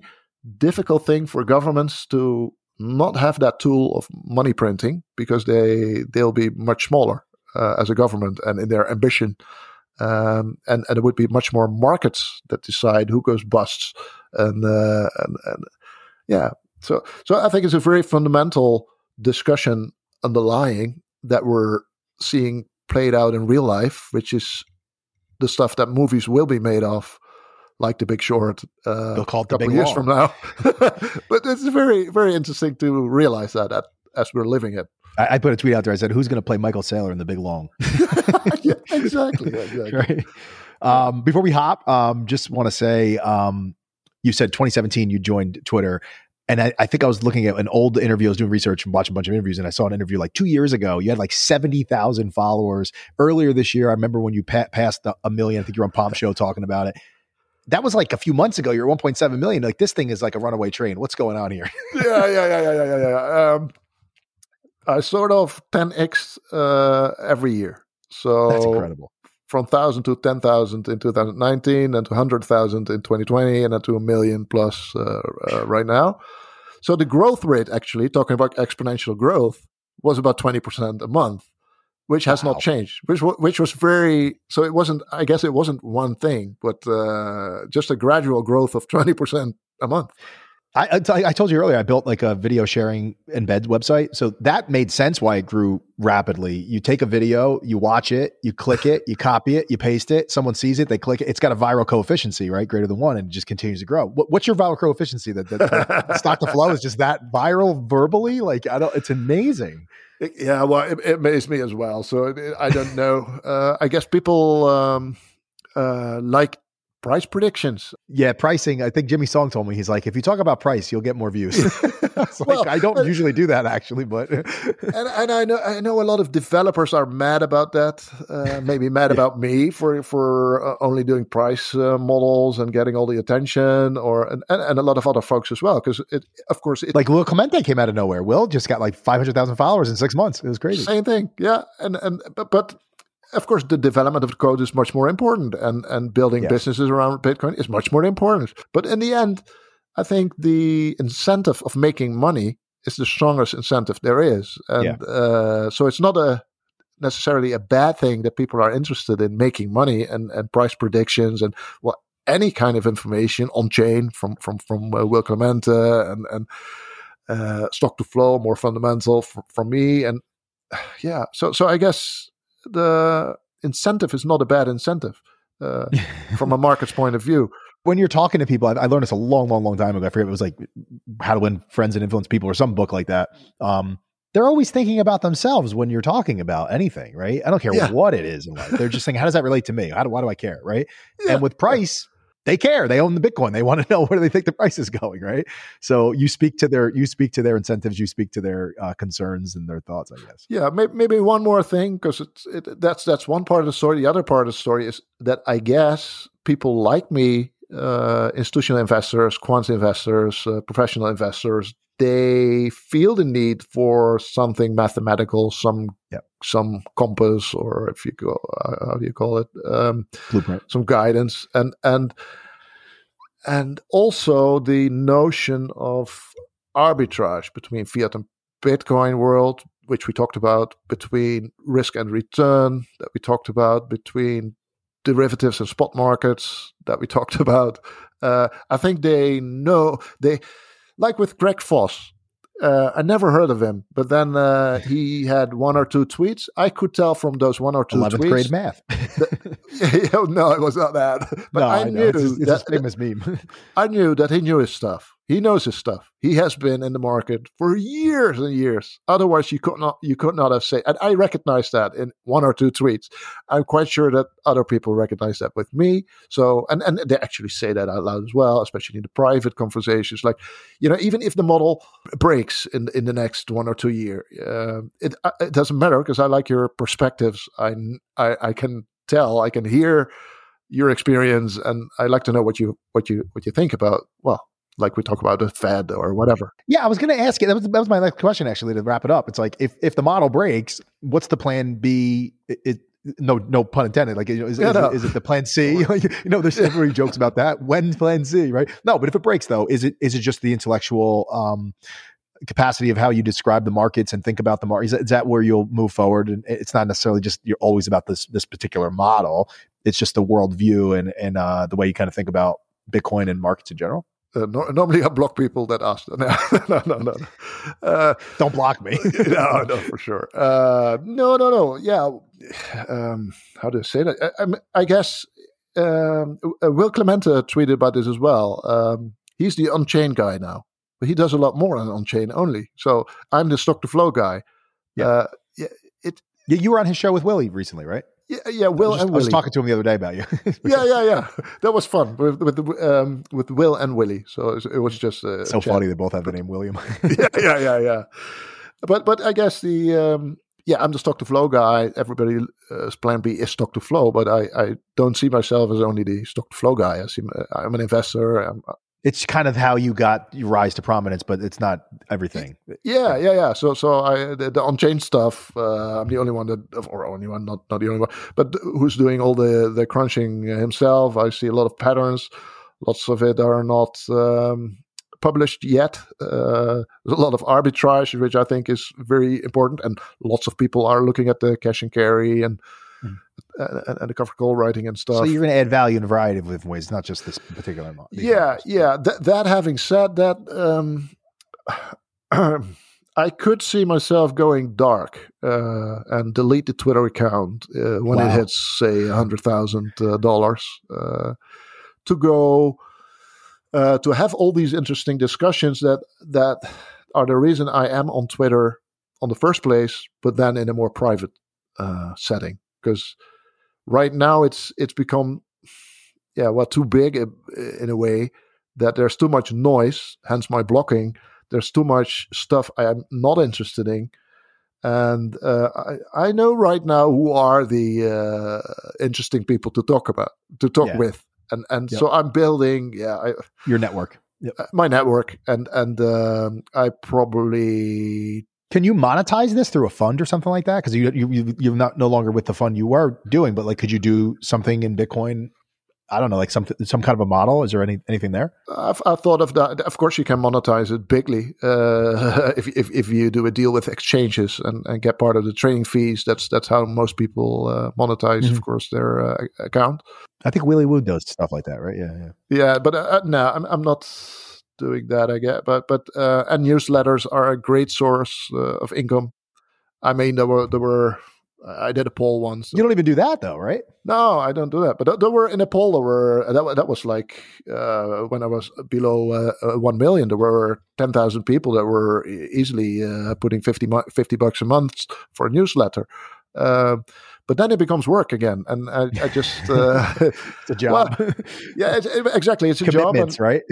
Speaker 1: difficult thing for governments to not have that tool of money printing because they they'll be much smaller uh, as a government and in their ambition. Um, and, and it would be much more markets that decide who goes busts and, uh, and, and yeah so so I think it's a very fundamental discussion underlying that we're seeing played out in real life, which is the stuff that movies will be made of, like The Big Short.
Speaker 2: Uh, They'll call it
Speaker 1: a couple years from now. (laughs) but it's very, very interesting to realize that, that as we're living it.
Speaker 2: I, I, put a tweet out there. I said, "Who's going to play Michael Saylor in The Big Long?" (laughs)
Speaker 1: yeah, exactly. exactly. (laughs)
Speaker 2: right. Um, before we hop, um, just want to say, um, you said 2017 you joined Twitter. And I, I, think I was looking at an old interview. I was doing research and watching a bunch of interviews, and I saw an interview like two years ago. You had like seventy thousand followers earlier this year. I remember when you pa- passed a million. I think you're on Pomp Show talking about it. That was like a few months ago. You're 1.7 million. Like this thing is like a runaway train. What's going on here?
Speaker 1: yeah, yeah, yeah, yeah, yeah, yeah. Um, I sort of 10x uh, every year. So
Speaker 2: That's incredible.
Speaker 1: From thousand to ten thousand in 2019, and to hundred thousand in 2020, and then to a million plus uh, uh, right now. So the growth rate, actually, talking about exponential growth, was about 20% a month, which has wow. not changed. Which which was very so. It wasn't. I guess it wasn't one thing, but uh, just a gradual growth of 20% a month.
Speaker 2: I, I, told you earlier I built like a video sharing embed website, so that made sense why it grew rapidly. You take a video, you watch it, you click it, you copy it, you paste it. Someone sees it, they click it. It's got a viral coefficient, right, greater than one, and it just continues to grow. What, what's your viral coefficient? That, that (laughs) stock to flow is just that viral verbally. Like I don't. It's amazing.
Speaker 1: Yeah, well, it, it amazed me as well. So it, I don't know. Uh, I guess people um, uh, like price predictions.
Speaker 2: Yeah, pricing. I think Jimmy Song told me he's like, if you talk about price, you'll get more views. (laughs) I, well, I don't usually do that actually, but (laughs)
Speaker 1: and, and I know I know a lot of developers are mad about that. Uh, maybe mad yeah. about me for for uh, only doing price uh, models and getting all the attention, or and, and, and a lot of other folks as well. Because it, of course, it,
Speaker 2: like Will Clemente came out of nowhere. Will just got like five hundred thousand followers in six months. It was crazy.
Speaker 1: Same thing, yeah. And and but, but of course, the development of the code is much more important, and and building yes. businesses around Bitcoin is much more important. But in the end, I think the incentive of making money is the strongest incentive there is, and yeah. uh, so it's not a necessarily a bad thing that people are interested in making money and and price predictions and what well, any kind of information on chain from from from uh, Will Clemente and and uh, stock to flow more fundamental for, for me and (sighs) yeah so so I guess the incentive is not a bad incentive uh, (laughs) from a market's point of view.
Speaker 2: When you're talking to people, I, I, learned this a long, long, long time ago. I forget it was like How to Win Friends and Influence People or some book like that. Um, they're always thinking about themselves when you're talking about anything, right? I don't care yeah. what it is in life. They're just saying, how does that relate to me? How do, why do I care, right? Yeah. And with price, they care. They own the Bitcoin. They want to (laughs) know where do they think the price is going, right? So you speak to their you speak to their incentives. You speak to their uh, concerns and their thoughts. I guess.
Speaker 1: Yeah, maybe, maybe one more thing because it's it, that's that's one part of the story. The other part of the story is that I guess people like me, uh, institutional investors, quant investors, uh, professional investors, they feel the need for something mathematical, some yep. Some compass, or if you go, uh, how do you call it, um,
Speaker 2: blueprint,
Speaker 1: some guidance, and and and also the notion of arbitrage between fiat and Bitcoin world, which we talked about, between risk and return that we talked about, between derivatives and spot markets that we (laughs) talked about. Uh, I think they know they like with Greg Foss. Uh, I never heard of him, but then uh, he had one or two tweets. I could tell from those one or two 11th tweets.
Speaker 2: grade math.
Speaker 1: that, (laughs) no, it was not that. But
Speaker 2: no,
Speaker 1: I, I knew
Speaker 2: it's, it's
Speaker 1: that,
Speaker 2: a famous meme.
Speaker 1: I knew that he knew his stuff. He knows his stuff. He has been in the market for years and years. Otherwise, you could not you could not have said. And I recognize that in one or two tweets. I'm quite sure that other people recognize that with me. So and and they actually say that out loud as well, especially in the private conversations. Like, you know, even if the model breaks in in the next one or two year, uh, it uh, it doesn't matter because I like your perspectives. I I, I can tell. I can hear your experience and I like to know what you what you what you think about well like we talk about the Fed or whatever.
Speaker 2: Yeah, I was going to ask you. That was that was my next question actually to wrap it up. It's like if if the model breaks, what's the plan B? It, it, no, no pun intended. Like, is, yeah, is, no. is, it the plan C? like, (laughs) you know, there's every jokes about that. When's plan C? Right? No, but if it breaks, though, is it is it just the intellectual um, capacity of how you describe the markets and think about the market? Is, is that where you'll move forward? And it's not necessarily just you're always about this this particular model. It's just the worldview and and uh, the way you kind of think about Bitcoin and markets in general.
Speaker 1: Uh, no, normally I block people that ask. (laughs) No, no, no, no.
Speaker 2: Uh, Don't block me. (laughs)
Speaker 1: no, no, for sure. Uh, no, no, no. Yeah. Um, how do I say that? I, I, guess um, uh, Will Clemente tweeted about this as well. Um, he's the on-chain guy now, but he does a lot more on on-chain only. So I'm the stock to flow guy.
Speaker 2: Yeah. Uh, yeah. It. Yeah, you were on his show with Willy recently, right?
Speaker 1: Yeah, yeah. Will
Speaker 2: just,
Speaker 1: and
Speaker 2: I was talking to him the other day about you. (laughs)
Speaker 1: yeah, yeah, yeah. That was fun with with um, with Will and Willy. So it was just uh,
Speaker 2: so funny. They both have the name William. (laughs)
Speaker 1: yeah, yeah, yeah, yeah. But but I guess the um, yeah, I'm the stock to flow guy. Everybody's uh, plan B is stock to flow, but I, I don't see myself as only the stock to flow guy. I see I'm an investor. I'm,
Speaker 2: it's kind of how you got you rise to prominence, but it's not everything.
Speaker 1: Yeah, yeah, yeah. So, so I the, the on-chain stuff. Uh, I'm the only one that, or only one, not not the only one, but who's doing all the the crunching himself. I see a lot of patterns. Lots of it are not um, published yet. Uh, a lot of arbitrage, which I think is very important, and lots of people are looking at the cash and carry and mm. and, and, the cover call writing and stuff.
Speaker 2: So you're going to add value in a variety of different ways, not just this particular model.
Speaker 1: Yeah, yeah. Th- that having said that, um, (clears throat) I could see myself going dark uh, and delete the Twitter account uh, when wow. it hits, say, a hundred thousand uh, dollars. Uh, to go uh, to have all these interesting discussions that that are the reason I am on Twitter on the first place, but then in a more private uh, setting because right now it's it's become yeah well too big in a way that there's too much noise hence my blocking there's too much stuff i am not interested in and uh, I, I know right now who are the uh, interesting people to talk about to talk yeah. with and and yep. so i'm building yeah I,
Speaker 2: your network
Speaker 1: yep. Uh, my network and and um, i probably
Speaker 2: can you monetize this through a fund or something like that? Because you you you're not no longer with the fund you were doing, but like, could you do something in Bitcoin? I don't know, like some some kind of a model. Is there any anything there?
Speaker 1: I've, I've thought of that. Of course, you can monetize it bigly uh, (laughs) if, if if you do a deal with exchanges and, and get part of the trading fees. That's that's how most people uh, monetize, mm-hmm. of course, their uh, account.
Speaker 2: I think Willy Woo does stuff like that, right? Yeah, yeah.
Speaker 1: Yeah, but uh, no, I'm I'm not doing that. I get, but but uh, and newsletters are a great source uh, of income. I mean, there were there were I did a poll once.
Speaker 2: You don't even do that though, right?
Speaker 1: No, I don't do that. But there were in a poll there were that that was like uh, when I was below uh, uh one million. There were ten thousand people that were easily uh, putting 50, 50 bucks a month for a newsletter. But then it becomes work again, and I, I just (laughs)
Speaker 2: uh, it's a job.
Speaker 1: Well, yeah, it's, exactly. It's a job,
Speaker 2: and, right?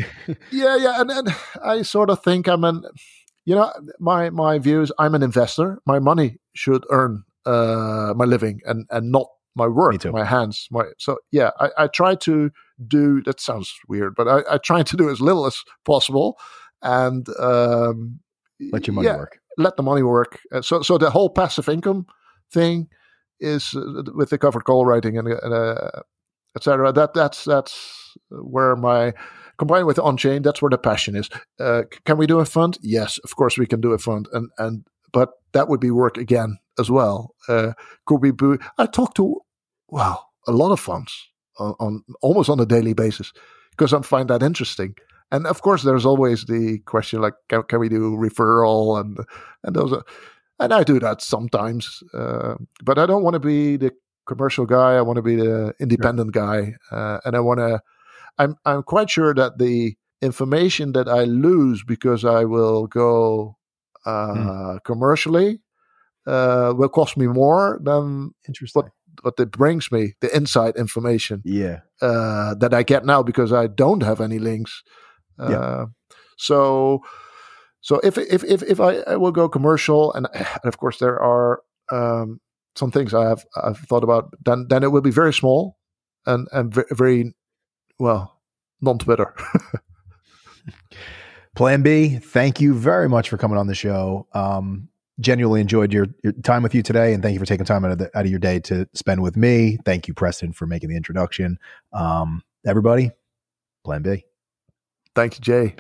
Speaker 1: yeah, yeah, and, and I sort of think I'm an, you know, my my views. I'm an investor. My money should earn uh, my living, and and not my work, my hands. My so yeah, I, I try to do. That sounds weird, but I, I try to do as little as possible, and um,
Speaker 2: let your money yeah, work.
Speaker 1: Let the money work. Uh, so so the whole passive income thing is uh, with the covered call writing and, uh, etc. That that's that's where my combined with on chain. That's where the passion is. Uh, can we do a fund? Yes, of course we can do a fund, and and but that would be work again as well. Uh, could we? Be, I talk to well a lot of funds on, on almost on a daily basis because I find that interesting. And of course, there's always the question like, can, can we do referral and and those are and I do that sometimes. Uh, but I don't want to be the commercial guy. I want to be the independent guy, uh, and I want to. I'm I'm quite sure that the information that I lose because I will go uh, mm. commercially uh, will cost me more than what what it brings me the inside information.
Speaker 2: Yeah,
Speaker 1: uh, that I get now because I don't have any links. yeah. Uh, so so if if if, if I, I will go commercial, and, (sighs) and of course there are um, some things I have I've thought about, then then it will be very small and and very, well non Twitter. (laughs)
Speaker 2: Plan B, thank you very much for coming on the show. Um, genuinely enjoyed your, your time with you today, and thank you for taking time out of, the, out of your day to spend with me. Thank you, Preston, for making the introduction. Um, everybody, Plan B.
Speaker 1: Thank you, Jay.